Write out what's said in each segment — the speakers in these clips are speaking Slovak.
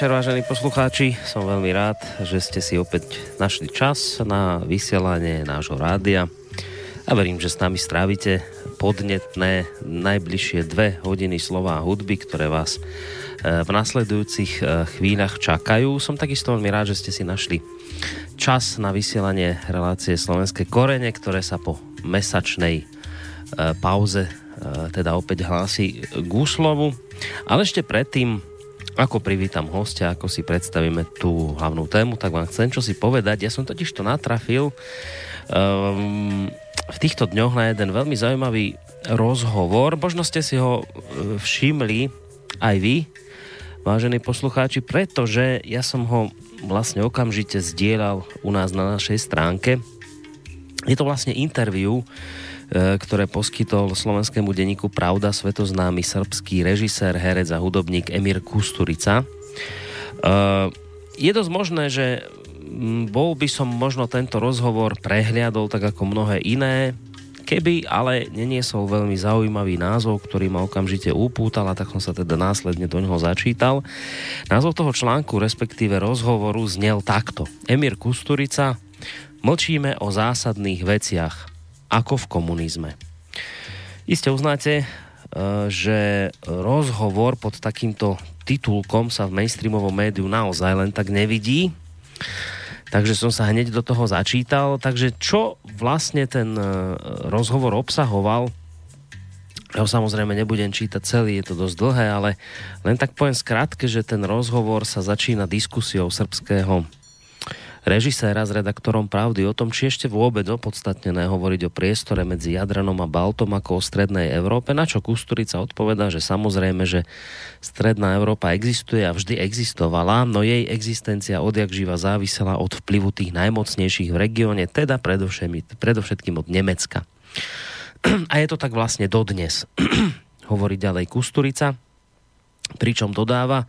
Večer, vážení poslucháči. Som veľmi rád, že ste si opäť našli čas na vysielanie nášho rádia a verím, že s nami strávite podnetné najbližšie dve hodiny slova a hudby, ktoré vás e, v nasledujúcich e, chvíľach čakajú. Som takisto veľmi rád, že ste si našli čas na vysielanie relácie Slovenské korene, ktoré sa po mesačnej e, pauze teda opäť hlási k úslovu. Ale ešte predtým ako privítam hostia, ako si predstavíme tú hlavnú tému, tak vám chcem čo si povedať. Ja som totiž to natrafil um, v týchto dňoch na jeden veľmi zaujímavý rozhovor. Možno ste si ho e, všimli aj vy, vážení poslucháči, pretože ja som ho vlastne okamžite zdieľal u nás na našej stránke. Je to vlastne interview ktoré poskytol slovenskému denníku Pravda svetoznámy srbský režisér, herec a hudobník Emir Kusturica. E, je dosť možné, že bol by som možno tento rozhovor prehliadol tak ako mnohé iné, keby ale neniesol veľmi zaujímavý názov, ktorý ma okamžite upútal a tak som sa teda následne do ňoho začítal. Názov toho článku, respektíve rozhovoru znel takto. Emir Kusturica, mlčíme o zásadných veciach ako v komunizme. Iste uznáte, e, že rozhovor pod takýmto titulkom sa v mainstreamovom médiu naozaj len tak nevidí. Takže som sa hneď do toho začítal. Takže čo vlastne ten e, rozhovor obsahoval, ja ho samozrejme nebudem čítať celý, je to dosť dlhé, ale len tak poviem skrátke, že ten rozhovor sa začína diskusiou srbského režiséra s redaktorom Pravdy o tom, či ešte vôbec opodstatnené hovoriť o priestore medzi Jadranom a Baltom ako o strednej Európe, na čo Kusturica odpovedá, že samozrejme, že stredná Európa existuje a vždy existovala, no jej existencia odjak živa závisela od vplyvu tých najmocnejších v regióne, teda predovšetkým od Nemecka. A je to tak vlastne dodnes, hovorí ďalej Kusturica pričom dodáva,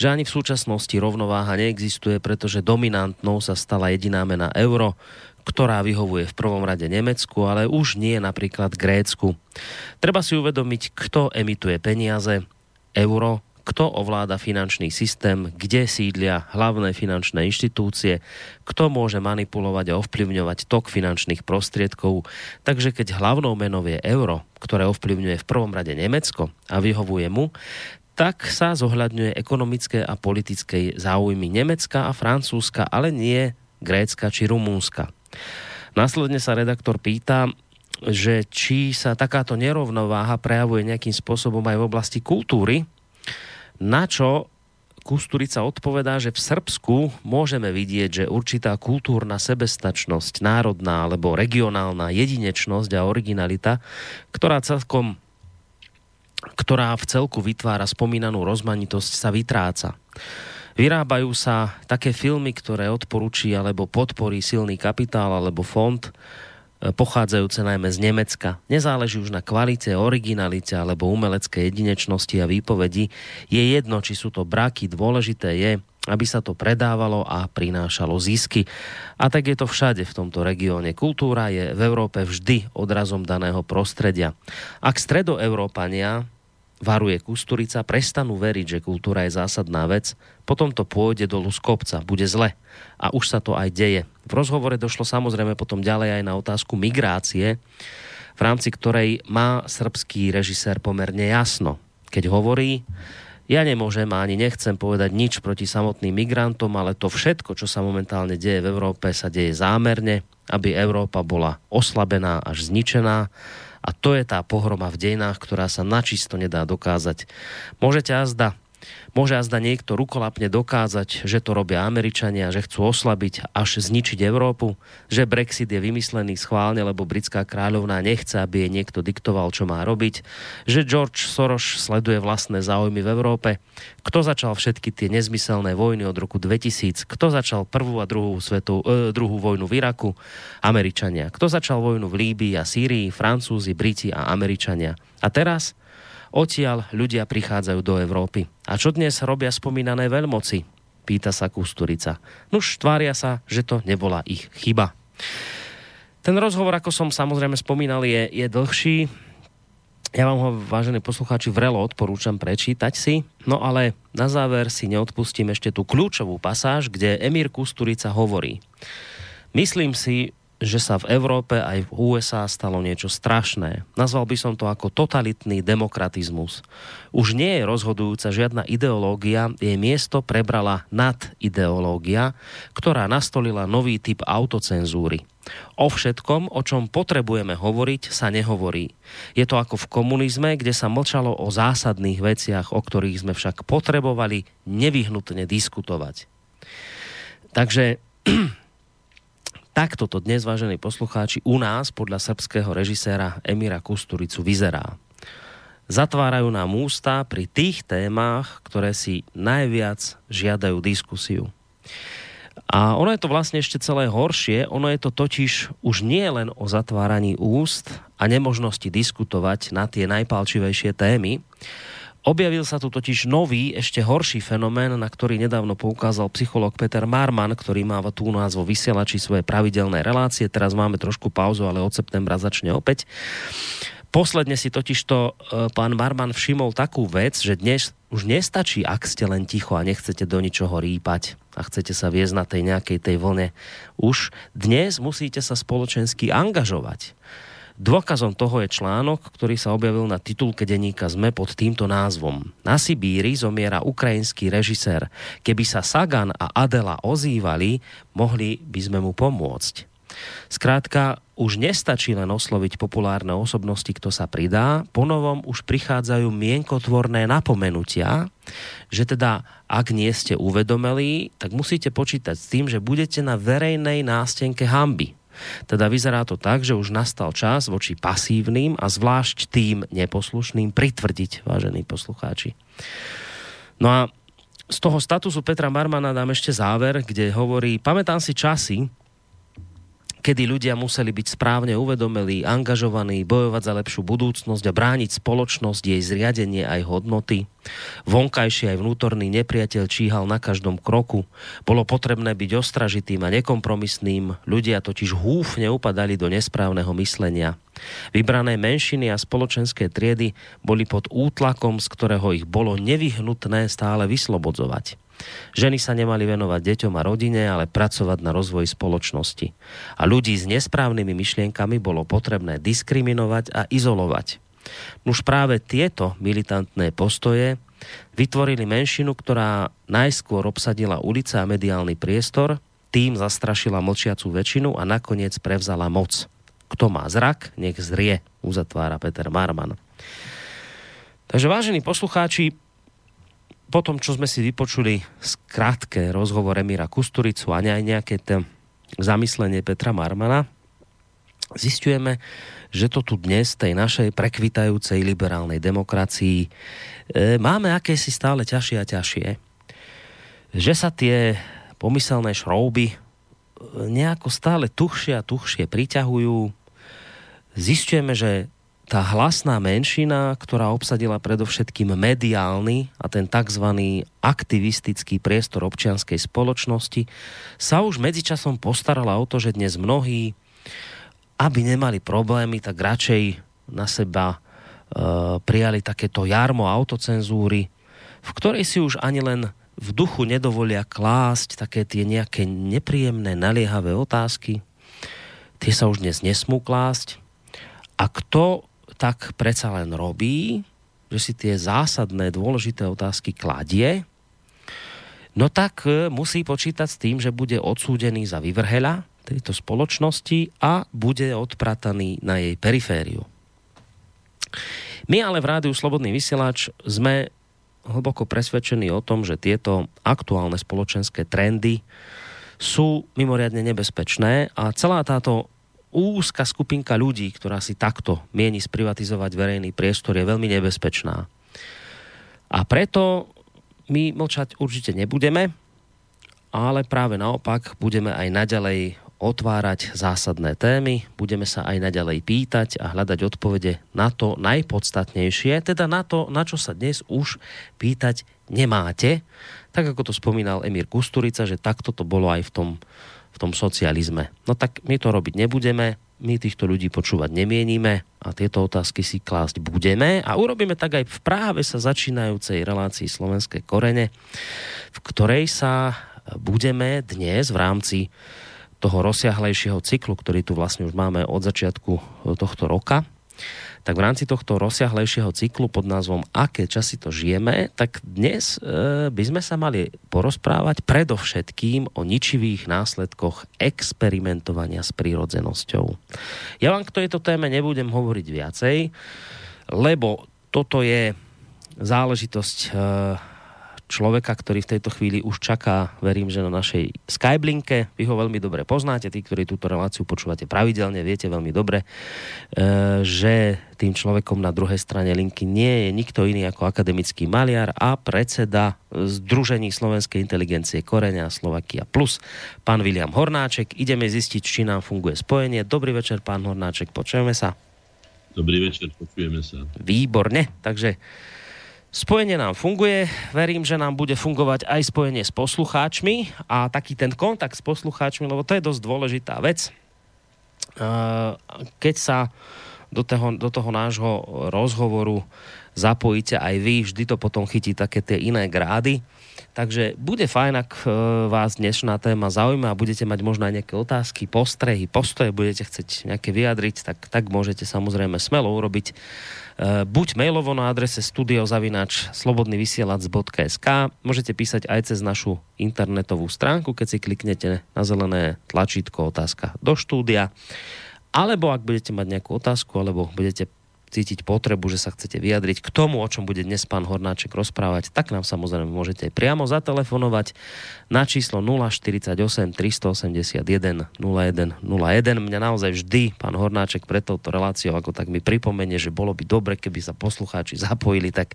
že ani v súčasnosti rovnováha neexistuje, pretože dominantnou sa stala jediná mena euro, ktorá vyhovuje v prvom rade Nemecku, ale už nie napríklad Grécku. Treba si uvedomiť, kto emituje peniaze, euro, kto ovláda finančný systém, kde sídlia hlavné finančné inštitúcie, kto môže manipulovať a ovplyvňovať tok finančných prostriedkov. Takže keď hlavnou menou je euro, ktoré ovplyvňuje v prvom rade Nemecko a vyhovuje mu, tak sa zohľadňuje ekonomické a politické záujmy Nemecka a Francúzska, ale nie Grécka či Rumúnska. Následne sa redaktor pýta, že či sa takáto nerovnováha prejavuje nejakým spôsobom aj v oblasti kultúry, na čo Kusturica odpovedá, že v Srbsku môžeme vidieť, že určitá kultúrna sebestačnosť, národná alebo regionálna jedinečnosť a originalita, ktorá celkom ktorá v celku vytvára spomínanú rozmanitosť, sa vytráca. Vyrábajú sa také filmy, ktoré odporúči alebo podporí silný kapitál alebo fond, e, pochádzajúce najmä z Nemecka. Nezáleží už na kvalite, originalite alebo umeleckej jedinečnosti a výpovedi. Je jedno, či sú to braky, dôležité je, aby sa to predávalo a prinášalo zisky. A tak je to všade v tomto regióne. Kultúra je v Európe vždy odrazom daného prostredia. Ak stredoeurópania varuje Kusturica, prestanú veriť, že kultúra je zásadná vec, potom to pôjde dolu z kopca, bude zle. A už sa to aj deje. V rozhovore došlo samozrejme potom ďalej aj na otázku migrácie, v rámci ktorej má srbský režisér pomerne jasno. Keď hovorí, ja nemôžem a ani nechcem povedať nič proti samotným migrantom, ale to všetko, čo sa momentálne deje v Európe, sa deje zámerne, aby Európa bola oslabená až zničená. A to je tá pohroma v dejinách, ktorá sa načisto nedá dokázať. Môžete azda Môže azda niekto rukolapne dokázať, že to robia Američania, že chcú oslabiť až zničiť Európu, že Brexit je vymyslený schválne, lebo britská kráľovná nechce, aby jej niekto diktoval, čo má robiť, že George Soros sleduje vlastné záujmy v Európe. Kto začal všetky tie nezmyselné vojny od roku 2000? Kto začal prvú a druhú, svetu, e, druhú vojnu v Iraku? Američania. Kto začal vojnu v Líbii a Sýrii? Francúzi, Briti a Američania. A teraz Odtiaľ ľudia prichádzajú do Európy. A čo dnes robia spomínané veľmoci? Pýta sa Kusturica. Nuž tvária sa, že to nebola ich chyba. Ten rozhovor, ako som samozrejme spomínal, je, je dlhší. Ja vám ho, vážení poslucháči, vrelo odporúčam prečítať si, no ale na záver si neodpustím ešte tú kľúčovú pasáž, kde Emír Kusturica hovorí. Myslím si, že sa v Európe aj v USA stalo niečo strašné. Nazval by som to ako totalitný demokratizmus. Už nie je rozhodujúca žiadna ideológia, jej miesto prebrala nad ideológia, ktorá nastolila nový typ autocenzúry. O všetkom, o čom potrebujeme hovoriť, sa nehovorí. Je to ako v komunizme, kde sa mlčalo o zásadných veciach, o ktorých sme však potrebovali nevyhnutne diskutovať. Takže Takto to dnes, vážení poslucháči, u nás podľa srbského režiséra Emira Kusturicu vyzerá. Zatvárajú nám ústa pri tých témach, ktoré si najviac žiadajú diskusiu. A ono je to vlastne ešte celé horšie, ono je to totiž už nie len o zatváraní úst a nemožnosti diskutovať na tie najpálčivejšie témy, Objavil sa tu totiž nový, ešte horší fenomén, na ktorý nedávno poukázal psycholog Peter Marman, ktorý má tu nás vo vysielači svoje pravidelné relácie. Teraz máme trošku pauzu, ale od septembra začne opäť. Posledne si totiž to e, pán Marman všimol takú vec, že dnes už nestačí, ak ste len ticho a nechcete do ničoho rýpať a chcete sa viesť na tej nejakej tej vlne. Už dnes musíte sa spoločensky angažovať Dôkazom toho je článok, ktorý sa objavil na titulke denníka ZME pod týmto názvom. Na Sibíri zomiera ukrajinský režisér. Keby sa Sagan a Adela ozývali, mohli by sme mu pomôcť. Skrátka, už nestačí len osloviť populárne osobnosti, kto sa pridá, ponovom už prichádzajú mienkotvorné napomenutia, že teda ak nie ste uvedomeli, tak musíte počítať s tým, že budete na verejnej nástenke hamby. Teda vyzerá to tak, že už nastal čas voči pasívnym a zvlášť tým neposlušným pritvrdiť, vážení poslucháči. No a z toho statusu Petra Marmana dám ešte záver, kde hovorí, pamätám si časy, kedy ľudia museli byť správne uvedomelí, angažovaní, bojovať za lepšiu budúcnosť a brániť spoločnosť, jej zriadenie aj hodnoty. Vonkajší aj vnútorný nepriateľ číhal na každom kroku. Bolo potrebné byť ostražitým a nekompromisným, ľudia totiž húfne upadali do nesprávneho myslenia. Vybrané menšiny a spoločenské triedy boli pod útlakom, z ktorého ich bolo nevyhnutné stále vyslobodzovať. Ženy sa nemali venovať deťom a rodine, ale pracovať na rozvoji spoločnosti. A ľudí s nesprávnymi myšlienkami bolo potrebné diskriminovať a izolovať. Už práve tieto militantné postoje vytvorili menšinu, ktorá najskôr obsadila ulice a mediálny priestor, tým zastrašila mlčiacu väčšinu a nakoniec prevzala moc. Kto má zrak, nech zrie, uzatvára Peter Marman. Takže vážení poslucháči, po tom, čo sme si vypočuli skrátke rozhovor Emíra Kusturicu a aj nejaké t- zamyslenie Petra Marmana, zistujeme, že to tu dnes tej našej prekvitajúcej liberálnej demokracii e, máme akési stále ťažšie a ťažšie. Že sa tie pomyselné šrouby e, nejako stále tuchšie a tuchšie priťahujú. Zistujeme, že tá hlasná menšina, ktorá obsadila predovšetkým mediálny a ten tzv. aktivistický priestor občianskej spoločnosti, sa už medzičasom postarala o to, že dnes mnohí, aby nemali problémy, tak radšej na seba e, prijali takéto jarmo autocenzúry, v ktorej si už ani len v duchu nedovolia klásť také tie nejaké nepríjemné, naliehavé otázky. Tie sa už dnes nesmú klásť. A kto tak predsa len robí, že si tie zásadné, dôležité otázky kladie, no tak e, musí počítať s tým, že bude odsúdený za vyvrhela tejto spoločnosti a bude odprataný na jej perifériu. My ale v rádiu Slobodný vysielač sme hlboko presvedčení o tom, že tieto aktuálne spoločenské trendy sú mimoriadne nebezpečné a celá táto úzka skupinka ľudí, ktorá si takto mieni sprivatizovať verejný priestor, je veľmi nebezpečná. A preto my mlčať určite nebudeme, ale práve naopak budeme aj naďalej otvárať zásadné témy, budeme sa aj naďalej pýtať a hľadať odpovede na to najpodstatnejšie, teda na to, na čo sa dnes už pýtať nemáte, tak ako to spomínal Emír Kusturica, že takto to bolo aj v tom tom socializme. No tak my to robiť nebudeme, my týchto ľudí počúvať nemienime a tieto otázky si klásť budeme a urobíme tak aj v práve sa začínajúcej relácii Slovenské korene, v ktorej sa budeme dnes v rámci toho rozsiahlejšieho cyklu, ktorý tu vlastne už máme od začiatku tohto roka, tak v rámci tohto rozsiahlejšieho cyklu pod názvom Aké časy to žijeme, tak dnes e, by sme sa mali porozprávať predovšetkým o ničivých následkoch experimentovania s prírodzenosťou. Ja vám k tejto téme nebudem hovoriť viacej, lebo toto je záležitosť e, človeka, ktorý v tejto chvíli už čaká, verím, že na našej Skyblinke. Vy ho veľmi dobre poznáte, tí, ktorí túto reláciu počúvate pravidelne, viete veľmi dobre, e, že tým človekom na druhej strane linky nie je nikto iný ako akademický maliar a predseda Združení slovenskej inteligencie Korenia Slovakia Plus, pán William Hornáček. Ideme zistiť, či nám funguje spojenie. Dobrý večer, pán Hornáček, počujeme sa. Dobrý večer, počujeme sa. Výborne, takže Spojenie nám funguje, verím, že nám bude fungovať aj spojenie s poslucháčmi a taký ten kontakt s poslucháčmi, lebo to je dosť dôležitá vec. Keď sa do toho, do toho nášho rozhovoru zapojíte aj vy, vždy to potom chytí také tie iné grády. Takže bude fajn, ak e, vás dnešná téma zaujíma a budete mať možno aj nejaké otázky, postrehy, postoje, budete chcieť nejaké vyjadriť, tak, tak môžete samozrejme smelo urobiť buď mailovo na adrese studiozavinač slobodnyvysielac.sk môžete písať aj cez našu internetovú stránku, keď si kliknete na zelené tlačítko otázka do štúdia. Alebo ak budete mať nejakú otázku alebo budete cítiť potrebu, že sa chcete vyjadriť k tomu, o čom bude dnes pán Hornáček rozprávať, tak nám samozrejme môžete aj priamo zatelefonovať na číslo 048 381 0101. Mňa naozaj vždy pán Hornáček pred touto reláciou, ako tak mi pripomenie, že bolo by dobre, keby sa poslucháči zapojili, tak,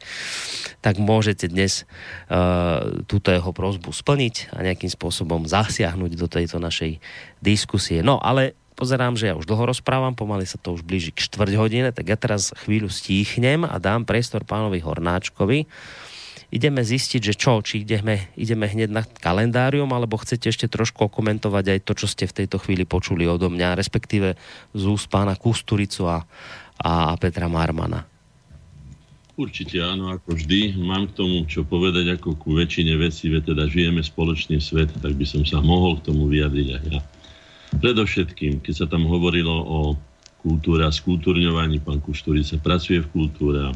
tak môžete dnes uh, túto jeho prozbu splniť a nejakým spôsobom zasiahnuť do tejto našej diskusie. No ale pozerám, že ja už dlho rozprávam, pomaly sa to už blíži k štvrť hodine, tak ja teraz chvíľu stíchnem a dám priestor pánovi Hornáčkovi. Ideme zistiť, že čo, či ideme, ideme hneď na kalendárium, alebo chcete ešte trošku komentovať aj to, čo ste v tejto chvíli počuli odo mňa, respektíve z úst pána Kusturicu a, a Petra Marmana. Určite áno, ako vždy. Mám k tomu čo povedať ako ku väčšine vecí, veď teda žijeme spoločný svet, tak by som sa mohol k tomu vyjadriť aj ja. Predovšetkým, keď sa tam hovorilo o kultúre a skúturňovaní, pán sa pracuje v kultúre.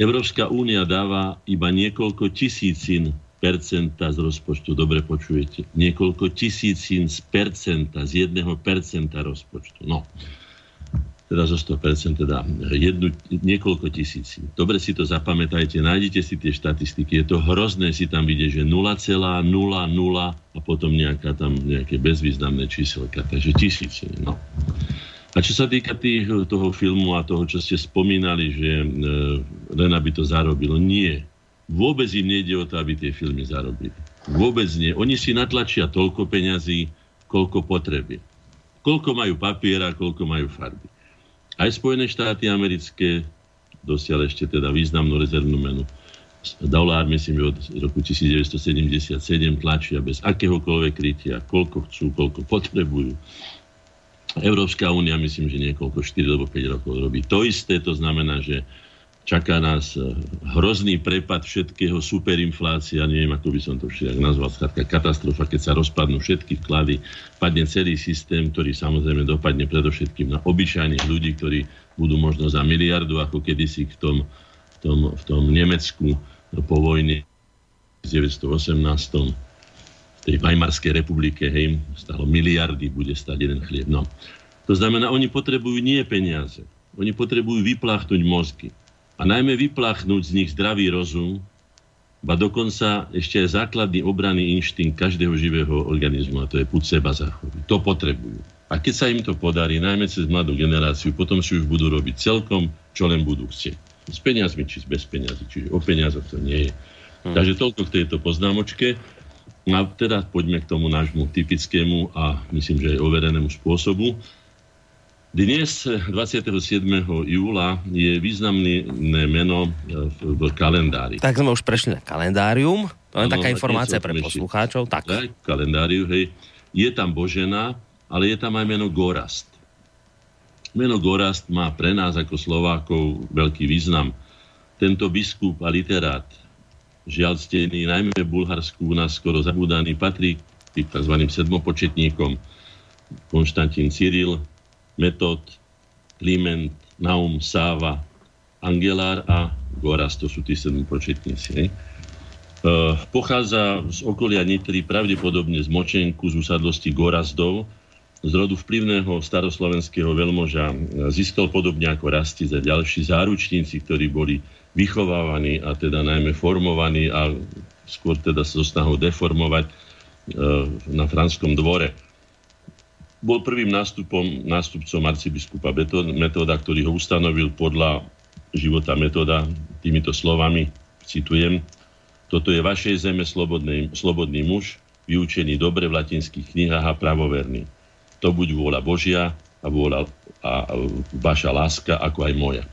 Európska únia dáva iba niekoľko tisícin percenta z rozpočtu. Dobre počujete. Niekoľko tisícin z percenta, z jedného percenta rozpočtu. No, teda zo 100%, teda jednu, niekoľko tisíc. Dobre si to zapamätajte, nájdete si tie štatistiky, je to hrozné si tam vidieť, že 0,00 a potom nejaká tam nejaké bezvýznamné číselka, takže tisíce. No. A čo sa týka tých, toho filmu a toho, čo ste spomínali, že e, len aby to zarobilo, nie. Vôbec im nejde o to, aby tie filmy zarobili. Vôbec nie. Oni si natlačia toľko peňazí, koľko potrebuje. Koľko majú papiera, koľko majú farby. Aj Spojené štáty americké dosiaľ ešte teda významnú rezervnú menu. Dolár, myslím, od roku 1977 tlačia bez akéhokoľvek krytia, koľko chcú, koľko potrebujú. Európska únia, myslím, že niekoľko 4 alebo 5 rokov robí to isté, to znamená, že čaká nás eh, hrozný prepad všetkého, superinflácia, neviem, ako by som to všetko nazval, skrátka katastrofa, keď sa rozpadnú všetky vklady, padne celý systém, ktorý samozrejme dopadne predovšetkým na obyčajných ľudí, ktorí budú možno za miliardu, ako kedysi v tom, v tom, v tom Nemecku po vojne v 1918 v tej Weimarskej republike, hej, stalo miliardy, bude stať jeden chlieb. No. To znamená, oni potrebujú nie peniaze, oni potrebujú vypláchnuť mozgy a najmä vypláchnuť z nich zdravý rozum, ba dokonca ešte aj základný obranný inštinkt každého živého organizmu, a to je púd seba zachoviť. To potrebujú. A keď sa im to podarí, najmä cez mladú generáciu, potom si už budú robiť celkom, čo len budú chcieť. S peniazmi, či bez peniazy. Čiže o peniazoch to nie je. Hmm. Takže toľko k tejto poznámočke. A teda poďme k tomu nášmu typickému a myslím, že aj overenému spôsobu. Dnes, 27. júla, je významné meno v kalendári. Tak sme už prešli na kalendárium. To je ano, taká informácia pre poslucháčov. Tak. tak, kalendáriu, hej. Je tam Božena, ale je tam aj meno Gorast. Meno Gorast má pre nás ako Slovákov veľký význam. Tento biskup a literát, žiaľ stený najmä v Bulharsku u nás skoro zabúdaný, patrí k tzv. sedmopočetníkom Konštantín Cyril, Metod, Kliment, Naum, Sáva, Angelár a Goras, to sú tí sedmopočetníci. Uh, pochádza z okolia Nitry, pravdepodobne z Močenku, z usadlosti Gorazdov, z rodu vplyvného staroslovenského veľmoža. Získal podobne ako Rastic a ďalší záručníci, ktorí boli vychovávaní a teda najmä formovaní a skôr teda so snahou deformovať uh, na franskom dvore. Bol prvým nástupom, nástupcom arcibiskupa Metóda, ktorý ho ustanovil podľa života Metóda týmito slovami, citujem, toto je vašej zeme slobodný, slobodný muž, vyučený dobre v latinských knihách a pravoverný. To buď vôľa Božia a vôľa a, vaša láska, ako aj moja.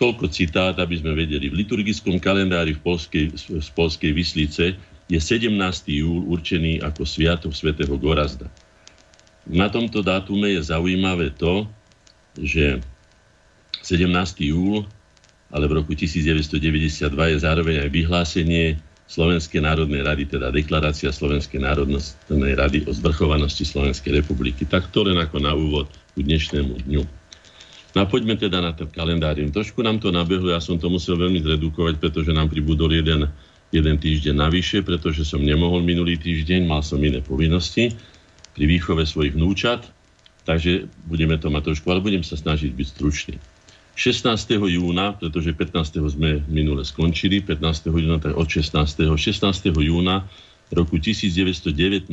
Toľko citát, aby sme vedeli. V liturgickom kalendári v Polskej, z Polskej Vyslice je 17. júl určený ako Sviatok svätého Gorazda. Na tomto dátume je zaujímavé to, že 17. júl, ale v roku 1992 je zároveň aj vyhlásenie Slovenskej národnej rady, teda deklarácia Slovenskej národnej rady o zvrchovanosti Slovenskej republiky. Tak to len ako na úvod k dnešnému dňu. No a poďme teda na ten kalendárium. Trošku nám to nabehlo, ja som to musel veľmi zredukovať, pretože nám pribudol jeden, jeden týždeň navyše, pretože som nemohol minulý týždeň, mal som iné povinnosti pri výchove svojich vnúčat, takže budeme to mať trošku, ale budem sa snažiť byť stručný. 16. júna, pretože 15. sme minule skončili, 15. júna, tak od 16. 16. júna roku 1919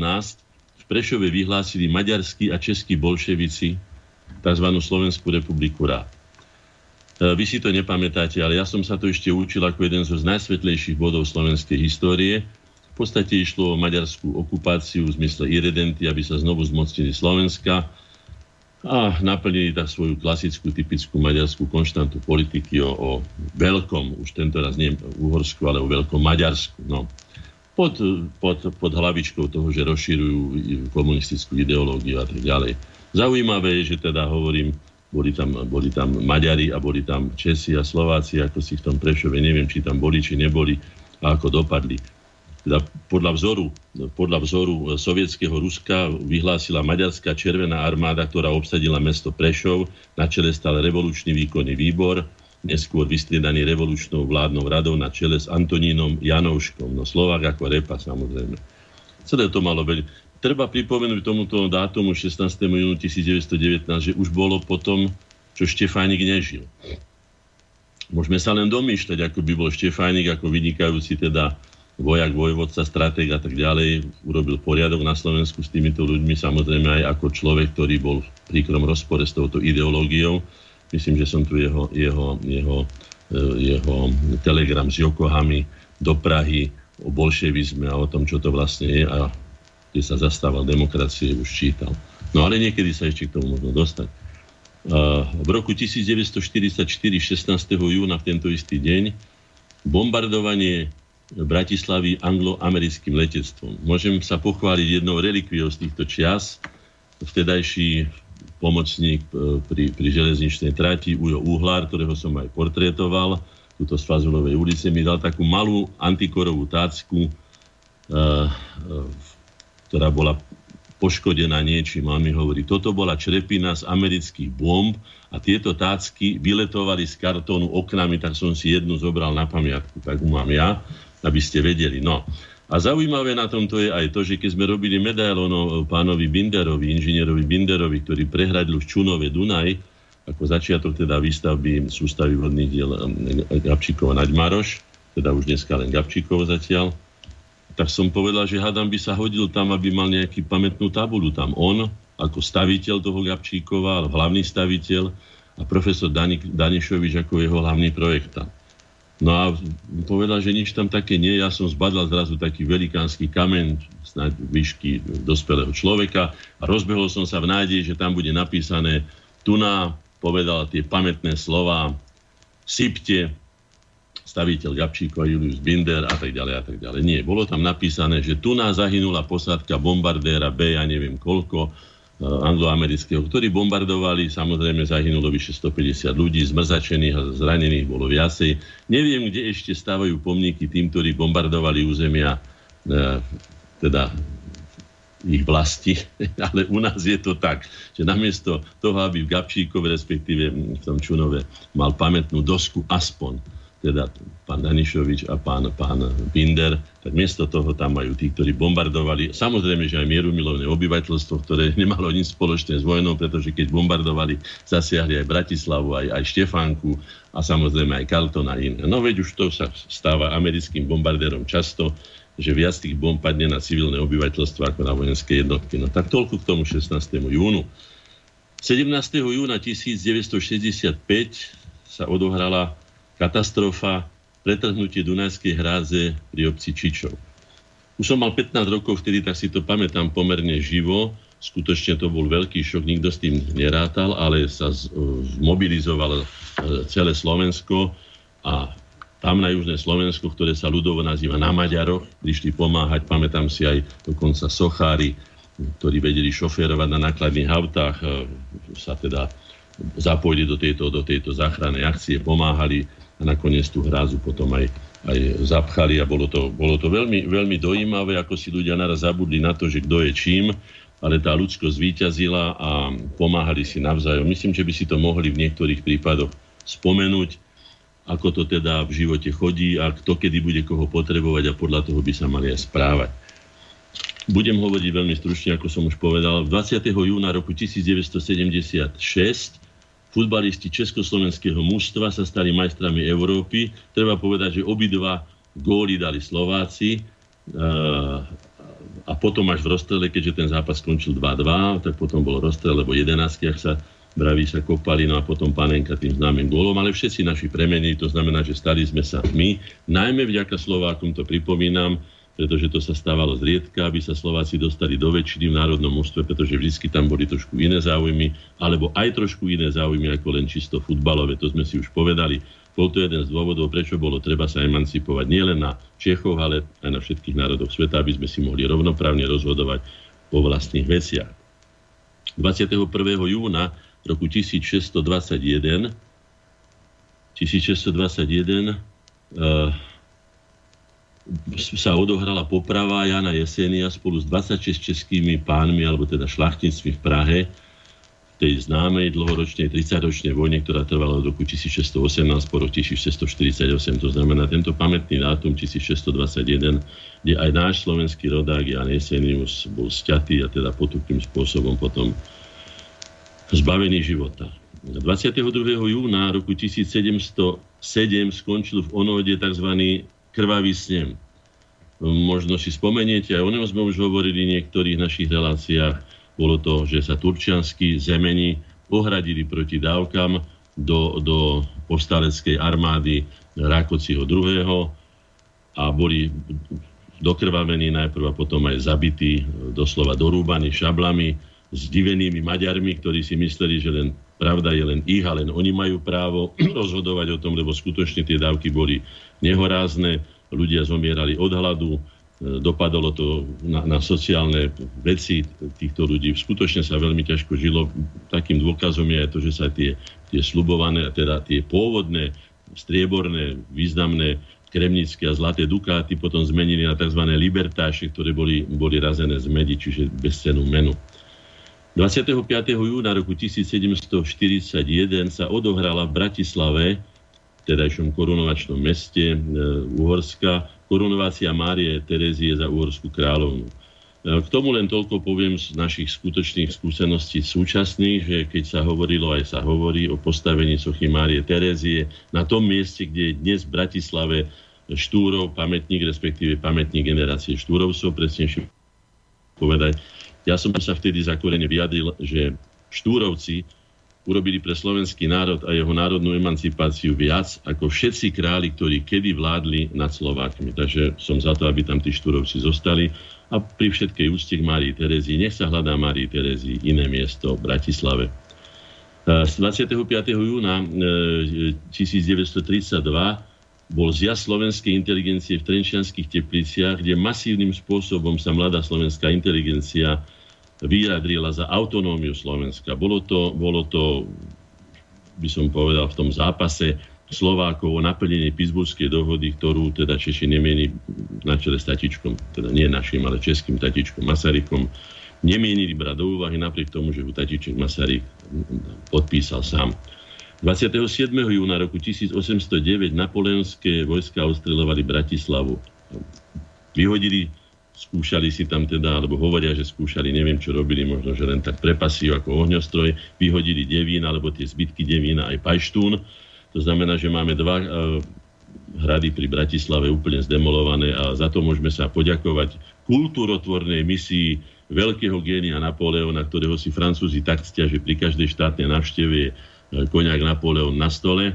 v Prešove vyhlásili maďarskí a českí bolševici tzv. Slovenskú republiku rád. E, vy si to nepamätáte, ale ja som sa to ešte učil ako jeden z najsvetlejších bodov slovenskej histórie. V podstate išlo o maďarskú okupáciu v zmysle irredenty, aby sa znovu zmocnili Slovenska a naplnili tak svoju klasickú, typickú maďarskú konštantu politiky o, o veľkom, už tento raz nie Uhorsku, ale o veľkom Maďarsku. No. Pod, pod, pod hlavičkou toho, že rozširujú komunistickú ideológiu a tak ďalej. Zaujímavé je, že teda hovorím, boli tam, boli tam Maďari a boli tam Česi a Slováci, ako si v tom Prešove, neviem, či tam boli, či neboli a ako dopadli teda podľa vzoru, podľa vzoru e, sovietského Ruska vyhlásila Maďarská červená armáda, ktorá obsadila mesto Prešov, na čele stal revolučný výkonný výbor, neskôr vystriedaný revolučnou vládnou radou na čele s Antonínom Janouškom, no Slovák ako repa samozrejme. Celé to malo byť. Treba pripomenúť tomuto dátumu 16. júnu 1919, že už bolo potom, čo Štefánik nežil. Môžeme sa len domýšľať, ako by bol Štefánik ako vynikajúci teda vojak, vojvodca, stratég a tak ďalej, urobil poriadok na Slovensku s týmito ľuďmi, samozrejme aj ako človek, ktorý bol v príkrom rozpore s touto ideológiou. Myslím, že som tu jeho, jeho, jeho, e, jeho telegram s Yokohami do Prahy o bolševizme a o tom, čo to vlastne je a kde sa zastával demokracie, už čítal. No ale niekedy sa ešte k tomu možno dostať. V roku 1944, 16. júna, v tento istý deň, bombardovanie Bratislavy anglo-americkým letectvom. Môžem sa pochváliť jednou relikviou z týchto čias. Vtedajší pomocník e, pri, pri železničnej trati Ujo Uhlár, ktorého som aj portrétoval, túto z Fazulovej ulice, mi dal takú malú antikorovú tácku, uh, uh, ktorá bola poškodená niečím. A mi hovorí, toto bola črepina z amerických bomb a tieto tácky vyletovali z kartónu oknami, tak som si jednu zobral na pamiatku, tak ju mám ja aby ste vedeli. No. A zaujímavé na tomto je aj to, že keď sme robili medailón pánovi Binderovi, inžinierovi Binderovi, ktorý prehradil v Čunove Dunaj, ako začiatok teda výstavby sústavy vodných diel um, Gabčíkov a Naďmaroš, teda už dneska len Gabčíkov zatiaľ, tak som povedal, že hádam by sa hodil tam, aby mal nejaký pamätnú tabulu tam. On, ako staviteľ toho Gabčíkova, hlavný staviteľ, a profesor Danišovič ako jeho hlavný projektant. No a povedal, že nič tam také nie. Ja som zbadal zrazu taký velikánsky kamen, snáď výšky dospelého človeka a rozbehol som sa v nádeji, že tam bude napísané Tuna povedal tie pamätné slova sypte, staviteľ Gabčíko, Julius Binder a tak ďalej a tak ďalej. Nie, bolo tam napísané, že tu nás zahynula posádka bombardéra B, ja neviem koľko, angloamerického, ktorí bombardovali, samozrejme zahynulo vyše 150 ľudí, zmrzačených a zranených bolo viacej. Neviem, kde ešte stávajú pomníky tým, ktorí bombardovali územia e, teda ich vlasti, ale u nás je to tak, že namiesto toho, aby v Gabčíkove, respektíve v tom Čunove, mal pamätnú dosku aspoň, teda pán Danišovič a pán, pán Binder, tak miesto toho tam majú tí, ktorí bombardovali. Samozrejme, že aj mierumilovné obyvateľstvo, ktoré nemalo nič spoločné s vojnou, pretože keď bombardovali, zasiahli aj Bratislavu, aj, aj Štefánku a samozrejme aj Carlton a iné. No veď už to sa stáva americkým bombardérom často, že viac tých bomb padne na civilné obyvateľstvo ako na vojenské jednotky. No tak toľko k tomu 16. júnu. 17. júna 1965 sa odohrala katastrofa, pretrhnutie Dunajskej hrádze pri obci Čičov. Už som mal 15 rokov vtedy, tak si to pamätám pomerne živo. Skutočne to bol veľký šok, nikto s tým nerátal, ale sa zmobilizovalo e, celé Slovensko a tam na južné Slovensko, ktoré sa ľudovo nazýva na Maďaroch, prišli pomáhať, pamätám si aj dokonca sochári, ktorí vedeli šoférovať na nákladných autách, e, sa teda zapojili do tejto, do tejto záchrannej akcie, pomáhali a nakoniec tú hrázu potom aj, aj zapchali a bolo to, bolo to veľmi, veľmi dojímavé, ako si ľudia naraz zabudli na to, že kto je čím, ale tá ľudskosť zvíťazila a pomáhali si navzájom. Myslím, že by si to mohli v niektorých prípadoch spomenúť, ako to teda v živote chodí a kto kedy bude koho potrebovať a podľa toho by sa mali aj správať. Budem hovoriť veľmi stručne, ako som už povedal. 20. júna roku 1976 futbalisti československého mužstva sa stali majstrami Európy. Treba povedať, že obidva góly dali Slováci a potom až v rozstrele, keďže ten zápas skončil 2-2, tak potom bol rozstrel, lebo 11, ak sa braví sa kopali, no a potom panenka tým známym gólom, ale všetci naši premení, to znamená, že stali sme sa my, najmä vďaka Slovákom, to pripomínam, pretože to sa stávalo zriedka, aby sa Slováci dostali do väčšiny v národnom mužstve, pretože vždy tam boli trošku iné záujmy, alebo aj trošku iné záujmy ako len čisto futbalové, to sme si už povedali. Bol to jeden z dôvodov, prečo bolo treba sa emancipovať nielen na Čechov, ale aj na všetkých národoch sveta, aby sme si mohli rovnoprávne rozhodovať o vlastných veciach. 21. júna roku 1621 1621 uh, sa odohrala poprava Jana Jesenia spolu s 26 českými pánmi, alebo teda šlachtnictví v Prahe, v tej známej dlhoročnej 30-ročnej vojne, ktorá trvala od roku 1618 po roku 1648. To znamená, tento pamätný dátum 1621, kde aj náš slovenský rodák Jan Jesenius bol sťatý a teda potupným spôsobom potom zbavený života. 22. júna roku 1707 skončil v Onode tzv krvavý snem. Možno si spomeniete, aj o ňom sme už hovorili v niektorých našich reláciách. Bolo to, že sa turčianskí zemeni ohradili proti dávkam do, do povstaleckej armády Rákociho II. a boli dokrvavení najprv a potom aj zabití, doslova dorúbaní šablami, s divenými Maďarmi, ktorí si mysleli, že len pravda je len ich a len oni majú právo rozhodovať o tom, lebo skutočne tie dávky boli nehorázne, ľudia zomierali od hladu, e, dopadalo to na, na sociálne veci týchto ľudí. Skutočne sa veľmi ťažko žilo. Takým dôkazom je aj to, že sa tie, tie slubované, teda tie pôvodné, strieborné, významné kremnické a zlaté dukáty potom zmenili na tzv. libertáše, ktoré boli, boli razené z medi, čiže bez cenu menu. 25. júna roku 1741 sa odohrala v Bratislave vtedajšom korunovačnom meste e, Uhorska, korunovácia Márie Terezie za uhorskú kráľovnu. E, k tomu len toľko poviem z našich skutočných skúseností súčasných, že keď sa hovorilo, aj sa hovorí o postavení sochy Márie Terezie na tom mieste, kde je dnes v Bratislave Štúrov, pamätník, respektíve pamätník generácie Štúrovcov, presnejšie povedať. Ja som sa vtedy zakorene vyjadril, že Štúrovci urobili pre slovenský národ a jeho národnú emancipáciu viac ako všetci králi, ktorí kedy vládli nad Slovákmi. Takže som za to, aby tam tí štúrovci zostali a pri všetkej úcte k Márii Terezii, nech sa hľadá Márii Terezii iné miesto v Bratislave. Z 25. júna 1932 bol zjazd slovenskej inteligencie v Trenčianských tepliciach, kde masívnym spôsobom sa mladá slovenská inteligencia vyjadrila za autonómiu Slovenska. Bolo to, bolo to, by som povedal, v tom zápase Slovákov o naplnenie Pittsburghskej dohody, ktorú teda Češi nemieni na čele s tatičkom, teda nie našim, ale českým tatičkom Masarykom, nemienili brať do úvahy napriek tomu, že ho tatiček Masaryk podpísal sám. 27. júna roku 1809 napoleonské vojska ostreľovali Bratislavu. Vyhodili, skúšali si tam teda, alebo hovoria, že skúšali, neviem čo robili, možno, že len tak prepasív ako ohňostroj, vyhodili Devín, alebo tie zbytky Devína aj Pajštún. To znamená, že máme dva uh, hrady pri Bratislave úplne zdemolované a za to môžeme sa poďakovať kultúrotvornej misii veľkého génia Napoleona, ktorého si Francúzi tak ctia, že pri každej štátnej návšteve koniak Napoleon na stole.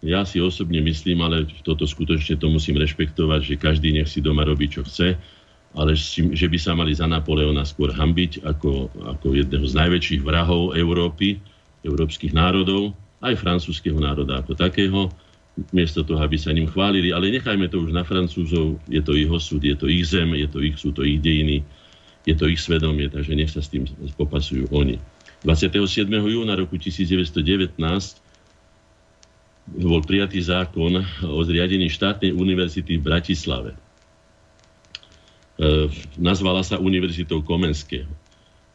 Ja si osobne myslím, ale toto skutočne to musím rešpektovať, že každý nech si doma robí, čo chce, ale že by sa mali za Napoleona skôr hambiť ako, ako jedného z najväčších vrahov Európy, európskych národov, aj francúzského národa ako takého, miesto toho, aby sa ním chválili. Ale nechajme to už na Francúzov, je to ich osud, je to ich zem, je to ich, sú to ich dejiny, je to ich svedomie, takže nech sa s tým popasujú oni. 27. júna roku 1919 bol prijatý zákon o zriadení štátnej univerzity v Bratislave. E, nazvala sa Univerzitou Komenského.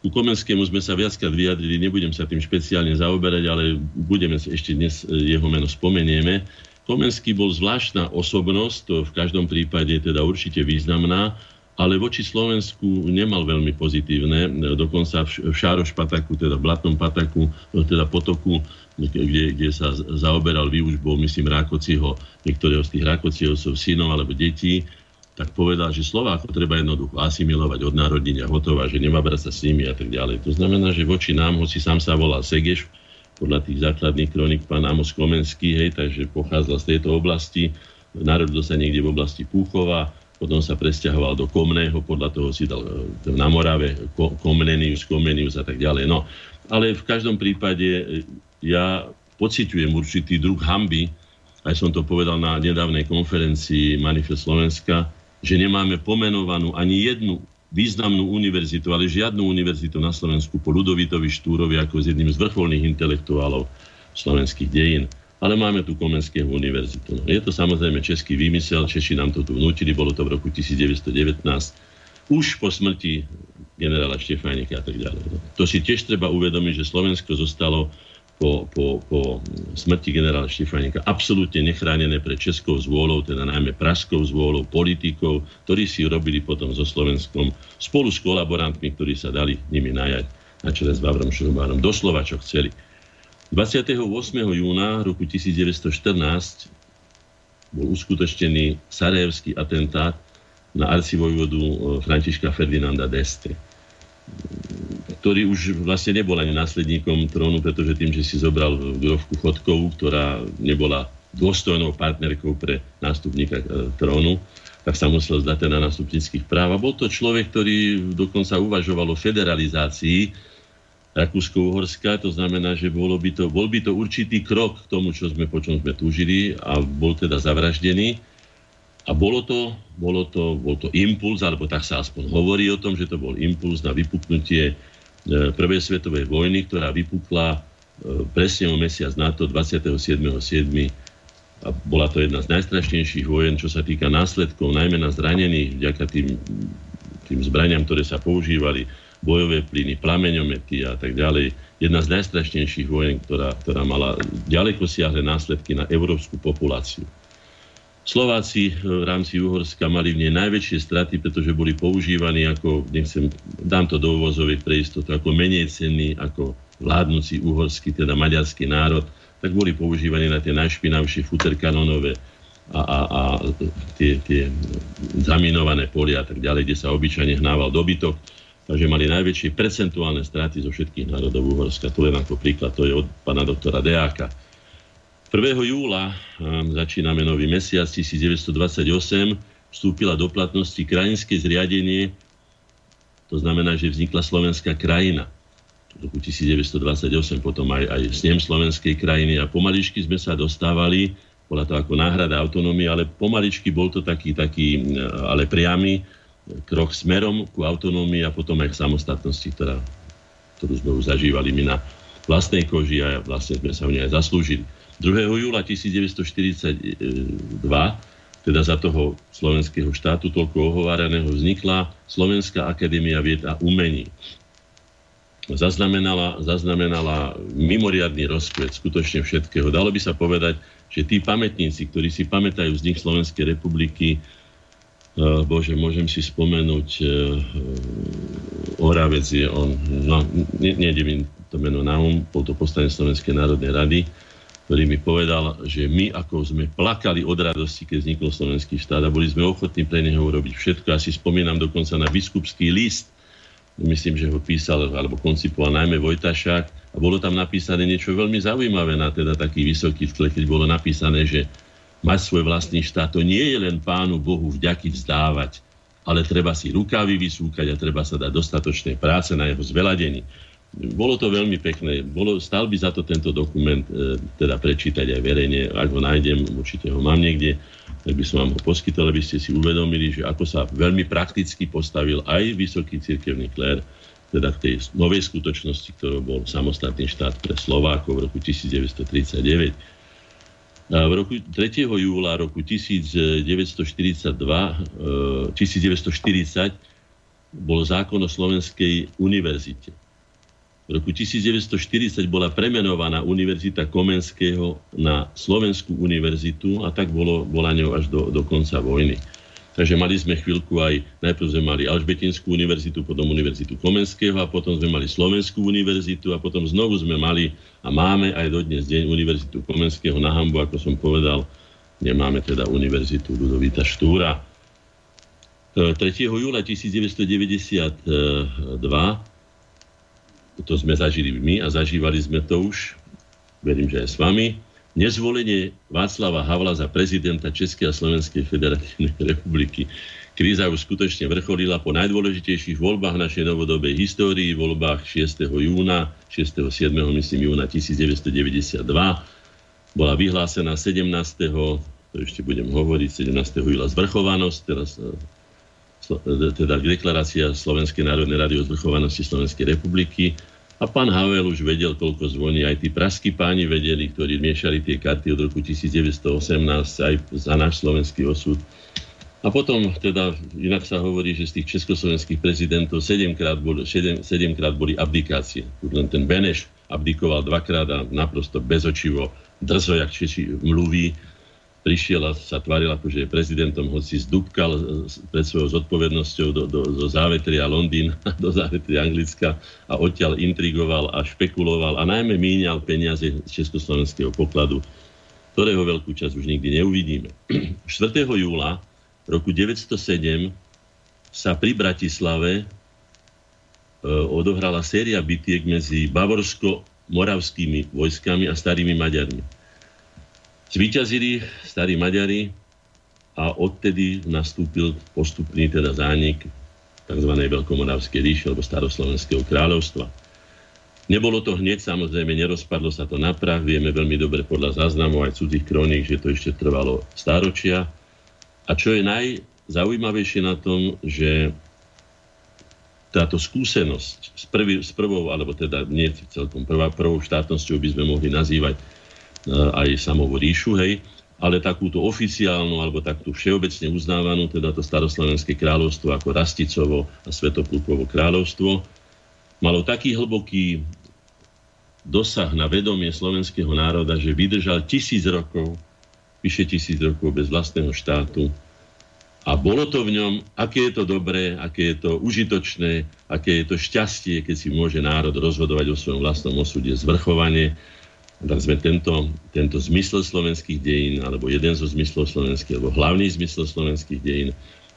Ku Komenskému sme sa viackrát vyjadrili, nebudem sa tým špeciálne zaoberať, ale budeme ešte dnes e, jeho meno spomenieme. Komenský bol zvláštna osobnosť, to v každom prípade teda určite významná, ale voči Slovensku nemal veľmi pozitívne. Dokonca v Šárošpataku, teda v Blatnom pataku, teda potoku, kde, kde sa zaoberal výužbou, myslím, Rákociho, niektorého z tých Rákocievcov synov alebo detí, tak povedal, že Slováko treba jednoducho asimilovať od narodenia hotová, že nemá brať sa s nimi a tak ďalej. To znamená, že voči nám, hoci sám sa volal Segeš, podľa tých základných kronik pán Amos Komenský, hej, takže pochádzal z tejto oblasti, narodil sa niekde v oblasti Púchova, potom sa presťahoval do Komného, podľa toho si dal e, na Morave Komnenius, Komenius a tak ďalej. No, ale v každom prípade e, ja pociťujem určitý druh hamby, aj som to povedal na nedávnej konferencii Manifest Slovenska, že nemáme pomenovanú ani jednu významnú univerzitu, ale žiadnu univerzitu na Slovensku po Ludovitovi Štúrovi ako s jedným z vrcholných intelektuálov slovenských dejín ale máme tu Komenského univerzitu. No, je to samozrejme český výmysel, Češi nám to tu vnútili, bolo to v roku 1919, už po smrti generála Štefánika a tak ďalej. No, to si tiež treba uvedomiť, že Slovensko zostalo po, po, po smrti generála Štefánika absolútne nechránené pre českou zvôľou, teda najmä pražskou zvôľou, politikov, ktorí si robili potom so Slovenskom spolu s kolaborantmi, ktorí sa dali nimi najať na čele s Vavrom Šurubánom. Doslova, čo chceli. 28. júna roku 1914 bol uskutočnený sarajevský atentát na arcivojvodu e, Františka Ferdinanda d'Este ktorý už vlastne nebol ani následníkom trónu, pretože tým, že si zobral grovku Chodkovú, ktorá nebola dôstojnou partnerkou pre nástupníka e, trónu, tak sa musel zdať na nástupnických práv. A bol to človek, ktorý dokonca uvažoval o federalizácii Rakúsko-Uhorska, to znamená, že bolo by to, bol by to určitý krok k tomu, čo sme, po čom sme túžili a bol teda zavraždený. A bolo to, bolo to, bol to impuls, alebo tak sa aspoň hovorí o tom, že to bol impuls na vypuknutie e, Prvej svetovej vojny, ktorá vypukla e, presne o mesiac na to 27.7. A bola to jedna z najstrašnejších vojen, čo sa týka následkov, najmä na zranených, vďaka tým, tým zbraniam, ktoré sa používali bojové plyny, plameňomety a tak ďalej. Jedna z najstrašnejších vojen, ktorá, ktorá mala ďaleko siahle následky na európsku populáciu. Slováci v rámci Uhorska mali v nej najväčšie straty, pretože boli používaní ako, nechcem, dám to do uvozových pre istotu, ako menej cenní ako vládnúci uhorský, teda maďarský národ, tak boli používaní na tie najšpinavšie futerkanonové a, a, a tie, tie zaminované polia a tak ďalej, kde sa obyčajne hnával dobytok takže mali najväčšie percentuálne straty zo všetkých národov Uhorska. Tu len ako príklad, to je od pána doktora Deáka. 1. júla začíname nový mesiac 1928, vstúpila do platnosti krajinské zriadenie, to znamená, že vznikla slovenská krajina. V roku 1928 potom aj, aj snem slovenskej krajiny a pomaličky sme sa dostávali, bola to ako náhrada autonómie, ale pomaličky bol to taký, taký ale priamy krok smerom ku autonómii a potom aj k samostatnosti, ktorá, ktorú sme už zažívali my na vlastnej koži a vlastne sme sa v nej aj zaslúžili. 2. júla 1942, teda za toho slovenského štátu, toľko ohováraného, vznikla Slovenská akadémia vied a umení. Zaznamenala, zaznamenala mimoriadný rozkvet skutočne všetkého. Dalo by sa povedať, že tí pamätníci, ktorí si pamätajú vznik Slovenskej republiky, Eh, Bože, môžem si spomenúť, uh, Oravec je on, no, nejde mi to meno na um, bol to poslanec Slovenskej národnej rady, ktorý mi povedal, že my ako sme plakali od radosti, keď vznikol slovenský štát a boli sme ochotní pre neho urobiť všetko. Ja si spomínam dokonca na biskupský list, myslím, že ho písal alebo koncipoval najmä Vojtašák a bolo tam napísané niečo veľmi zaujímavé na teda taký vysoký tle, keď bolo napísané, že mať svoj vlastný štát. To nie je len pánu Bohu vďaky vzdávať, ale treba si rukávy vysúkať a treba sa dať dostatočné práce na jeho zveladení. Bolo to veľmi pekné. Bolo, stal by za to tento dokument e, teda prečítať aj verejne. Ak ho nájdem, určite ho mám niekde, tak by som vám ho poskytol, aby ste si uvedomili, že ako sa veľmi prakticky postavil aj vysoký cirkevný klér, teda k tej novej skutočnosti, ktorou bol samostatný štát pre Slovákov v roku 1939 v roku 3. júla roku 1942, 1940 e, bol zákon o Slovenskej univerzite. V roku 1940 bola premenovaná Univerzita Komenského na Slovenskú univerzitu a tak bolo, bola ňou až do, do konca vojny. Takže mali sme chvíľku aj, najprv sme mali Alžbetinskú univerzitu, potom Univerzitu Komenského a potom sme mali Slovenskú univerzitu a potom znovu sme mali a máme aj dodnes deň Univerzitu Komenského na Hambu, ako som povedal, nemáme teda Univerzitu Ludovita Štúra. 3. E, júla 1992 to sme zažili my a zažívali sme to už, verím, že aj s vami, nezvolenie Václava Havla za prezidenta Českej a Slovenskej federatívnej republiky. Kríza už skutočne vrcholila po najdôležitejších voľbách našej novodobej histórii, voľbách 6. júna, 6. 7. myslím júna 1992. Bola vyhlásená 17. to ešte budem hovoriť, 17. júla zvrchovanosť, teraz e, teda deklarácia Slovenskej národnej rady o zvrchovanosti Slovenskej republiky a pán Havel už vedel, koľko zvoní. Aj tí praskí páni vedeli, ktorí miešali tie karty od roku 1918 aj za náš slovenský osud. A potom teda, inak sa hovorí, že z tých československých prezidentov 7 krát boli, 7, 7 krát boli abdikácie. Len ten Beneš abdikoval dvakrát a naprosto bezočivo, drzo, jak Češi mluví, prišiel a sa tváril ako, že je prezidentom, hoci zdúbkal e, pred svojou zodpovednosťou do, do, do závetria Londýna, do závetria Anglicka a odtiaľ intrigoval a špekuloval a najmä míňal peniaze z československého pokladu, ktorého veľkú časť už nikdy neuvidíme. 4. júla roku 907 sa pri Bratislave e, odohrala séria bitiek medzi bavorsko-moravskými vojskami a starými Maďarmi. Zvíťazili starí Maďari a odtedy nastúpil postupný teda zánik tzv. Veľkomoravskej ríše alebo staroslovenského kráľovstva. Nebolo to hneď, samozrejme, nerozpadlo sa to na prach. Vieme veľmi dobre podľa záznamov aj cudzích kroník, že to ešte trvalo stáročia. A čo je najzaujímavejšie na tom, že táto skúsenosť s, prvý, s prvou, alebo teda nie celkom prvá, prvou štátnosťou by sme mohli nazývať aj samovú ríšu, hej, ale takúto oficiálnu alebo takú všeobecne uznávanú, teda to staroslovenské kráľovstvo ako Rasticovo a Svetoplukovo kráľovstvo, malo taký hlboký dosah na vedomie slovenského národa, že vydržal tisíc rokov, vyše tisíc rokov bez vlastného štátu. A bolo to v ňom, aké je to dobré, aké je to užitočné, aké je to šťastie, keď si môže národ rozhodovať o svojom vlastnom osude zvrchovanie sme tento, tento zmysel slovenských dejín, alebo jeden zo zmyslov slovenských, alebo hlavný zmysel slovenských dejín,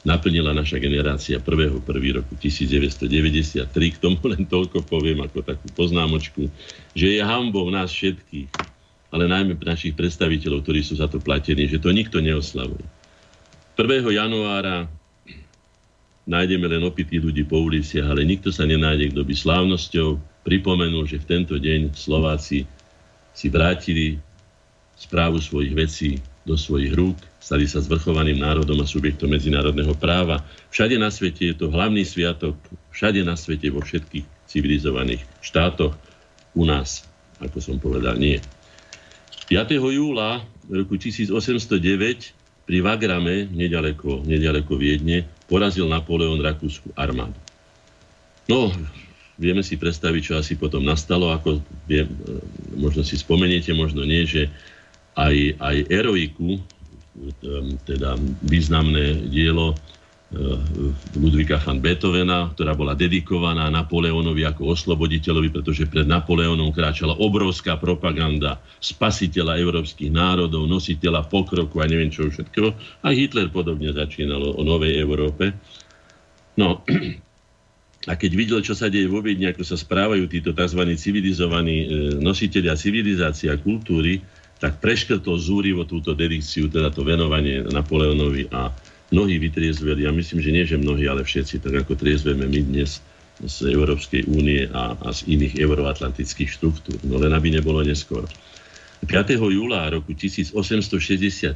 naplnila naša generácia 1. 1. roku 1993. K tomu len toľko poviem ako takú poznámočku, že je hambou nás všetkých, ale najmä našich predstaviteľov, ktorí sú za to platení, že to nikto neoslavuje. 1. januára nájdeme len opitých ľudí po uliciach, ale nikto sa nenájde, kto by slávnosťou pripomenul, že v tento deň Slováci si vrátili správu svojich vecí do svojich rúk, stali sa zvrchovaným národom a subjektom medzinárodného práva. Všade na svete je to hlavný sviatok, všade na svete, vo všetkých civilizovaných štátoch. U nás, ako som povedal, nie. 5. júla roku 1809 pri Vagrame, nedaleko, nedaleko Viedne, porazil Napoleon rakúsku armádu. No, vieme si predstaviť, čo asi potom nastalo, ako vie, možno si spomeniete, možno nie, že aj, aj eroiku, teda významné dielo Eh, Ludvíka van Beethovena, ktorá bola dedikovaná Napoleónovi ako osloboditeľovi, pretože pred Napoleónom kráčala obrovská propaganda spasiteľa európskych národov, nositeľa pokroku a neviem čo všetkého. A Hitler podobne začínal o novej Európe. No, a keď videl, čo sa deje vo Viedni, ako sa správajú títo tzv. civilizovaní nositeľia civilizácie a kultúry, tak preškrtol zúrivo túto dedikciu, teda to venovanie Napoleónovi a mnohí vytriezveli, ja myslím, že nie, že mnohí, ale všetci, tak ako triezveme my dnes z Európskej únie a, a z iných euroatlantických štruktúr. No len aby nebolo neskôr. 5. júla roku 1863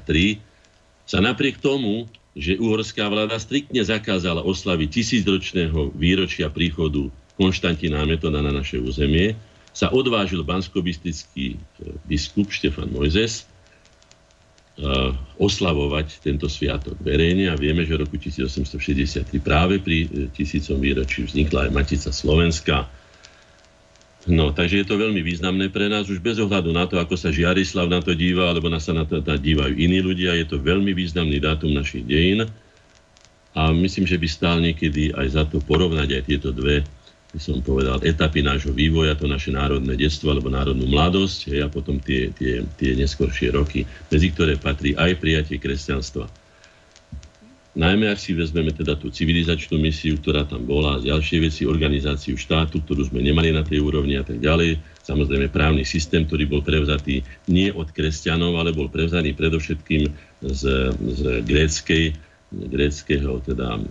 sa napriek tomu, že uhorská vláda striktne zakázala oslavy tisícročného výročia príchodu Konštantína Metoda na naše územie, sa odvážil banskobistický biskup Štefan Mojzes Eh, oslavovať tento sviatok verejne a vieme, že v roku 1863 práve pri eh, tisícom výročí vznikla aj Matica Slovenska. No, takže je to veľmi významné pre nás, už bez ohľadu na to, ako sa Žiarislav na to díva, alebo na sa na to na dívajú iní ľudia, je to veľmi významný dátum našich dejín a myslím, že by stál niekedy aj za to porovnať aj tieto dve by som povedal, etapy nášho vývoja, to naše národné detstvo alebo národnú mladosť a potom tie, tie, tie neskoršie roky, medzi ktoré patrí aj prijatie kresťanstva. Najmä ak si vezmeme teda tú civilizačnú misiu, ktorá tam bola, ďalšie veci, organizáciu štátu, ktorú sme nemali na tej úrovni a tak ďalej. Samozrejme právny systém, ktorý bol prevzatý nie od kresťanov, ale bol prevzaný predovšetkým z, z gréckej, gréckého teda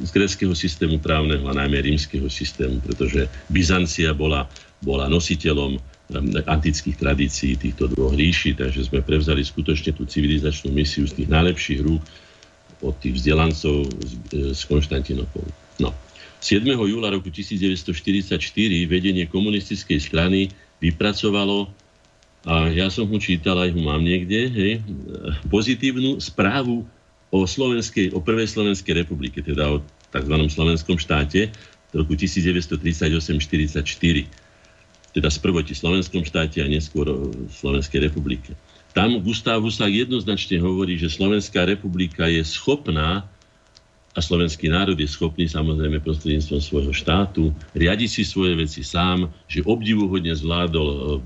z greckého systému právneho a najmä rímskeho systému, pretože Byzancia bola, bola nositeľom antických tradícií týchto dvoch ríši, takže sme prevzali skutočne tú civilizačnú misiu z tých najlepších rúk od tých vzdelancov z, e, z Konštantinopolu. No. 7. júla roku 1944 vedenie komunistickej strany vypracovalo, a ja som ho čítal, aj ho mám niekde, hej, pozitívnu správu o, slovenskej, o prvej Slovenskej republike, teda o tzv. slovenskom štáte v roku 1938-44. Teda sprvoti slovenskom štáte a neskôr o Slovenskej republike. Tam Gustav Husák jednoznačne hovorí, že Slovenská republika je schopná a slovenský národ je schopný samozrejme prostredníctvom svojho štátu riadiť si svoje veci sám, že obdivuhodne zvládol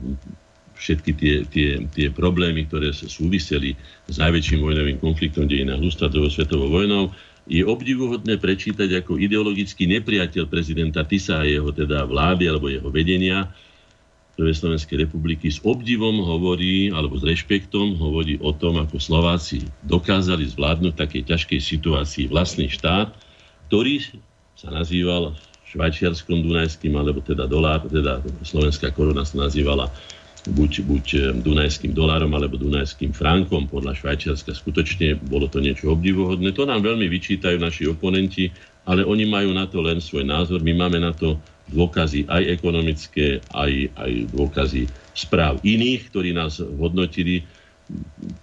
všetky tie, tie, tie problémy, ktoré súviseli s najväčším vojnovým konfliktom dejinách ľudstva druhou svetovou vojnou, je obdivuhodné prečítať ako ideologický nepriateľ prezidenta Tisa a jeho teda vlády alebo jeho vedenia Prvej Slovenskej republiky s obdivom hovorí, alebo s rešpektom hovorí o tom, ako Slováci dokázali zvládnuť takej ťažkej situácii vlastný štát, ktorý sa nazýval švajčiarskom Dunajským, alebo teda dolár, teda slovenská koruna sa nazývala buď, buď eh, dunajským dolárom alebo dunajským frankom podľa Švajčiarska. Skutočne bolo to niečo obdivuhodné. To nám veľmi vyčítajú naši oponenti, ale oni majú na to len svoj názor. My máme na to dôkazy aj ekonomické, aj, aj dôkazy správ iných, ktorí nás hodnotili.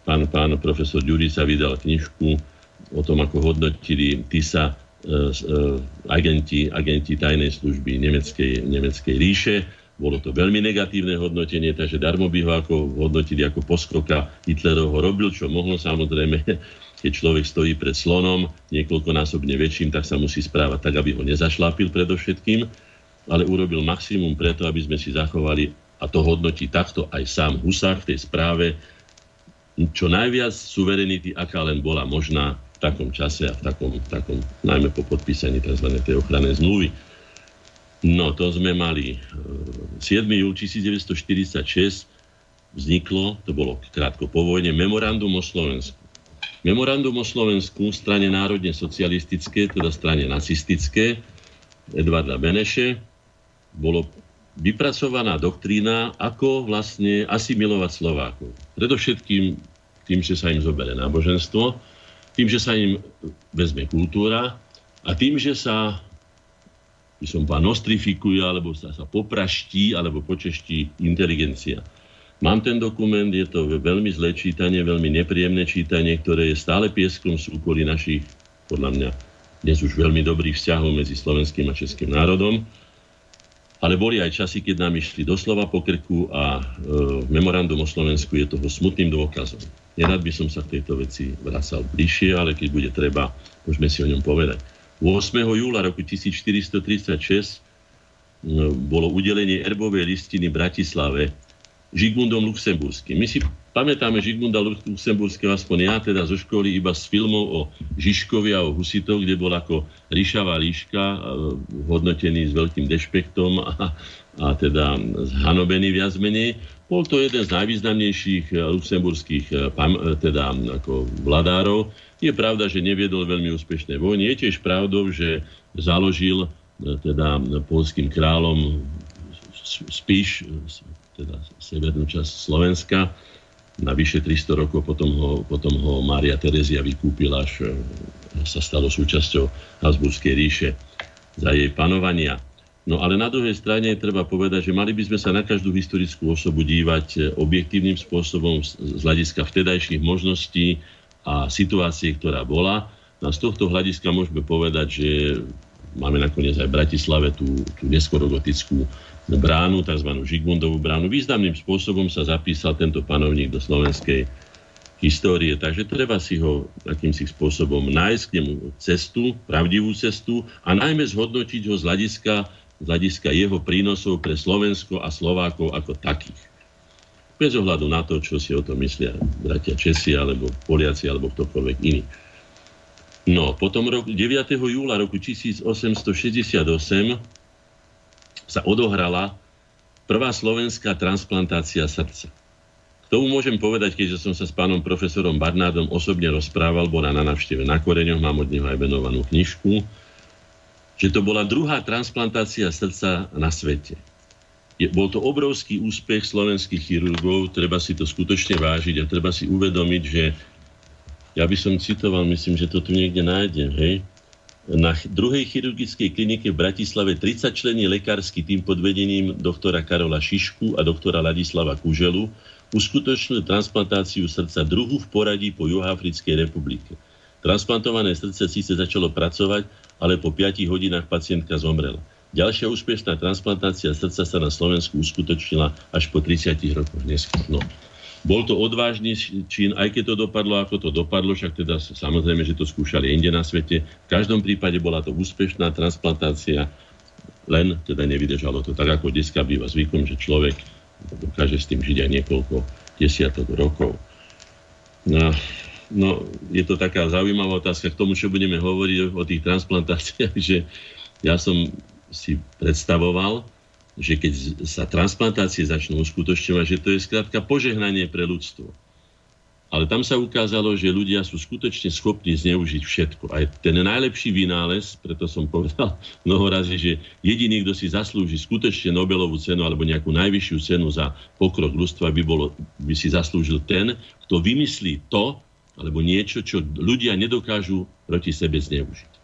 Pán, pán profesor Ďurica vydal knižku o tom, ako hodnotili TISA e, e, agenti, agenti tajnej služby nemeckej, nemeckej ríše bolo to veľmi negatívne hodnotenie, takže darmo by ho ako hodnotili ako poskoka. Hitlerov ho robil, čo mohlo samozrejme, keď človek stojí pred slonom niekoľkonásobne väčším, tak sa musí správať tak, aby ho nezašlápil predovšetkým, ale urobil maximum preto, aby sme si zachovali, a to hodnotí takto aj sám Husák v tej správe, čo najviac suverenity, aká len bola možná v takom čase a v takom, v takom najmä po podpísaní tzv. tej ochrannej zmluvy. No, to sme mali 7. E, júl 1946 vzniklo, to bolo krátko po vojne, memorandum o Slovensku. Memorandum o Slovensku strane národne socialistické, teda strane nacistické, Edvarda Beneše, bolo vypracovaná doktrína, ako vlastne asimilovať Slovákov. Predovšetkým tým, že sa im zobere náboženstvo, tým, že sa im vezme kultúra a tým, že sa by som pán nostrifikuje, alebo sa, sa popraští, alebo počeští inteligencia. Mám ten dokument, je to veľmi zlé čítanie, veľmi nepríjemné čítanie, ktoré je stále pieskom súkolí našich, podľa mňa, dnes už veľmi dobrých vzťahov medzi slovenským a českým národom. Ale boli aj časy, keď nám išli doslova po krku a e, memorandum o Slovensku je toho smutným dôkazom. Nerad by som sa k tejto veci vracal bližšie, ale keď bude treba, môžeme si o ňom povedať. 8. júla roku 1436 e, bolo udelenie erbovej listiny Bratislave Žigmundom Luxemburským. My si pamätáme Žigmunda Luxemburského, aspoň ja teda zo školy, iba z filmov o Žižkovi a o Husitoch, kde bol ako ríšavá líška, e, hodnotený s veľkým dešpektom a, a teda zhanobený viac menej. Bol to jeden z najvýznamnejších e, luxemburských e, teda ako vladárov. Je pravda, že neviedol veľmi úspešné vojny. Je tiež pravdou, že založil teda polským kráľom Spíš, teda severnú časť Slovenska, na vyše 300 rokov, potom ho, potom ho Mária Terezia vykúpila, až e, sa stalo súčasťou Habsburskej ríše za jej panovania. No ale na druhej strane treba povedať, že mali by sme sa na každú historickú osobu dívať e, objektívnym spôsobom z hľadiska vtedajších možností a situácie, ktorá bola. No a z tohto hľadiska môžeme povedať, že máme nakoniec aj v Bratislave tú, tú neskorogotickú bránu, tzv. Žigmundovú bránu. Významným spôsobom sa zapísal tento panovník do slovenskej histórie, takže treba si ho akýmsi spôsobom nájsť k nemu cestu, pravdivú cestu a najmä zhodnotiť ho z hľadiska, z hľadiska jeho prínosov pre Slovensko a Slovákov ako takých. Bez ohľadu na to, čo si o tom myslia bratia Česi, alebo Poliaci, alebo ktokoľvek iný. No, potom rok, 9. júla roku 1868 sa odohrala prvá slovenská transplantácia srdca. K tomu môžem povedať, keďže som sa s pánom profesorom Barnádom osobne rozprával, bola na návšteve na Koreňoch, mám od neho aj venovanú knižku, že to bola druhá transplantácia srdca na svete. Je, bol to obrovský úspech slovenských chirurgov, treba si to skutočne vážiť a treba si uvedomiť, že ja by som citoval, myslím, že to tu niekde nájdem, hej, na druhej chirurgickej klinike v Bratislave 30 člení lekársky tým pod vedením doktora Karola Šišku a doktora Ladislava Kuželu uskutočnili transplantáciu srdca druhu v poradí po Juhoafrickej republike. Transplantované srdce síce začalo pracovať, ale po 5 hodinách pacientka zomrela. Ďalšia úspešná transplantácia srdca sa na Slovensku uskutočnila až po 30 rokoch neskôr. Bol to odvážny čin, aj keď to dopadlo, ako to dopadlo, však teda samozrejme, že to skúšali inde na svete. V každom prípade bola to úspešná transplantácia, len teda nevydržalo to tak, ako dneska býva zvykom, že človek dokáže s tým žiť aj niekoľko desiatok rokov. No, no, je to taká zaujímavá otázka k tomu, čo budeme hovoriť o tých transplantáciách, že ja som si predstavoval, že keď sa transplantácie začnú uskutočňovať, že to je skrátka požehnanie pre ľudstvo. Ale tam sa ukázalo, že ľudia sú skutočne schopní zneužiť všetko. Aj ten najlepší vynález, preto som povedal mnoho razy, že jediný, kto si zaslúži skutočne Nobelovú cenu alebo nejakú najvyššiu cenu za pokrok ľudstva, by, bolo, by si zaslúžil ten, kto vymyslí to, alebo niečo, čo ľudia nedokážu proti sebe zneužiť.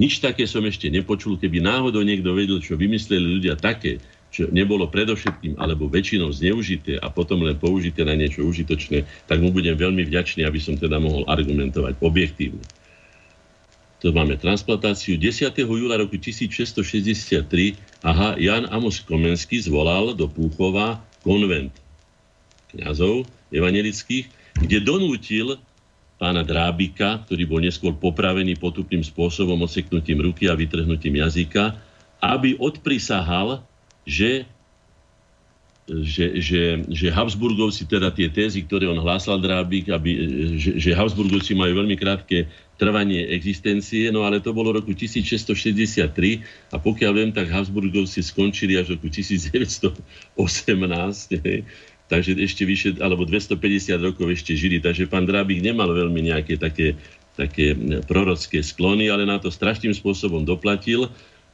Nič také som ešte nepočul, keby náhodou niekto vedel, čo vymysleli ľudia také, čo nebolo predovšetkým alebo väčšinou zneužité a potom len použité na niečo užitočné, tak mu budem veľmi vďačný, aby som teda mohol argumentovať objektívne. To máme transplantáciu 10. júla roku 1663. Aha, Jan Amos Komenský zvolal do Púchova konvent kňazov evangelických, kde donútil pána Drábika, ktorý bol neskôr popravený potupným spôsobom oseknutím ruky a vytrhnutím jazyka, aby odprisahal, že, že, že, že Habsburgovci, teda tie tézy, ktoré on hlásal Drábik, aby, že, že Habsburgovci majú veľmi krátke trvanie existencie, no ale to bolo roku 1663 a pokiaľ viem, tak Habsburgovci skončili až roku 1918. Hej takže ešte vyše, alebo 250 rokov ešte žili, takže pán Drábik nemal veľmi nejaké také, také prorocké sklony, ale na to strašným spôsobom doplatil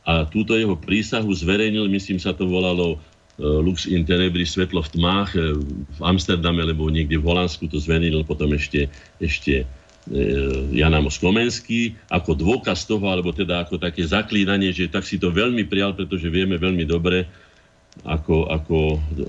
a túto jeho prísahu zverejnil, myslím sa to volalo Lux in Tenebri, svetlo v tmách v Amsterdame, lebo niekde v Holandsku to zvenil potom ešte, ešte Jan Amos Komenský ako dôkaz toho, alebo teda ako také zaklínanie, že tak si to veľmi prijal, pretože vieme veľmi dobre, ako, ako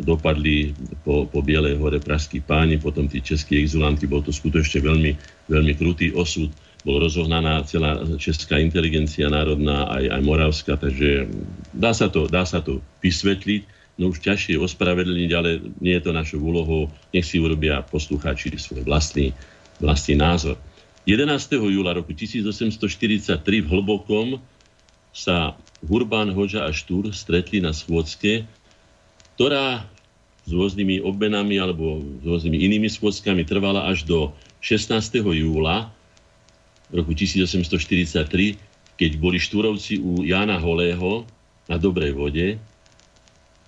dopadli po, po Bielej hore praskí páni, potom tí českí exulanti, bol to skutočne veľmi, veľmi krutý osud. Bol rozohnaná celá česká inteligencia národná, aj, aj moravská, takže dá sa, to, dá sa to vysvetliť, no už ťažšie ospravedlniť, ale nie je to našou úlohou, nech si urobia poslucháči svoj vlastný, vlastný názor. 11. júla roku 1843 v Hlbokom sa Hurbán, Hoža a Štúr stretli na schôdzke ktorá s rôznymi obmenami alebo s rôznymi inými schôdzkami trvala až do 16. júla roku 1843, keď boli štúrovci u Jana Holého na Dobrej vode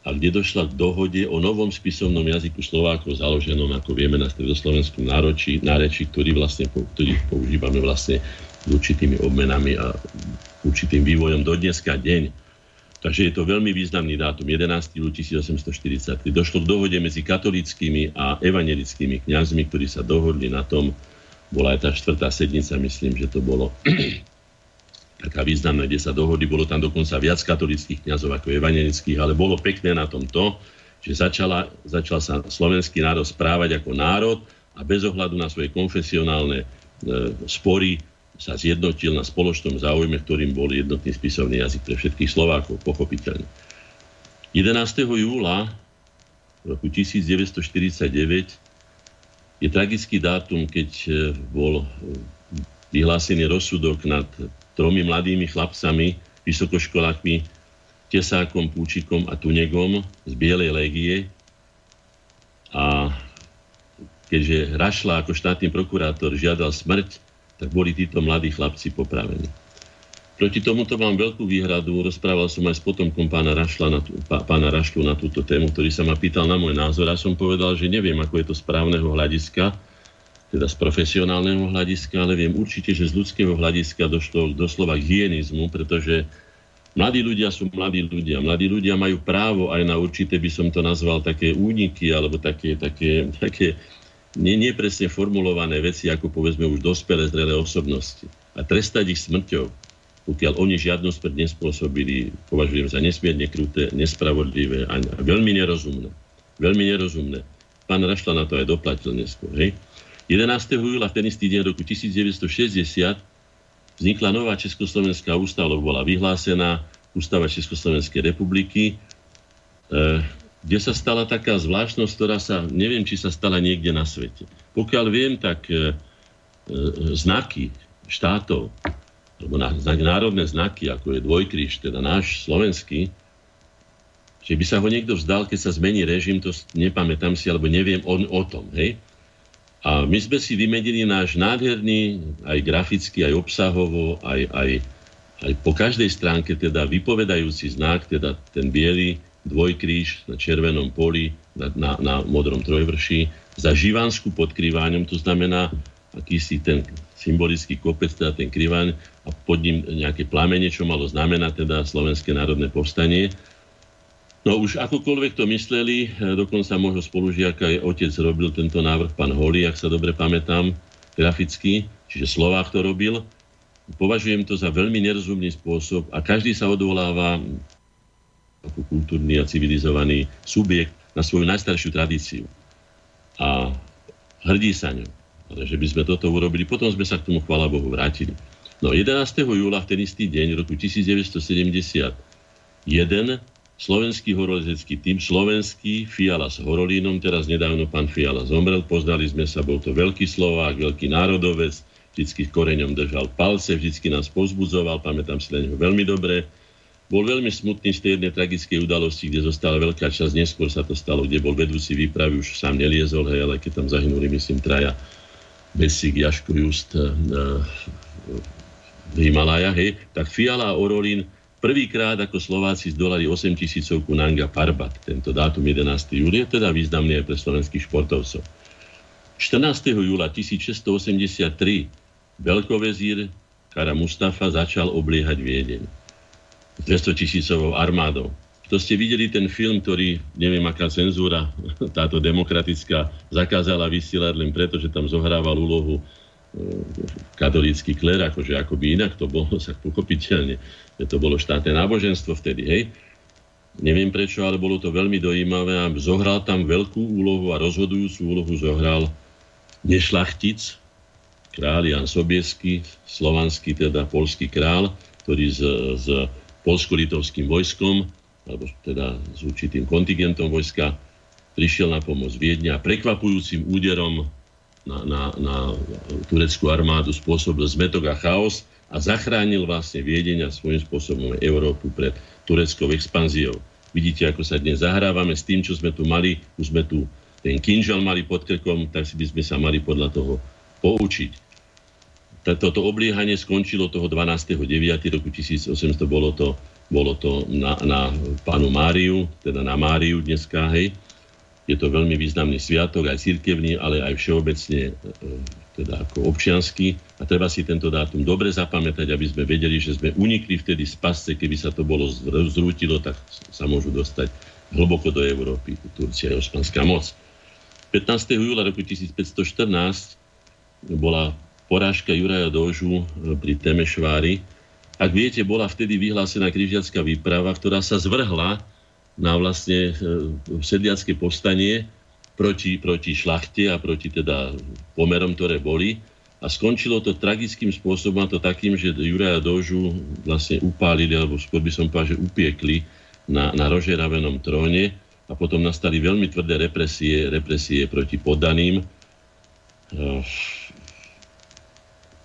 a kde došla k dohode o novom spisovnom jazyku Slovákov založenom, ako vieme, na stredoslovenskom náročí, náreči, ktorý, vlastne, ktorý používame vlastne s určitými obmenami a určitým vývojom do dneska deň. Takže je to veľmi významný dátum, 11. júl 1843. Došlo k dohode medzi katolickými a evangelickými kňazmi, ktorí sa dohodli na tom, bola aj tá štvrtá sednica, myslím, že to bolo taká významná, kde sa dohodli, bolo tam dokonca viac katolických kňazov ako evangelických, ale bolo pekné na tom to, že začala, začal sa slovenský národ správať ako národ a bez ohľadu na svoje konfesionálne e, spory sa zjednotil na spoločnom záujme, ktorým bol jednotný spisovný jazyk pre všetkých Slovákov, pochopiteľne. 11. júla roku 1949 je tragický dátum, keď e, bol e, vyhlásený rozsudok nad tromi mladými chlapcami, vysokoškolákmi, Tesákom, Púčikom a Tunegom z Bielej légie. A keďže Rašla ako štátny prokurátor žiadal smrť tak boli títo mladí chlapci popravení. Proti tomuto mám veľkú výhradu. Rozprával som aj s potomkom pána, Rašla na tú, pána Rašlu na túto tému, ktorý sa ma pýtal na môj názor a som povedal, že neviem, ako je to z právneho hľadiska, teda z profesionálneho hľadiska, ale viem určite, že z ľudského hľadiska došlo doslova k hyenizmu, pretože mladí ľudia sú mladí ľudia. Mladí ľudia majú právo aj na určité, by som to nazval, také úniky alebo také, také, také nie, nie presne formulované veci, ako povedzme už dospelé zrelé osobnosti. A trestať ich smrťou, pokiaľ oni žiadnu smrť nespôsobili, považujem za nesmierne kruté, nespravodlivé a, veľmi nerozumné. Veľmi nerozumné. Pán Rašla na to aj doplatil neskôr. Hej? 11. júla v ten istý deň roku 1960 vznikla nová Československá ústava, bola vyhlásená Ústava Československej republiky, e, kde sa stala taká zvláštnosť, ktorá sa, neviem, či sa stala niekde na svete. Pokiaľ viem, tak e, e, znaky štátov, alebo na, národné znaky, ako je dvojkríž, teda náš slovenský, že by sa ho niekto vzdal, keď sa zmení režim, to nepamätám si, alebo neviem on o tom. Hej? A my sme si vymedili náš nádherný, aj graficky, aj obsahovo, aj, aj, aj po každej stránke, teda vypovedajúci znak, teda ten biely, dvojkríž na červenom poli, na, na, na modrom trojvrši, za Živansku pod Kriváňom, to znamená akýsi ten symbolický kopec, teda ten Kriváň a pod ním nejaké plamene, čo malo znamenať teda Slovenské národné povstanie. No už akokoľvek to mysleli, e, dokonca môjho spolužiaka aj otec robil tento návrh, pán Holi, ak sa dobre pamätám, graficky, čiže Slovák to robil. Považujem to za veľmi nerozumný spôsob a každý sa odvoláva ako kultúrny a civilizovaný subjekt na svoju najstaršiu tradíciu. A hrdí sa ňou. Ale že by sme toto urobili, potom sme sa k tomu, chvála Bohu, vrátili. No 11. júla v ten istý deň roku 1971 slovenský horolezecký tým, slovenský Fiala s Horolínom, teraz nedávno pán Fiala zomrel, poznali sme sa, bol to veľký Slovák, veľký národovec, vždycky koreňom držal palce, vždycky nás pozbudzoval, pamätám si na neho veľmi dobre bol veľmi smutný z tej jednej tragickej udalosti, kde zostala veľká časť, neskôr sa to stalo, kde bol vedúci výpravy, už sám neliezol, hej, ale keď tam zahynuli, myslím, traja Besík, Jaško Just uh, v Himalaja, hej, tak Fiala a Orolín prvýkrát ako Slováci zdolali 8 tisícovku Nanga Parbat. Tento dátum 11. júli je teda významný aj pre slovenských športovcov. 14. júla 1683 veľkovezír Kara Mustafa začal obliehať Viedeň. 200 tisícovou armádou. to ste videli ten film, ktorý, neviem aká cenzúra, táto demokratická, zakázala vysielať len preto, že tam zohrával úlohu katolícky kler, akože by inak to bolo, sa pochopiteľne, to bolo štátne náboženstvo vtedy, hej. Neviem prečo, ale bolo to veľmi dojímavé a zohral tam veľkú úlohu a rozhodujúcu úlohu zohral nešlachtic, král Jan Sobiesky, slovanský, teda polský král, ktorý s, s polsko-litovským vojskom alebo teda s určitým kontingentom vojska, prišiel na pomoc Viedne a prekvapujúcim úderom na, na, na tureckú armádu spôsobil zmetok a chaos a zachránil vlastne Viedeň a svojím spôsobom Európu pred tureckou expanziou. Vidíte, ako sa dnes zahrávame s tým, čo sme tu mali, už sme tu ten kinžal mali pod krkom, tak si by sme sa mali podľa toho poučiť. Toto obliehanie skončilo toho 12.9. roku 1800, bolo to bolo to na, na pánu Máriu, teda na Máriu dneska, hej. Je to veľmi významný sviatok, aj cirkevný, ale aj všeobecne e, teda ako občiansky. A treba si tento dátum dobre zapamätať, aby sme vedeli, že sme unikli vtedy z pasce, keby sa to bolo zrútilo, tak sa môžu dostať hlboko do Európy, Turcia je osmanská moc. 15. júla roku 1514 bola porážka Juraja Dožu e, pri Temešvári, ak viete, bola vtedy vyhlásená križiacká výprava, ktorá sa zvrhla na vlastne e, sedliacké povstanie proti, proti šlachte a proti teda pomerom, ktoré boli. A skončilo to tragickým spôsobom, a to takým, že Juraja Dožu vlastne upálili, alebo skôr by som povedal, že upiekli na, na rožeravenom tróne a potom nastali veľmi tvrdé represie, represie proti podaným. E,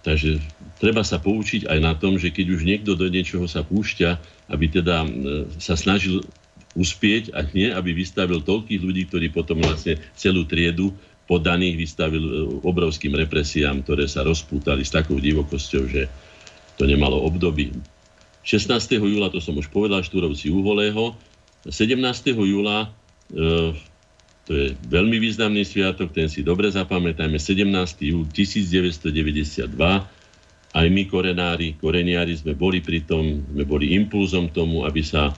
takže treba sa poučiť aj na tom, že keď už niekto do niečoho sa púšťa, aby teda sa snažil uspieť a nie, aby vystavil toľkých ľudí, ktorí potom vlastne celú triedu podaných vystavil e, obrovským represiám, ktoré sa rozpútali s takou divokosťou, že to nemalo období. 16. júla, to som už povedal, Štúrovci Uholého. 17. júla, e, to je veľmi významný sviatok, ten si dobre zapamätajme, 17. júl 1992, aj my korenári, koreniári sme boli pri tom, sme boli impulzom tomu, aby sa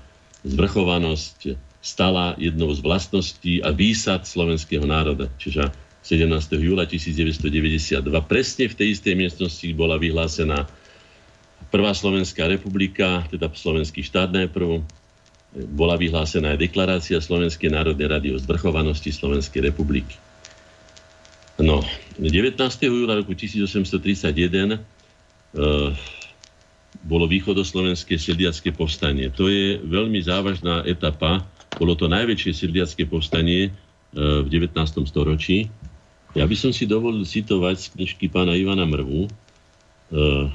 zvrchovanosť stala jednou z vlastností a výsad slovenského národa. Čiže 17. júla 1992 presne v tej istej miestnosti bola vyhlásená Prvá Slovenská republika, teda Slovenský štát najprv, bola vyhlásená aj deklarácia Slovenskej národnej rady o zvrchovanosti Slovenskej republiky. No, 19. júla roku 1831 Eh, bolo východoslovenské sedliacké povstanie. To je veľmi závažná etapa. Bolo to najväčšie sedliacké povstanie eh, v 19. storočí. Ja by som si dovolil citovať z knižky pána Ivana Mrvu. Eh,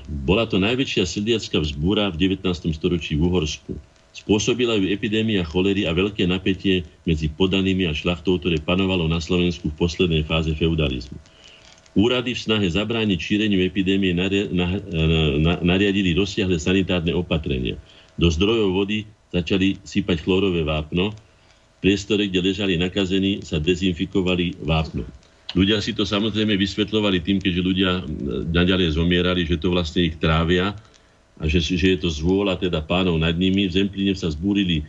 bola to najväčšia sedliacká vzbúra v 19. storočí v Uhorsku. Spôsobila ju epidémia cholery a veľké napätie medzi podanými a šlachtou, ktoré panovalo na Slovensku v poslednej fáze feudalizmu. Úrady v snahe zabrániť šíreniu epidémie nariadili rozsiahle sanitárne opatrenia. Do zdrojov vody začali sypať chlorové vápno. V priestore, kde ležali nakazení, sa dezinfikovali vápno. Ľudia si to samozrejme vysvetľovali tým, keďže ľudia naďalej zomierali, že to vlastne ich trávia a že, že je to zvôľa teda pánov nad nimi. V Zemplíne sa zbúrili e,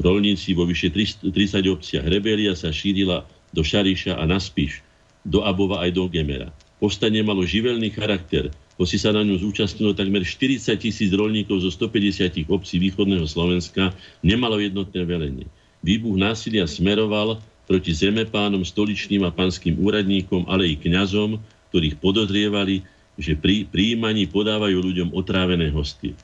rolníci vo vyše 30 obciach. Rebelia sa šírila do Šariša a na Spiš do Abova aj do Gemera. Povstanie malo živelný charakter, hoci sa na ňu zúčastnilo takmer 40 tisíc rolníkov zo 150 obcí východného Slovenska, nemalo jednotné velenie. Výbuch násilia smeroval proti zemepánom, stoličným a panským úradníkom, ale i kňazom, ktorých podozrievali, že pri príjmaní podávajú ľuďom otrávené hosty.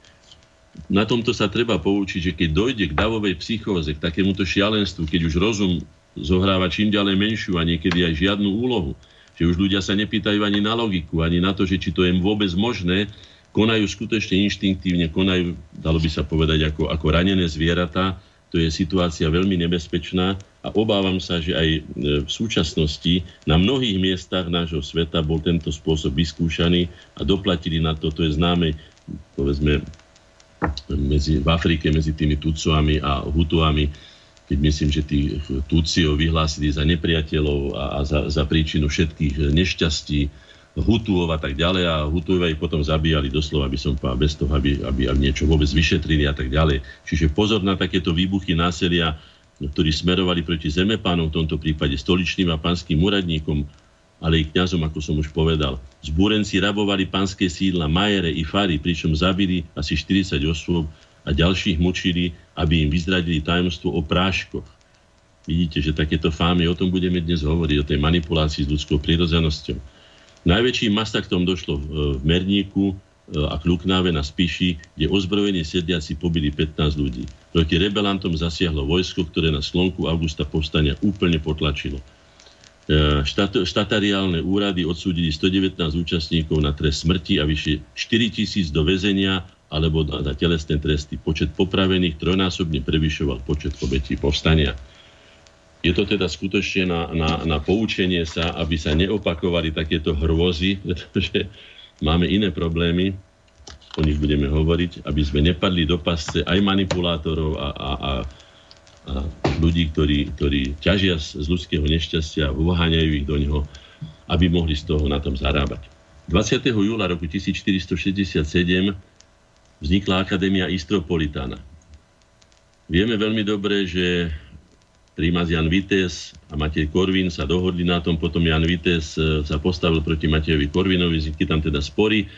Na tomto sa treba poučiť, že keď dojde k davovej psychóze, k takémuto šialenstvu, keď už rozum zohráva čím ďalej menšiu a niekedy aj žiadnu úlohu. Že už ľudia sa nepýtajú ani na logiku, ani na to, že či to je vôbec možné, konajú skutočne inštinktívne, konajú, dalo by sa povedať, ako, ako ranené zvieratá. To je situácia veľmi nebezpečná a obávam sa, že aj e, v súčasnosti na mnohých miestach nášho sveta bol tento spôsob vyskúšaný a doplatili na to, to je známe, povedzme, medzi, v Afrike medzi tými Tucoami a Hutuami, keď myslím, že tí Tuciov vyhlásili za nepriateľov a, za, za príčinu všetkých nešťastí Hutuov a tak ďalej a Hutuova ich potom zabíjali doslova, by som povedal, bez toho, aby, aby, aby niečo vôbec vyšetrili a tak ďalej. Čiže pozor na takéto výbuchy násilia, ktorí smerovali proti zemepánom, v tomto prípade stoličným a panským úradníkom, ale i kňazom, ako som už povedal. Zbúrenci rabovali panské sídla Majere i Fary, pričom zabili asi 40 osôb a ďalších mučili, aby im vyzradili tajomstvo o práškoch. Vidíte, že takéto fámy, o tom budeme dnes hovoriť, o tej manipulácii s ľudskou prírodzenosťou. Najväčším masaktom došlo v Merníku e, a Kľuknáve na Spiši, kde ozbrojení sediaci pobili 15 ľudí. Proti rebelantom zasiahlo vojsko, ktoré na slonku augusta povstania úplne potlačilo. E, štát, štatariálne úrady odsúdili 119 účastníkov na trest smrti a vyše 4 tisíc do väzenia alebo na, na telesné tresty. Počet popravených trojnásobne prevyšoval počet obetí povstania. Je to teda skutočne na, na, na poučenie sa, aby sa neopakovali takéto hrôzy, pretože máme iné problémy, o nich budeme hovoriť, aby sme nepadli do pasce aj manipulátorov a, a, a, a ľudí, ktorí, ktorí ťažia z, ľudského nešťastia, uháňajú ich do neho, aby mohli z toho na tom zarábať. 20. júla roku 1467 vznikla Akadémia Istropolitana. Vieme veľmi dobre, že prímaz Jan Vites a Matej Korvin sa dohodli na tom, potom Jan Vites e, sa postavil proti Matejovi Korvinovi, vznikli tam teda spory.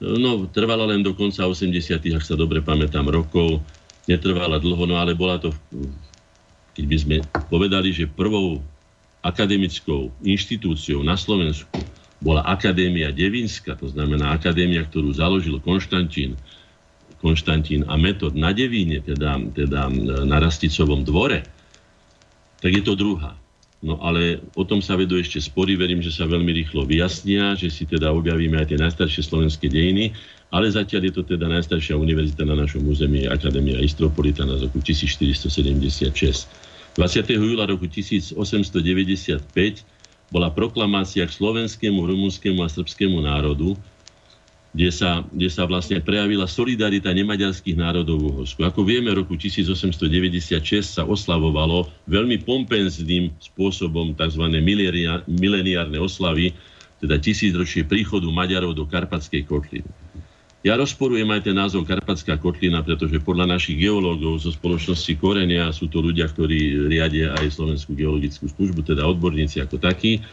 No, trvala len do konca 80 ak sa dobre pamätám, rokov. Netrvala dlho, no ale bola to, keď by sme povedali, že prvou akademickou inštitúciou na Slovensku bola Akadémia Devinska, to znamená akadémia, ktorú založil Konštantín, Konštantín a metod na Devíne, teda, teda na Rasticovom dvore, tak je to druhá. No ale o tom sa vedú ešte spory, verím, že sa veľmi rýchlo vyjasnia, že si teda objavíme aj tie najstaršie slovenské dejiny, ale zatiaľ je to teda najstaršia univerzita na našom území, Akadémia Istropolitana z roku 1476. 20. júla roku 1895 bola proklamácia k slovenskému, rumunskému a srbskému národu, kde sa, kde sa vlastne prejavila solidarita nemaďarských národov v Uhorsku. Ako vieme, roku 1896 sa oslavovalo veľmi pompenzným spôsobom tzv. mileniárne oslavy, teda tisícročie príchodu Maďarov do Karpatskej kotliny. Ja rozporujem aj ten názov Karpatská kotlina, pretože podľa našich geológov zo spoločnosti Korenia sú to ľudia, ktorí riadia aj Slovenskú geologickú službu, teda odborníci ako takí,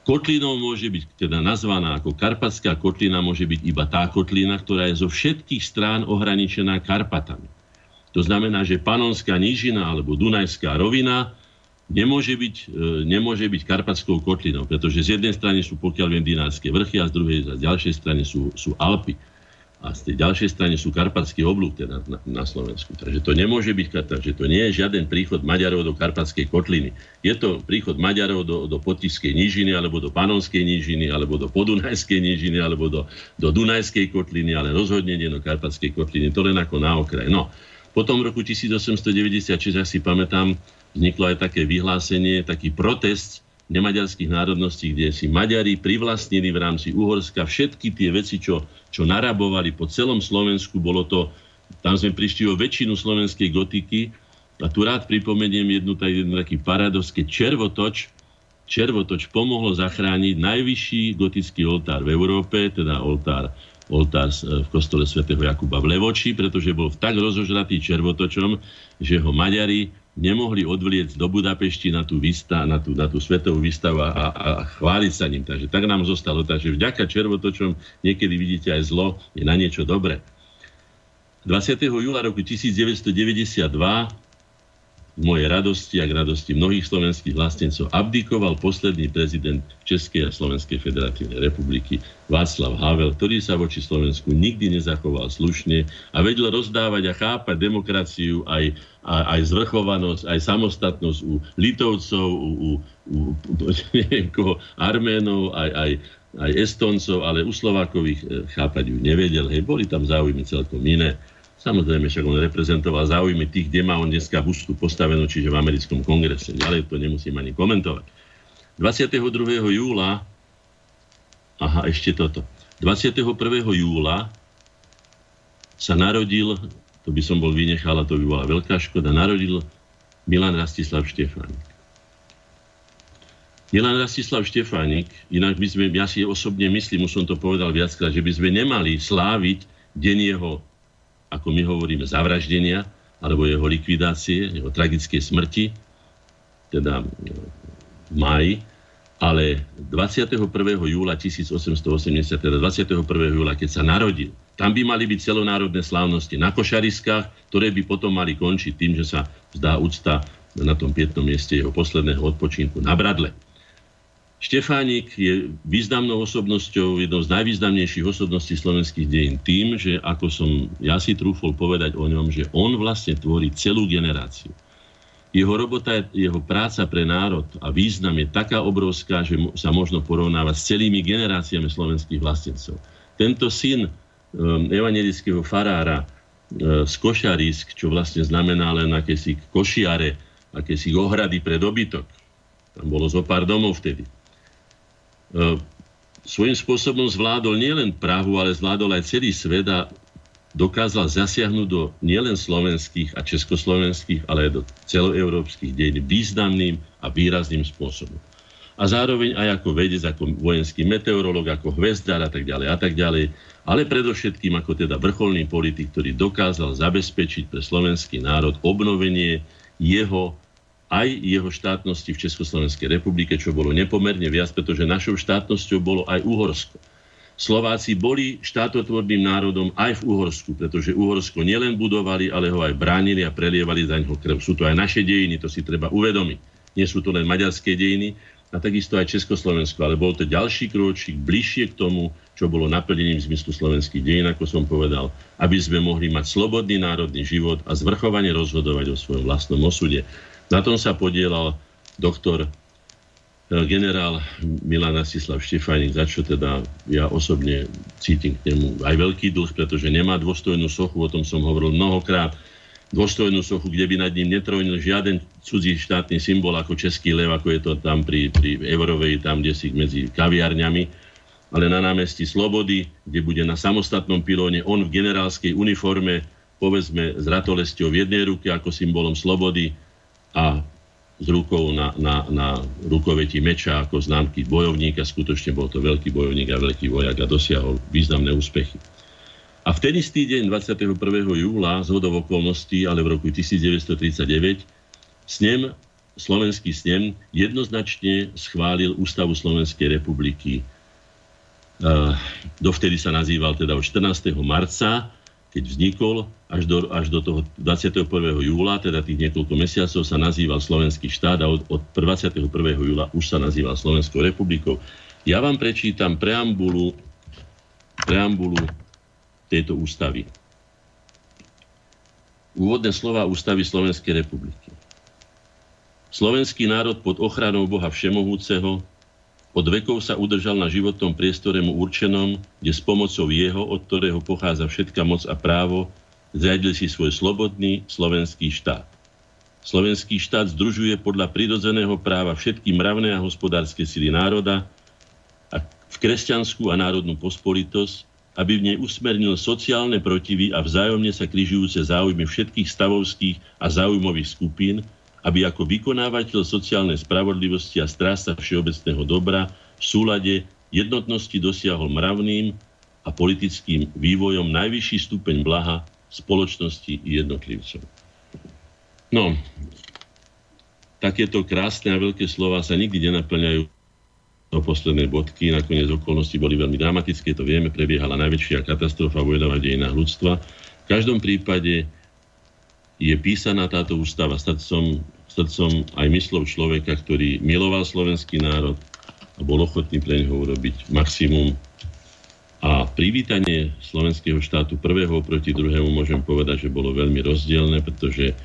Kotlinou môže byť teda nazvaná ako Karpatská kotlina, môže byť iba tá kotlina, ktorá je zo všetkých strán ohraničená Karpatami. To znamená, že Panonská nížina alebo Dunajská rovina nemôže byť, e, nemôže byť Karpatskou kotlinou, pretože z jednej strany sú pokiaľ viem Dinárske vrchy a z druhej z ďalšej strany sú, sú Alpy a z tej ďalšej strany sú karpatský oblúk teda na, na Slovensku. Takže to nemôže byť, takže to nie je žiaden príchod Maďarov do Karpatskej kotliny. Je to príchod Maďarov do, do Potiskej nížiny, alebo do Panonskej nížiny, alebo do Podunajskej nížiny, alebo do, do Dunajskej kotliny, ale rozhodne nie do Karpatskej kotliny. To len ako na okraj. No, potom v roku 1896, ja si pamätám, vzniklo aj také vyhlásenie, taký protest nemaďarských národností, kde si Maďari privlastnili v rámci Uhorska všetky tie veci, čo, čo narabovali po celom Slovensku. Bolo to, tam sme prišli o väčšinu slovenskej gotiky a tu rád pripomeniem jednu, jednu taký paradox, keď Červotoč, Červotoč pomohol zachrániť najvyšší gotický oltár v Európe, teda oltár, oltár v kostole svätého Jakuba v Levoči, pretože bol tak rozožratý červotočom, že ho Maďari nemohli odvliecť do Budapešti na tú, výsta, na tú, na tú svetovú výstavu a, a, a chváliť sa ním. Takže tak nám zostalo. Takže vďaka červotočom niekedy vidíte aj zlo, je na niečo dobré. 20. júla roku 1992 mojej radosti a k radosti mnohých slovenských vlastencov abdikoval posledný prezident Českej a Slovenskej federatívnej republiky Václav Havel, ktorý sa voči Slovensku nikdy nezachoval slušne a vedel rozdávať a chápať demokraciu aj, aj zvrchovanosť, aj samostatnosť u Litovcov, u, u, u neviem koho, Arménov, aj, aj, aj Estoncov, ale u Slovákových eh, chápať ju nevedel. Hej, boli tam záujmy celkom iné. Samozrejme, však on reprezentoval záujmy tých, kde má on dneska bustu postavenú, čiže v americkom kongrese. Ďalej to nemusím ani komentovať. 22. júla, aha, ešte toto. 21. júla sa narodil, to by som bol vynechal, a to by bola veľká škoda, narodil Milan Rastislav Štefánik. Nielen Rastislav Štefánik, inak by sme, ja si osobne myslím, už som to povedal viackrát, že by sme nemali sláviť deň jeho, ako my hovoríme, zavraždenia, alebo jeho likvidácie, jeho tragickej smrti, teda v máji, ale 21. júla 1880, teda 21. júla, keď sa narodil, tam by mali byť celonárodné slávnosti na košariskách, ktoré by potom mali končiť tým, že sa zdá úcta na tom pietnom mieste jeho posledného odpočinku na Bradle. Štefánik je významnou osobnosťou, jednou z najvýznamnejších osobností slovenských dejín tým, že ako som ja si trúfol povedať o ňom, že on vlastne tvorí celú generáciu. Jeho robota, jeho práca pre národ a význam je taká obrovská, že sa možno porovnávať s celými generáciami slovenských vlastencov. Tento syn um, evangelického farára uh, z Košarisk, čo vlastne znamená len akési košiare, akési ohrady pre dobytok. Tam bolo zo pár domov vtedy. Uh, svojím spôsobom zvládol nielen Prahu, ale zvládol aj celý svet a dokázal zasiahnuť do nielen slovenských a československých, ale aj do celoeurópskych dejín významným a výrazným spôsobom. A zároveň aj ako vedec, ako vojenský meteorolog, ako hvezdár a tak ďalej a tak ďalej, ale predovšetkým ako teda vrcholný politik, ktorý dokázal zabezpečiť pre slovenský národ obnovenie jeho aj jeho štátnosti v Československej republike, čo bolo nepomerne viac, pretože našou štátnosťou bolo aj Uhorsko. Slováci boli štátotvorným národom aj v Uhorsku, pretože Uhorsko nielen budovali, ale ho aj bránili a prelievali za ňoho krv. Sú to aj naše dejiny, to si treba uvedomiť. Nie sú to len maďarské dejiny, a takisto aj Československo, ale bol to ďalší krôčik bližšie k tomu, čo bolo naplnením zmyslu slovenských dejín, ako som povedal, aby sme mohli mať slobodný národný život a zvrchovane rozhodovať o svojom vlastnom osude. Na tom sa podielal doktor E, generál Milan Asislav Štefánik, za čo teda ja osobne cítim k nemu aj veľký dlh, pretože nemá dôstojnú sochu, o tom som hovoril mnohokrát, dôstojnú sochu, kde by nad ním netrojnil žiaden cudzí štátny symbol ako český lev, ako je to tam pri, pri Eurovej, tam kde si medzi kaviarňami, ale na námestí Slobody, kde bude na samostatnom pilóne on v generálskej uniforme, povedzme s ratolesťou v jednej ruke ako symbolom slobody a s rukou na, na, na rukoveti meča ako známky bojovníka. Skutočne bol to veľký bojovník a veľký vojak a dosiahol významné úspechy. A v ten istý deň 21. júla, z hodov okolností, ale v roku 1939, snem, slovenský snem jednoznačne schválil Ústavu Slovenskej republiky. Uh, dovtedy sa nazýval teda od 14. marca keď vznikol, až do, až do toho 21. júla, teda tých niekoľko mesiacov, sa nazýval Slovenský štát a od, od 21. júla už sa nazýval Slovenskou republikou. Ja vám prečítam preambulu, preambulu tejto ústavy. Úvodné slova ústavy Slovenskej republiky. Slovenský národ pod ochranou Boha Všemohúceho od vekov sa udržal na životnom priestore mu určenom, kde s pomocou jeho, od ktorého pochádza všetka moc a právo, zriadil si svoj slobodný slovenský štát. Slovenský štát združuje podľa prirodzeného práva všetky mravné a hospodárske sily národa a v kresťanskú a národnú pospolitosť, aby v nej usmernil sociálne protivy a vzájomne sa križujúce záujmy všetkých stavovských a záujmových skupín, aby ako vykonávateľ sociálnej spravodlivosti a strása všeobecného dobra v súlade jednotnosti dosiahol mravným a politickým vývojom najvyšší stupeň blaha spoločnosti i jednotlivcov. No, takéto krásne a veľké slova sa nikdy nenaplňajú do poslednej bodky. Nakoniec okolnosti boli veľmi dramatické, to vieme, prebiehala najväčšia katastrofa vojnová dejina ľudstva. V každom prípade je písaná táto ústava srdcom, srdcom aj myslov človeka, ktorý miloval slovenský národ a bol ochotný pre neho urobiť maximum. A privítanie slovenského štátu prvého proti druhému môžem povedať, že bolo veľmi rozdielne, pretože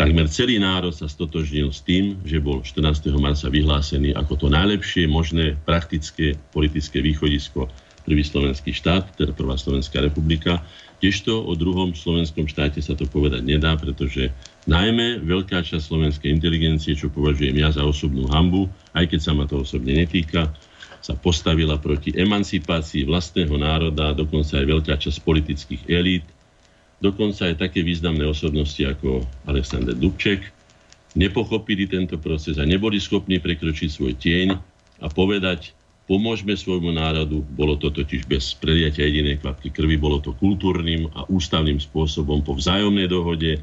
takmer celý národ sa stotožnil s tým, že bol 14. marca vyhlásený ako to najlepšie možné praktické politické východisko prvý slovenský štát, teda prvá Slovenská republika. Tiežto o druhom slovenskom štáte sa to povedať nedá, pretože najmä veľká časť slovenskej inteligencie, čo považujem ja za osobnú hambu, aj keď sa ma to osobne netýka, sa postavila proti emancipácii vlastného národa, dokonca aj veľká časť politických elít, dokonca aj také významné osobnosti ako Alexander Dubček, nepochopili tento proces a neboli schopní prekročiť svoj tieň a povedať, pomôžme svojmu národu. Bolo to totiž bez preliatia jedinej kvapky krvi, bolo to kultúrnym a ústavným spôsobom po vzájomnej dohode